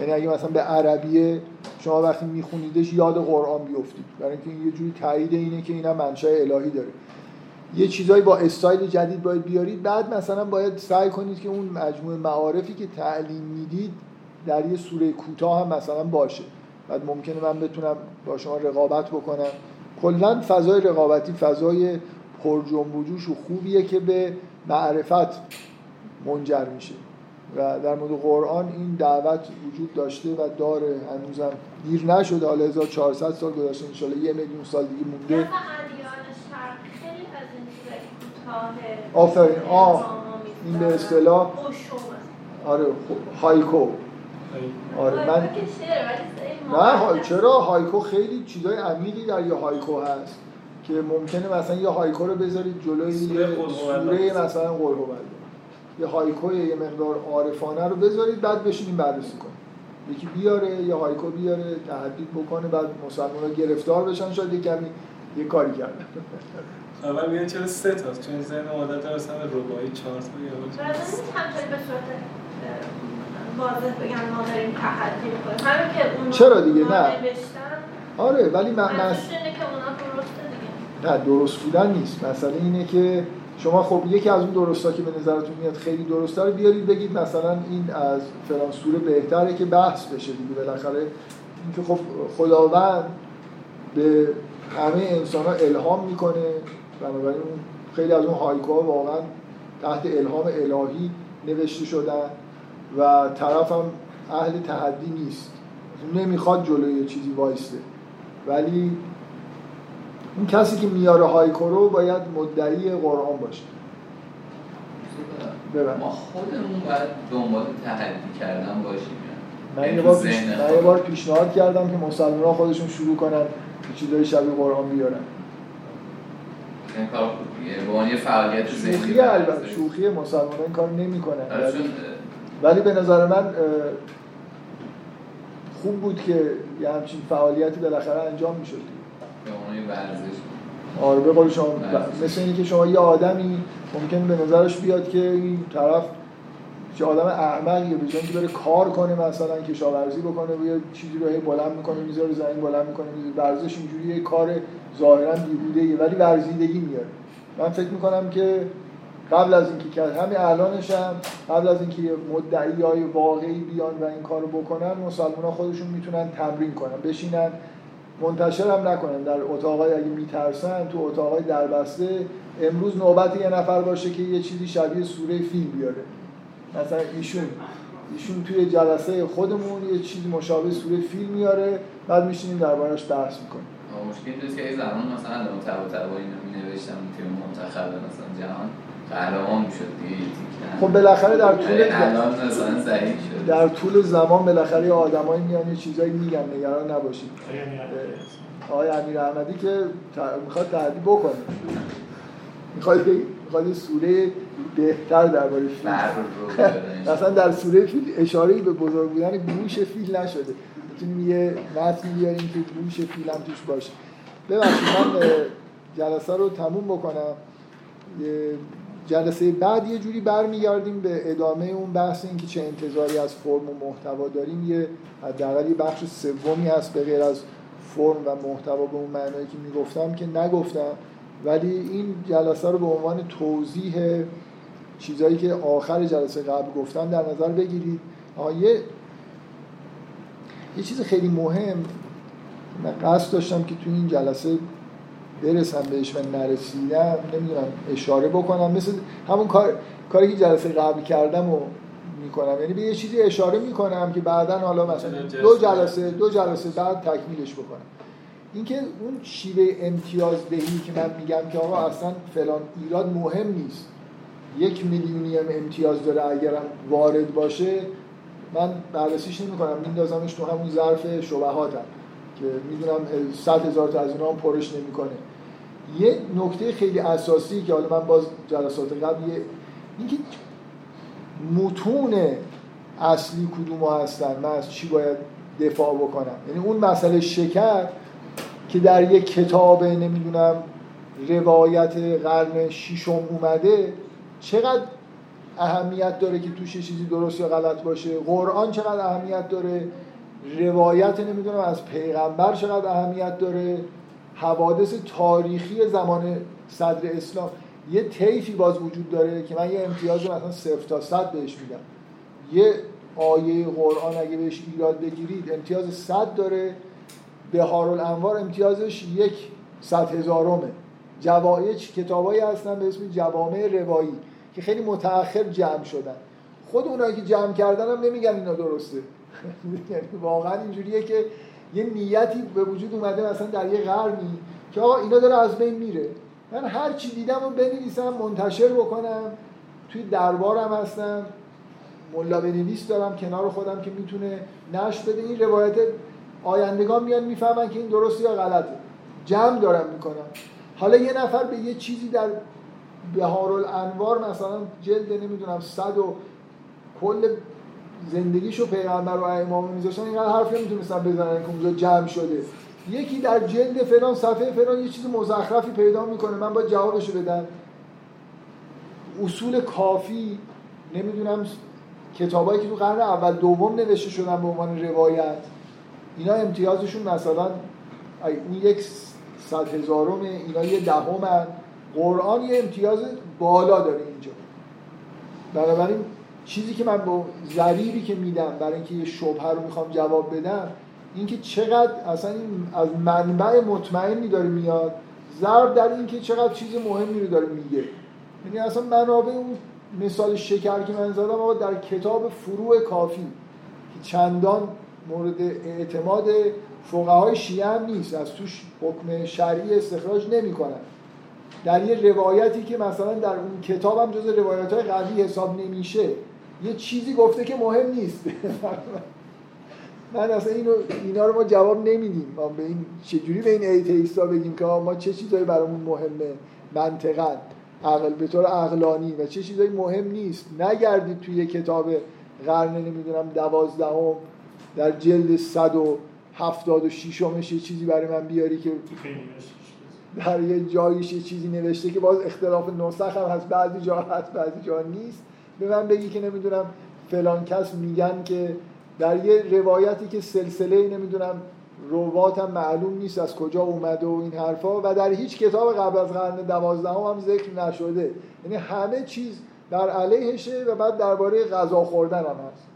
Speaker 1: یعنی اگه مثلا به عربیه شما وقتی میخونیدش یاد قرآن بیفتید برای اینکه این یه جوری تایید اینه که اینا منشأ الهی داره. یه چیزایی با استایل جدید باید بیارید. بعد مثلا باید سعی کنید که اون مجموعه معارفی که تعلیم می‌دید در یه سوره کوتاه هم مثلا باشه. بعد ممکنه من بتونم با شما رقابت بکنم. کلا فضای رقابتی فضای پر جنب و جوش و خوبیه که به معرفت منجر میشه. و در مورد قرآن این دعوت وجود داشته و داره هنوزم دیر نشده حالا 1400 سال گذشته ان یه میلیون سال دیگه مونده آفرین آه این به اصطلاح. آره خب، هایکو آره من نه. چرا هایکو خیلی چیزای عمیقی در یه هایکو هست که ممکنه مثلا یه هایکو رو بذارید جلوی
Speaker 3: سوره
Speaker 1: یه سوره. مثلا الله. یه هایکو یه مقدار عارفانه رو بذارید بعد بشینیم بررسی کنیم. یکی بیاره یه هایکو بیاره تحدی بکنه بعد مسلمان ها گرفتار بشن شاید یه کمی یه کاری کردن
Speaker 3: اول میگن چرا سه تاست چون ذهن عادت داره مثلا رباعی چهار تا یا
Speaker 6: واضح بگم ما داریم تحدی می‌کنیم. که اونا
Speaker 1: چرا دیگه؟ نه. آره ولی من
Speaker 6: منظورش اینه که اونا درسته دیگه.
Speaker 1: نه درست بودن نیست. مسئله اینه که شما خب یکی از اون درستا که به نظرتون میاد خیلی درسته رو بیارید بگید مثلا این از فلان سوره بهتره که بحث بشه دیگه. بالاخره اینکه خب خداوند به همه انسان ها الهام می‌کنه. بنابراین خیلی از اون هایکوها واقعا تحت الهام الهی نوشته شدن و طرف هم اهل تحدی نیست. نمی‌خواد جلوی چیزی وایسته ولی اون کسی که میاره هایکو رو باید مدعی قرآن باشه. ببند.
Speaker 5: ما خودمون باید دنبال تحدی کردن باشیم.
Speaker 1: من
Speaker 5: یعنی
Speaker 1: یه بار, پیش... من یه. بار پیشنهاد کردم که مسلمان ها خودشون شروع کنن چیزای شبیه قرآن بیارن.
Speaker 5: این کار خوبیه. یه فعالیت
Speaker 1: شوخی البته. شوخی مسلمان این کار نمی
Speaker 5: آره، چون
Speaker 1: ولی به نظر من خوب بود که یه همچین فعالیتی بالاخره انجام
Speaker 5: یه ورزش
Speaker 1: آره به قول شما. مثل اینکه شما یه آدمی ممکن به نظرش بیاد که این طرف چه آدم احمقیه به جای اینکه بره کار کنه مثلا کشاورزی بکنه و یه چیزی رو هی بلند می‌کنه می‌ذاره زمین بلند می‌کنه می‌ذاره. ورزش اینجوری یه کار ظاهرا بیهوده ولی ورزیدگی میاره. من فکر می‌کنم که قبل از اینکه کرد همین الانش هم قبل از اینکه مدعی های واقعی بیان و این کارو بکنن مسلمان ها خودشون می‌تونن تمرین کنن بشینن منتشر هم نکنن در اتاقای اگه میترسن تو اتاقای دربسته امروز نوبت یه نفر باشه که یه چیزی شبیه سوره فیل بیاره. مثلا ایشون ایشون توی جلسه خودمون یه چیزی مشابه سوره فیل میاره بعد میشینیم دربارش بحث می‌کنیم.
Speaker 5: مشکل که زمان مثلا علامه طباطبایی اینو می نوشتم توی منتخب مثلا جهان. قهرمان می‌شد دیگه
Speaker 1: خب بالاخره در طول در طول زمان بالاخره یه آدمایی میان یه چیزایی میگن نگران نباشید. آقای امیر احمدی. که می‌خواد تهدید بکنه. می‌خواد می‌خواد یه سوره بهتر درباره فیل. اصلا در سوره فیل اشاره به بزرگ بودن گوش فیل نشده. می‌تونیم یه متن بیاریم که گوش فیل هم توش باشه. ببخشید من جلسه رو تموم بکنم. یه جلسه بعد یه جوری برمیگردیم به ادامه اون بحث این که چه انتظاری از فرم و محتوا داریم. یه حداقل یه بخش سومی هست به غیر از فرم و محتوا به اون معنایی که می‌گفتم که نگفتم. ولی این جلسه رو به عنوان توضیح چیزایی که آخر جلسه قبل گفتم در نظر بگیرید. یه یه چیز خیلی مهم من قصد داشتم که تو این جلسه برسم بهش و نرسیدم نمی‌دونم اشاره بکنم. مثل همون کار کاری که جلسه قبل کردم و می‌کنم. یعنی به یه چیزی اشاره می‌کنم که بعدا حالا مثلا دو جلسه دو جلسه بعد تکمیلش بکنم. اینکه اون شیوه امتیاز دهی که من میگم که آقا اصلا فلان ایراد مهم نیست. یک میلیونی هم امتیاز داره اگرم وارد باشه من بررسیش نمی کنم میندازمش تو همون ظرف شبهاتم. که می‌دونم صد هزار تا از اینا هم پرش نمی‌کنه. یه نکته خیلی اساسی که حالا من باز جلسات قبل یه اینکه متون اصلی کدوم ها هستن من از چی باید دفاع بکنم. یعنی اون مسئله شکر که در یک کتاب نمی‌دونم روایت قرن ششم اومده چقدر اهمیت داره که توش یه چیزی درست یا غلط باشه؟ قرآن چقدر اهمیت داره؟ روایت نمی‌دونم از پیغمبر چقدر اهمیت داره. حوادث تاریخی زمان صدر اسلام. یه طیفی باز وجود داره که من یه امتیاز مثلا صفر تا صد بهش میدم. یه آیه قرآن اگه بهش ایراد بگیرید امتیاز صد داره. بهار الانوار امتیازش یک صد هزارمه. جوایج کتابایی هستن به اسم جوامع روایی که خیلی متأخر جمع شدن. خود اونایی که جمع کردن هم نمیگن اینا درسته. یعنی واقعا اینجوریه که یه نیتی به وجود اومده مثلا در یه قرنی که آقا اینا داره از بین میره. من هر چی دیدم رو بنویسم منتشر بکنم. توی دربارم هستم. ملا بنویس دارم کنار خودم که می‌تونه نشر بده. این روایت آیندگان میان می‌فهمن که این درسته یا غلطه. جمع دارم می‌کنم. حالا یه نفر به یه چیزی در بهار الانوار مثلا جلد نمی‌دونم صد و کل زندگیشو پیغمبر و امام میذاشتن اینقدر حرف نمی‌تونستن بزنن که اونجا جمع شده. یکی در جلد فلان صفحه فلان یه چیز مزخرفی پیدا می‌کنه من باید جوابشو بدم. اصول کافی نمی‌دونم کتابایی که تو قرن اول دوم نوشته شدن به عنوان روایت. اینا امتیازشون مثلا اون یک صد هزارم اینا یه دهم قرآن یه امتیاز بالا داره اینجا. بنابراین چیزی که من با ضریبی که میدم برای اینکه یه شبهه رو می‌خوام جواب بدم اینکه چقدر اصلا این از منبع مطمئنی داره میاد ضرب در اینکه چقدر چیز مهمی رو داره میگه. یعنی اصلا منابع اون مثال شکر که من زدم آقا در کتاب فروع کافی که چندان مورد اعتماد فقهای شیعه هم نیست از توش حکم شرعی استخراج نمی‌کنن. در یه روایتی که مثلا در اون کتاب هم جز روایت های قوی حساب نمیشه. یه چیزی گفته که مهم نیست. من اصلا اینو اینا رو ما جواب نمیدیم. ما به این چجوری به این ایتیستا بگیم که ما چه چیزایی برامون مهمه؟ منطقا. عقل به طور عقلانی. و چه چیزایی مهم نیست. نگردید توی کتاب قرن نمی‌دونم دوازدهم در جلد صد و هفتاد و شیشمش یه چیزی برای من بیاری که در یه جاییش یه چیزی نوشته که باز اختلاف نسخ هم هست. بعضی جا هست بعضی جا نیست. به من بگی که نمی‌دونم فلان کس میگن که در یه روایتی که سلسله نمی‌دونم روات هم معلوم نیست از کجا اومده و این حرفا و در هیچ کتاب قبل از قرن دوازدهم هم ذکر نشده. یعنی همه چیز در علیهشه و بعد درباره غذا خوردن هم هست.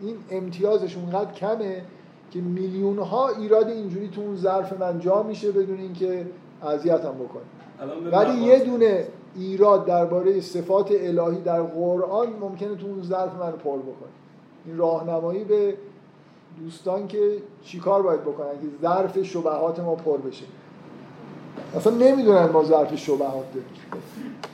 Speaker 1: این امتیازش اونقدر کمه که میلیون ها ایراد اینجوری تو اون ظرف من جا میشه بدون اینکه اذیتم بکنه. ولی یه دونه ایراد درباره صفات الهی در قرآن ممکنه تو اون ظرف من پر بکنه. این راهنمایی به دوستان که چیکار باید بکنن؟ که ظرف شبهات ما پر بشه. اصلا نمی‌دونن ما ظرف شبهات داریم.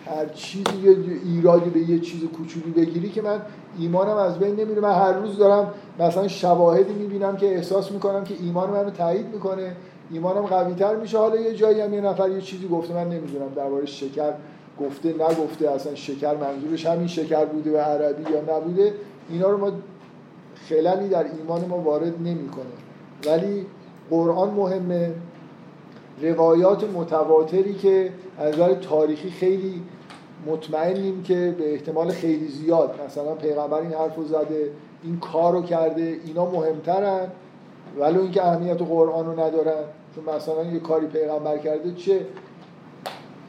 Speaker 1: هر چیزی یه ایرادی به یه چیز کوچولی بگیری که من ایمانم از بین نمیره. من هر روز دارم مثلا شواهدی می‌بینم که احساس می‌کنم که ایمان منو تایید می‌کنه. ایمانم قوی تر میشه. حالا یه جایی هم یه نفر یه چیزی گفته من نمی‌دونم درباره شکر. گفته نگفته اصلا شکر منظورش همین شکر بوده و عربی یا نبوده اینا رو ما خلالی در ایمان ما وارد نمی‌کنه. ولی قرآن مهمه. روایات متواتری که از نظر تاریخی خیلی مطمئنیم که به احتمال خیلی زیاد مثلا پیغمبر این حرف زده این کار رو کرده اینا مهمترن ولو اینکه اهمیت قرآن رو ندارن. چون مثلا یه کاری پیغمبر کرده چه؟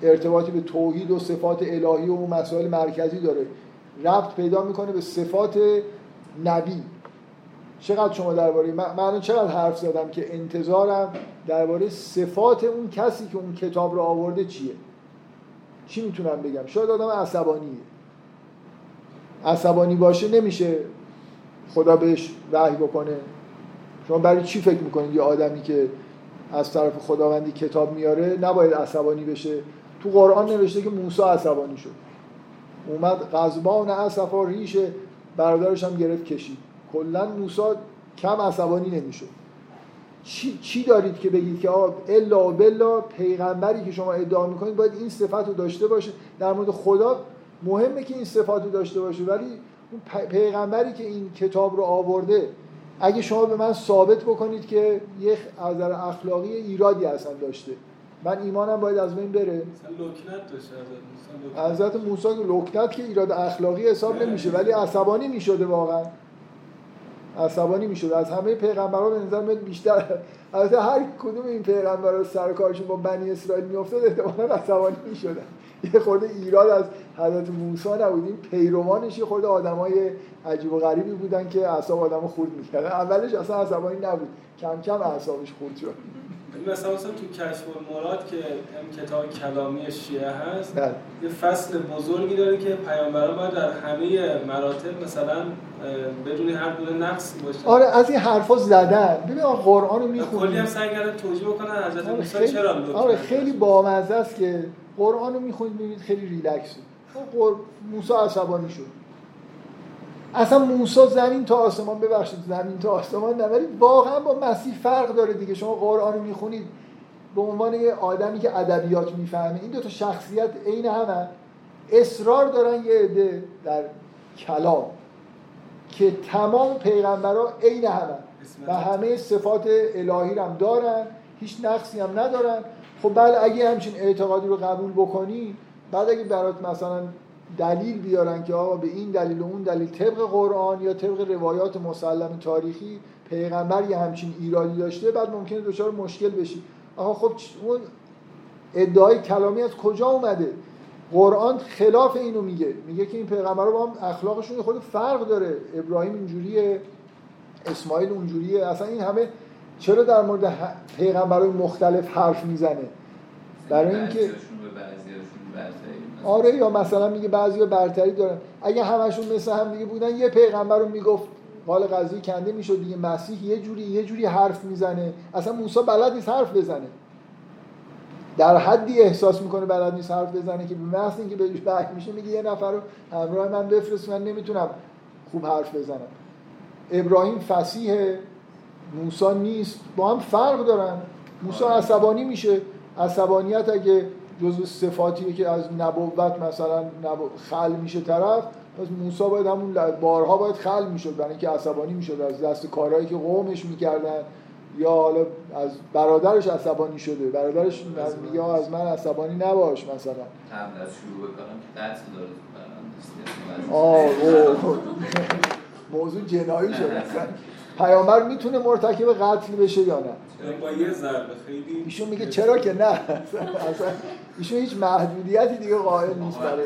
Speaker 1: ارتباطی به توحید و صفات الهی و مسائل مرکزی داره. ربط پیدا می‌کنه به صفات نبی. چقدر شما درباره من, من چقدر حرف زدم که انتظارم درباره صفات اون کسی که اون کتاب رو آورده چیه؟ چی می‌تونم بگم؟ شاید آدم عصبانیه. عصبانی باشه نمیشه خدا بهش وحی بکنه. شما برای چی فکر می‌کنید یه آدمی که از طرف خداوندی کتاب میاره نباید عصبانی بشه؟ تو قرآن نوشته که موسی عصبانی شد. اومد غضبان اسفا ریش برادرش هم گرفت کشید. کلا موسی کم عصبانی نمی‌شد. چی, چی دارید که بگید که آقا الا بلا پیغمبری که شما ادعا می‌کنید باید این صفت رو داشته باشه. در مورد خدا مهمه که این صفات رو داشته باشه ولی اون پیغمبری که این کتاب رو آورده اگه شما به من ثابت بکنید که یه از اخلاقی ایرادی اصلا داشته. من ایمانم باید از بین بره. حضرت موسی که لکنت که ایراد اخلاقی حساب نمیشه ولی عصبانی می‌شده واقعا. عصبانی می‌شده. از همه پیغمبران به نظر میاد بیشتر. البته هر کدوم این پیغمبرا سر کارشون با بنی اسرائیل میافتاد احتمالاً عصبانی می‌شدن یه خورده ایراد از حضرت موسی نبود. این پیروانش یه خورده آدمای عجیب و غریبی بودن که اعصاب آدمو خورد می‌کردن. اولش اصلا عصبانی نبود. کم کم اعصابش خورد شد.
Speaker 3: مثلا مثلا تو کشف المراد که هم کتاب کلامی شیعه هست ده. یه فصل بزرگی داره که پیامبران باید در همه مراتب مثلا بدون هر گونه نقصی باشه
Speaker 1: آره از این حرفا زدن. ببین قرآن رو می‌خونی.
Speaker 3: کلی هم سعی کردن توجیه بکنن حضرت آره موسی چرا
Speaker 1: آره خیلی بامزه است که قرآن رو می‌خونید می‌بینید خیلی ریلکس. قر... موسی عصبانی شد. اصلا موسی زمین تا آسمان ببخشید زمین تا آسمان نه ولی واقعا با مسیح فرق داره دیگه. شما قرآن رو می‌خونید به عنوان یه آدمی که ادبیات می‌فهمه این دو تا شخصیت عین همه. اصرار دارن یه عده در کلام که تمام پیغمبرها عین همه و همه صفات الهی هم دارن هیچ نقصی هم ندارن. خب بله اگه همچین اعتقادی رو قبول بکنی بعد اگه برات مثلا دلیل بیارن که آقا به این دلیل و اون دلیل طبق قرآن یا طبق روایات مسلم تاریخی پیغمبر یه همچین ایرادی داشته بعد ممکنه دچار مشکل بشی. آقا خب اون ادعای کلامی از کجا اومده؟ قرآن خلاف اینو میگه. میگه که این پیغمبر با هم اخلاقشون خود فرق داره. ابراهیم اینجوریه اسماعیل اونجوریه اصلا این همه چرا در مورد پیغمبرای مختلف حرف می‌زنه؟ برای اینکه آره یا مثلا میگه بعضی برتری دارن. اگه همشون مثل هم دیگه بودن یه پیغمبر رو می‌گفت. قال قضیه کنده می‌شد دیگه. مسیح یه جوری یه جوری حرف می‌زنه. اصلا موسی بلد نیست حرف بزنه. در حدی احساس می‌کنه بلد نیست حرف بزنه که به محض اینکه بهش بحث میشه میگه یه نفر رو همراه من بفرست. من نمی‌تونم خوب حرف بزنم. ابراهیم فسیح موسی نیست. با هم فرق دارن. موسی عصبانی میشه. عصبانیت اگه جزو صفاتیه که از نبوت مثلا خل میشه طرف پس موسی باید همون بارها باید خل می‌شد برای اینکه عصبانی می‌شد از دست کارهایی که قومش می‌کردن یا حالا از برادرش عصبانی شده. برادرش میگه از من عصبانی نباش مثلا.
Speaker 5: قبل از شروع بکنم که
Speaker 1: داره موضوع جنایی شده پیامبر می‌تونه مرتکب قتل بشه یا نه؟
Speaker 3: با یه ضربه؟ خیلی
Speaker 1: ایشون میگه چرا که نه؟ اصلا ایشون هیچ محدودیتی دیگه قائل نیست برای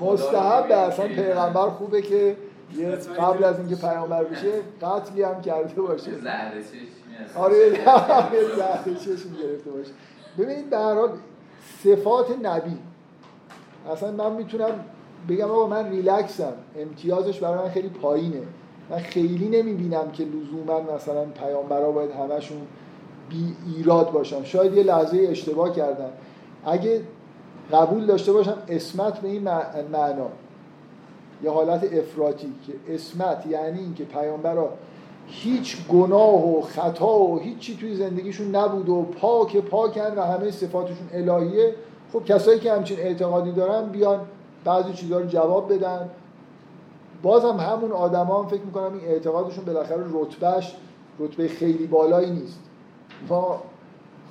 Speaker 1: مستحب اصلا پیغمبر خوبه که یه قبل از اینکه پیامبر بشه قتلی هم کرده باشه. آره زهر چشم گرفته باشه. ببینید به هر حال صفات نبی. اصلا من می‌تونم بگم آقا من ریلکسم. امتیازش برای من خیلی پایینه. من خیلی نمی‌بینم که لزوما مثلا پیامبرا باید همشون بی ایراد باشن. شاید یه لحظه اشتباه کردن اگه قبول داشته باشم اسمت به این معنا یه حالت افراطی که اسمت یعنی اینکه پیامبرا هیچ گناه و خطا و هیچی توی زندگیشون نبود و پاک پاکن و همه صفاتشون الهیه خب کسایی که همچین اعتقادی دارن بیان بعضی چیزها رو جواب بدن. بازم همون آدما هم فکر می‌کنم این اعتقادشون بالاخره رتبهش رتبه خیلی بالایی نیست. ما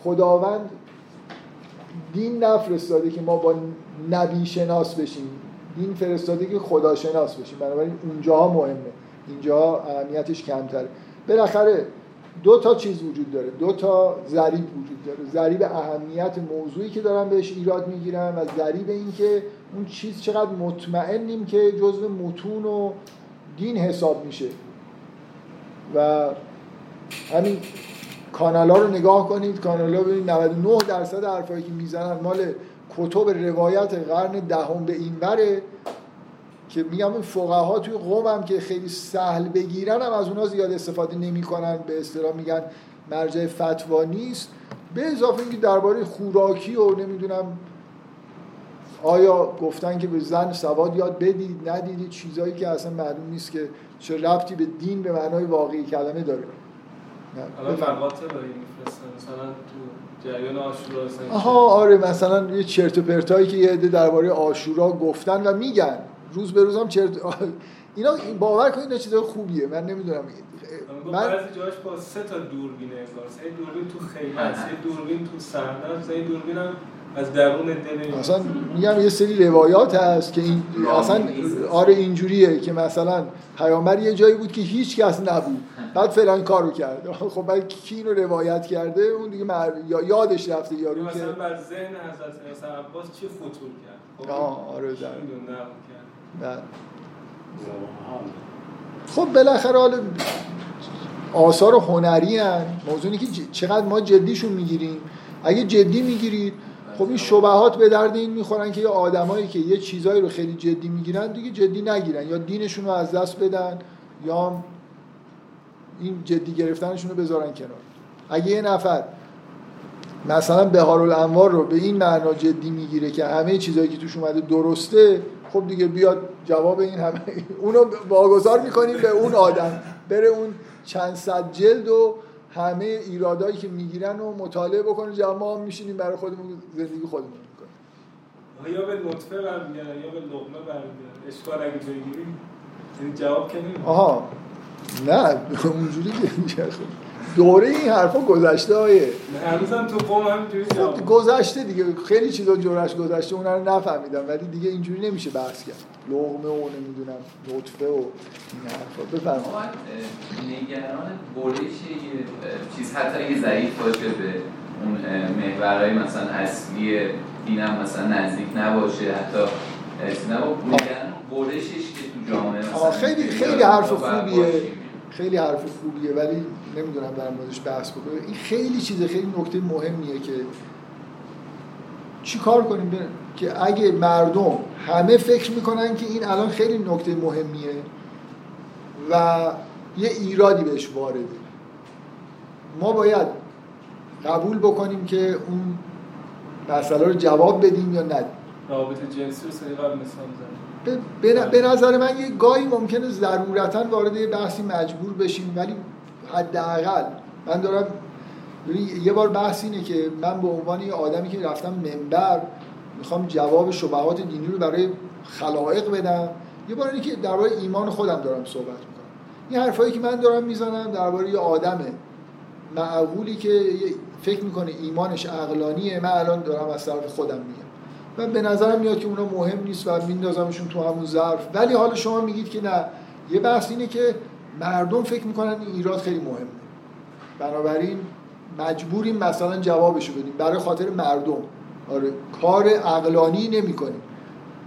Speaker 1: خداوند دین نفرستاده که ما با نبی شناس بشیم. دین فرستاده که خدا شناس بشیم. بنابراین اونجاها مهمه. اینجا اهمیتش کمتره. بالاخره دو تا چیز وجود داره. دو تا ذریب وجود داره. ذریب اهمیت موضوعی که دارن بهش ایراد می‌گیرن و ذریب این که اون چیز چقدر مطمئنیم که جزء متون و دین حساب میشه. و همین کانال ها رو نگاه کنید کانال ها ببینید 99 درصد حرفایی که می‌زنن مال کتب روایت قرن دهم به این بره که میگم این فقها توی قوم هم که خیلی سهل بگیرن هم از اونها زیاد استفاده نمی‌کنن به اصطلاح میگن مرجع فتوا نیست. به اضافه اینکه درباره خوراکی و نمی‌دونم آیا گفتن که به زن سواد یاد بدید ندیدید؟ چیزایی که اصلا معلوم نیست که چه ربطی به دین به معنای واقعی کلمه داره.
Speaker 3: الان مقاطع مثلا تو جریان آشورا
Speaker 1: آها آره مثلا یه چرت و پرتایی که یه عده درباره آشورا گفتن و میگن. روز به روزم چرت اینا باور کنید اینا چیزای خوبیه. من نمی‌دونم.
Speaker 3: من بعضی جاش با سه تا دوربینه کار سه دوربین تو خیمه سه دوربین تو صحنه سه دوربین هم از درون دل
Speaker 1: مثلا میگم یه سری روایات هست که این اصلا آره اینجوریه که مثلا پیامبر یه جایی بود که هیچ کس نبود. بعد فلان کارو کرد. خب بعد کی اینو روایت کرده؟ اون دیگه مر... یادش رفته یارو
Speaker 3: که مثلا بر ذهن حضرت عباس چی خطور کرد؟
Speaker 1: خب آه آره در
Speaker 3: بله.
Speaker 1: خب بالاخره حالا آثار هنری هن. موضوعی که چقدر ما جدیشون می‌گیریم. اگه جدی می‌گیرید خب این شبهات به درد این می‌خورن که یه آدمایی که یه چیزایی رو خیلی جدی می‌گیرن دیگه جدی نگیرن. یا دینشون رو از دست بدن یا این جدی گرفتنشون رو بذارن کنار. اگه یه نفر مثلا بهار الانوار رو به این معنا جدی می‌گیره که همه چیزایی که توش اومده درسته خب دیگه بیاد جواب این همه اونو واگذار می‌کنیم به اون آدم. بره اون چند صد جلد و همه ایرادایی که می‌گیرن و مطالعه بکنه جواب ما میشینیم برای خودمون زندگی خودمون می‌کنیم.
Speaker 3: یا به نطفه برمیگردن یا به لقمه برمیگردن. اشکال اگه بگیریم یعنی جواب کنیم
Speaker 1: آها. نه اونجوری که دوره این حرفا گذشته هایه
Speaker 3: هنوزم تو قوم همینجوری
Speaker 1: خب گذشته دیگه خیلی چیزا جورش گذشته اونا رو نفهمیدم ولی دیگه اینجوری نمیشه بحث کرد. لغمه و نمی‌دونم نطفه و این حرفا.
Speaker 5: بفرمایید. نگران برش یه چیز حتی یه ضعیف باشه به اون محورهای مثلا اصلی دینم مثلا نزدیک نباشه حتی برشش که تو جامعه مثلا
Speaker 1: خیلی خیلی حرف خوبیه. خیلی حرف خوبیه ولی نمی‌دونم در موردش بحث بکنم این خیلی چیزه خیلی نکته مهمیه که چی کار کنیم؟ بره؟ که اگه مردم همه فکر می‌کنن که این الان خیلی نکته مهمیه و یه ایرادی بهش وارده ما باید قبول بکنیم که اون مسئله رو جواب بدیم یا ندیم
Speaker 3: رابطه جنسی رو
Speaker 1: به نظر من یه گاهی ممکنه ضرورتا وارد یه بحثی مجبور بشیم ولی حداقل. من دارم یه بار بحث اینه که من به عنوان یه آدمی که رفتم منبر می‌خوام جواب شبهات دینی رو برای خلائق بدم. یه بار اینه که درباره ایمان خودم دارم صحبت می‌کنم. این حرفایی که من دارم می‌زنم درباره یه آدم معقولی که فکر می‌کنه ایمانش عقلانیه من الان دارم از طرف خودم میگم. و به نظرم میاد که اونا مهم نیست و میندازمشون تو همون ظرف. ولی حالا شما میگید که نه. یه بحث اینه که مردم فکر می‌کنن این ایراد خیلی مهمه. بنابراین مجبوریم مثلا جوابشو بدیم. برای خاطر مردم. آره کار عقلانی نمی‌کنیم.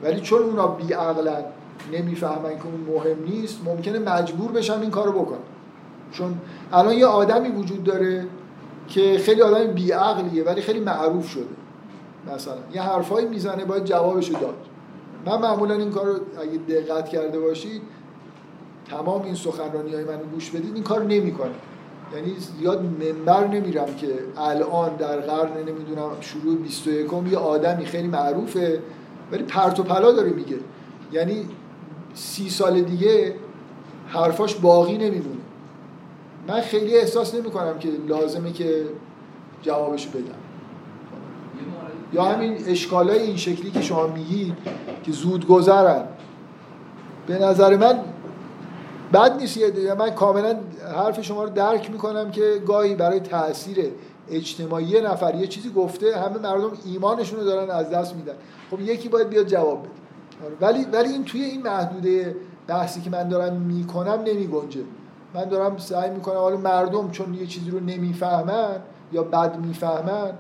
Speaker 1: ولی چون اونا بی عقلن نمی‌فهمن که اون مهم نیست ممکنه مجبور بشن این کارو بکنن. چون الان یه آدمی وجود داره که خیلی آدم بی عقلیه ولی خیلی معروف شده. مثلا یه حرفایی می‌زنه باید جوابشو داد. من معمولا این کار رو اگه دقت کرده باشید تمام این سخنرانی های منو گوش بدید این کار نمی‌کنه. یعنی زیاد منبر نمیرم که الان در قرن نمی‌دونم شروع 21 یه آدمی خیلی معروفه ولی پرت و پلا داره میگه. یعنی سی سال دیگه حرفاش باقی نمیمونه. من خیلی احساس نمی کنم که لازمه که جوابشو بدم. یا همین اشکالای این شکلی که شما میگید که زود گذرن به نظر من بد نیست من کاملا حرف شما رو درک می‌کنم که گاهی برای تاثیر اجتماعی یه نفر یه چیزی گفته همه مردم ایمانشون رو دارن از دست میدن. خب یکی باید بیاد جواب بده. آره، ولی ولی این توی این محدوده بحثی که من دارم می‌کنم نمیگنجه. من دارم سعی می‌کنم حالا مردم چون یه چیزی رو نمی‌فهمن یا بد می‌فهمن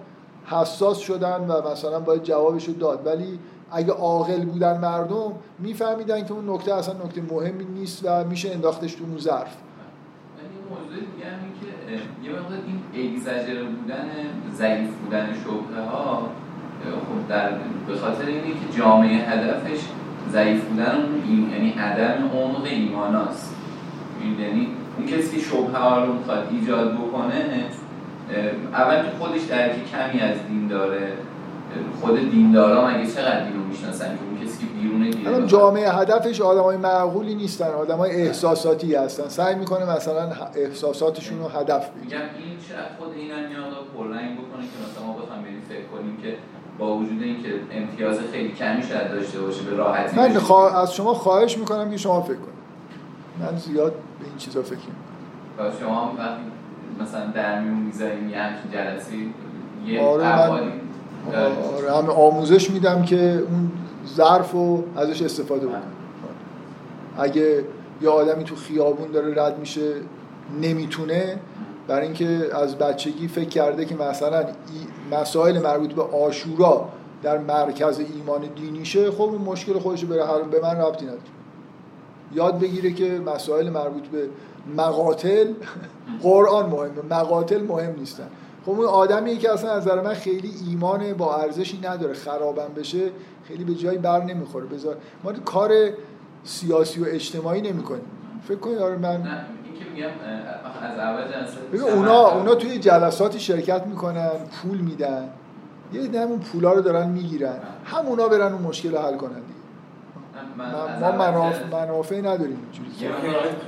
Speaker 1: حساس شدن و مثلا باید جوابشو داد. ولی اگه عاقل بودن مردم میفهمیدن که اون نکته اصلا نکته مهمی نیست و میشه انداختش تو اون ظرف.
Speaker 5: ولی موضوع دیگه که یه وقت این اگزاجر بودن ضعیف بودن شبهه ها خب در به خاطر اینه که جامعه هدفش ضعیف بودن اون یعنی عدم عمق ایماناست. یعنی اون کسی که شبهه ها رو می‌خواد ایجاد بکنه اول که خودش درکی کمی از دین داره. خود دیندارا مگه چقدر دینو می‌شناسن که اون کسی که بیرون دین
Speaker 1: جامعه هدفش آدمای معقولی نیستن آدمای احساساتی هستن. سعی می‌کنه مثلا احساساتشون رو هدف
Speaker 5: بگیره. میگم این شاید خود این هم میاد پررنگ بکنه که مثلا ما بخوام بریم فکر کنیم که با وجود اینکه امتیاز خیلی کمی شاید داشته باشه به راحتی
Speaker 1: من خوا... از شما خواهش می‌کنم که شما فکر کنید. من زیاد به این چیزا فکر
Speaker 5: نمی‌کنم. شما وقتی مثلا در میون می‌ذاریم یه همچین جلسی یه آره من...
Speaker 1: آره همه آموزش میدم که اون ظرف رو ازش استفاده بکنه اگه یه آدمی تو خیابون داره رد میشه نمی‌تونه برای اینکه از بچگی فکر کرده که مثلا مسائل مربوط به آشورا در مرکز ایمان دینیشه خب اون مشکل خودش به به من ربطی نداره. یاد بگیره که مسائل مربوط به مقاتل قرآن مهمه مقاتل مهم نیستن. خب اون آدمی که اصلا از نظر من خیلی ایمان با ارزشی نداره خرابم بشه خیلی به جایی بر نمی‌خوره. بذار ما کار سیاسی و اجتماعی نمی‌کنیم. فکر کنید آره من
Speaker 5: میگم از اول
Speaker 1: جلسه اونا اونا توی جلساتی شرکت می‌کنن پول میدن. یه عده همون پولا رو دارن می‌گیرن. همونا برن اون مشکل رو حل کنن ما منافع منافع نداریم
Speaker 5: اینجوری.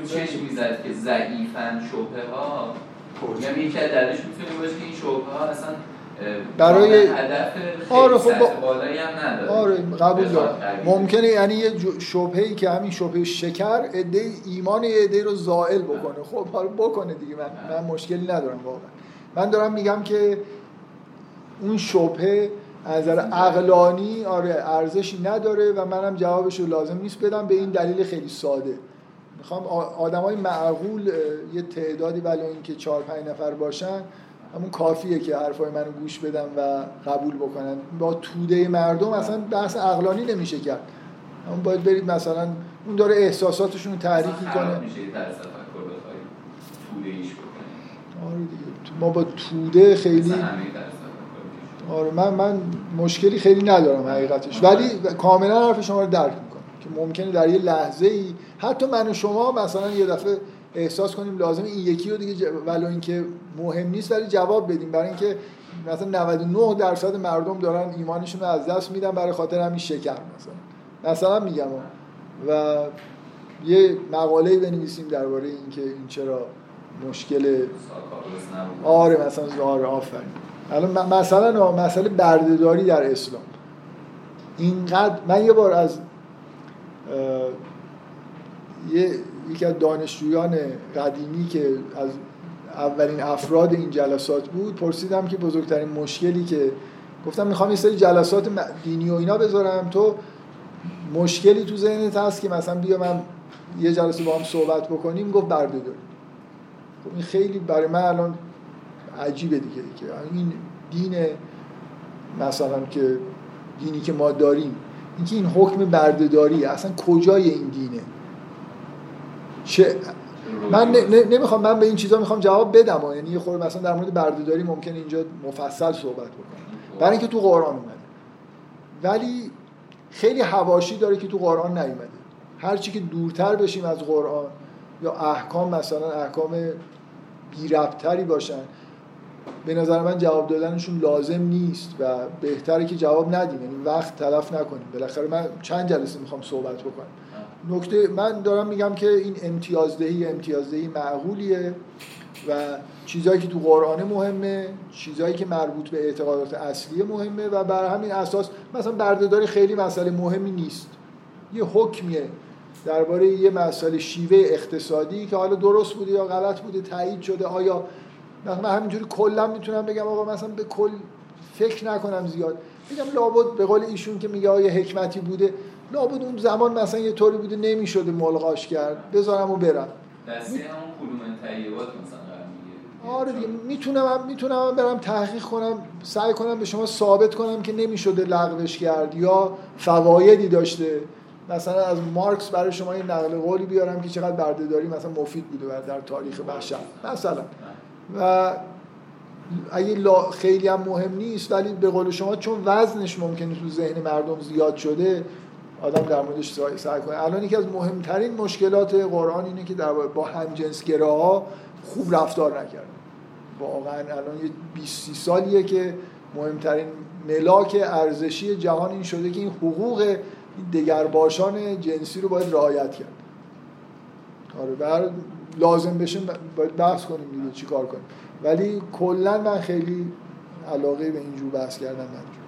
Speaker 5: چشم می‌زد که ضعیفن شبهه ها یعنی یکی از می‌تونه باشه که این شبهه ها اصلا
Speaker 1: برای
Speaker 5: آره خب بالایی هم نداره.
Speaker 1: آره قبول دارم. ممکنه یعنی یه شبهه‌ای که همین شبهه شکر عده ایمان یه عده رو زائل بکنه. خب حالا بکنه دیگه من, من مشکلی ندارم واقعا. من دارم میگم که اون شبهه از نظر عقلانی آره ارزشی نداره و منم جوابش رو لازم نیست بدم. به این دلیل خیلی ساده. می‌خوام آدمای معقول یه تعدادی ولی اینکه چهار پنج نفر باشن همون کافیه که حرفای منو گوش بدن و قبول بکنن. با توده مردم اصلا بحث عقلانی نمیشه کرد. اون باید برید مثلا اون داره احساساتشون رو تحریک می‌کنه. آره دیگه. ما با توده خیلی آره من من مشکلی خیلی ندارم حقیقتش. ولی کاملا حرف شما رو درک که ممکنه در یه لحظه ای حتی من و شما مثلا یه دفعه احساس کنیم لازم این یکی رو دیگه ولو اینکه مهم نیست ولی جواب بدیم. برای اینکه مثلا 99 درصد مردم دارن ایمانشون رو از دست میدن برای خاطر همین شکر مثلا. مثلا میگم و یه مقاله بنویسیم درباره اینکه این چرا مشکل آره مثلا آره آفرین. الان مثلا مسئله بردهداری در اسلام. اینقدر من یه بار از یکی از دانشجویان قدیمی که از اولین افراد این جلسات بود پرسیدم که بزرگترین مشکلی که گفتم می‌خوام یه سری جلسات دینی و اینا بذارم. تو مشکلی تو ذهنت هست که مثلا بیا من یه جلسه با هم صحبت بکنیم گفت برده خب این خیلی برای من الان عجیبه دیگه که این دین مثلا که دینی که ما داریم. اینکه این حکم بردهداری اصلا کجای این دینه؟ چه من نمی‌خوام من به این چیزا می‌خوام جواب بدم یعنی یه خورده مثلا در مورد بردهداری ممکنه اینجا مفصل صحبت بکنم. برای اینکه تو قرآن اومده. ولی خیلی حواشی داره که تو قرآن نیومده. هر چی که دورتر بشیم از قرآن یا احکام مثلا احکام بی باشن به نظر من جواب دادنشون لازم نیست و بهتره که جواب ندیم. یعنی وقت تلف نکنیم. بالاخره من چند جلسه می‌خوام صحبت بکنم. نکته من دارم میگم که این امتیازدهی امتیازدهی معقولیه و چیزهایی که تو قرآن مهمه چیزهایی که مربوط به اعتقادات اصلی مهمه و بر همین اساس مثلا بردهداری خیلی مسئله مهمی نیست. یه حکمیه درباره یه مسئله شیوه اقتصادی که حالا درست بوده یا غلط بوده تایید شده آیا من همینجوری کلا می‌تونم بگم آقا مثلا به کل فکر نکنم زیاد. میگم لابد به قول ایشون که میگه آیا حکمتی بوده. لابد اون زمان مثلا یه طوری بوده نمی‌شده ملغاش کرد. بذارم و برم.
Speaker 5: دسته همون کلوم طیبات مثلا
Speaker 1: آره دیگه می‌تونم می‌تونم برم تحقیق کنم سعی کنم به شما ثابت کنم که نمی‌شده لغوش کرد یا فوایدی داشته. مثلا از مارکس برای شما یه نقل قولی بیارم که چقدر بردهداری مثلا مفید بوده در تاریخ بشر. مثلا. و اگه خیلی هم مهم نیست ولی به قول شما چون وزنش ممکنه تو ذهن مردم زیاد شده آدم در موردش سعی کنه. الان یکی از مهمترین مشکلات قرآن اینه که در با همجنسگراها خوب رفتار نکرده. واقعا الان یه 20 سالیه که مهمترین ملاک ارزشی جهان این شده که این حقوق دگرباشان جنسی رو باید رعایت کرد. آره لازم بشه باید بحث کنیم دیگه چی کار کنیم. ولی کلا من خیلی علاقه به اینجور بحث کردن ندارم.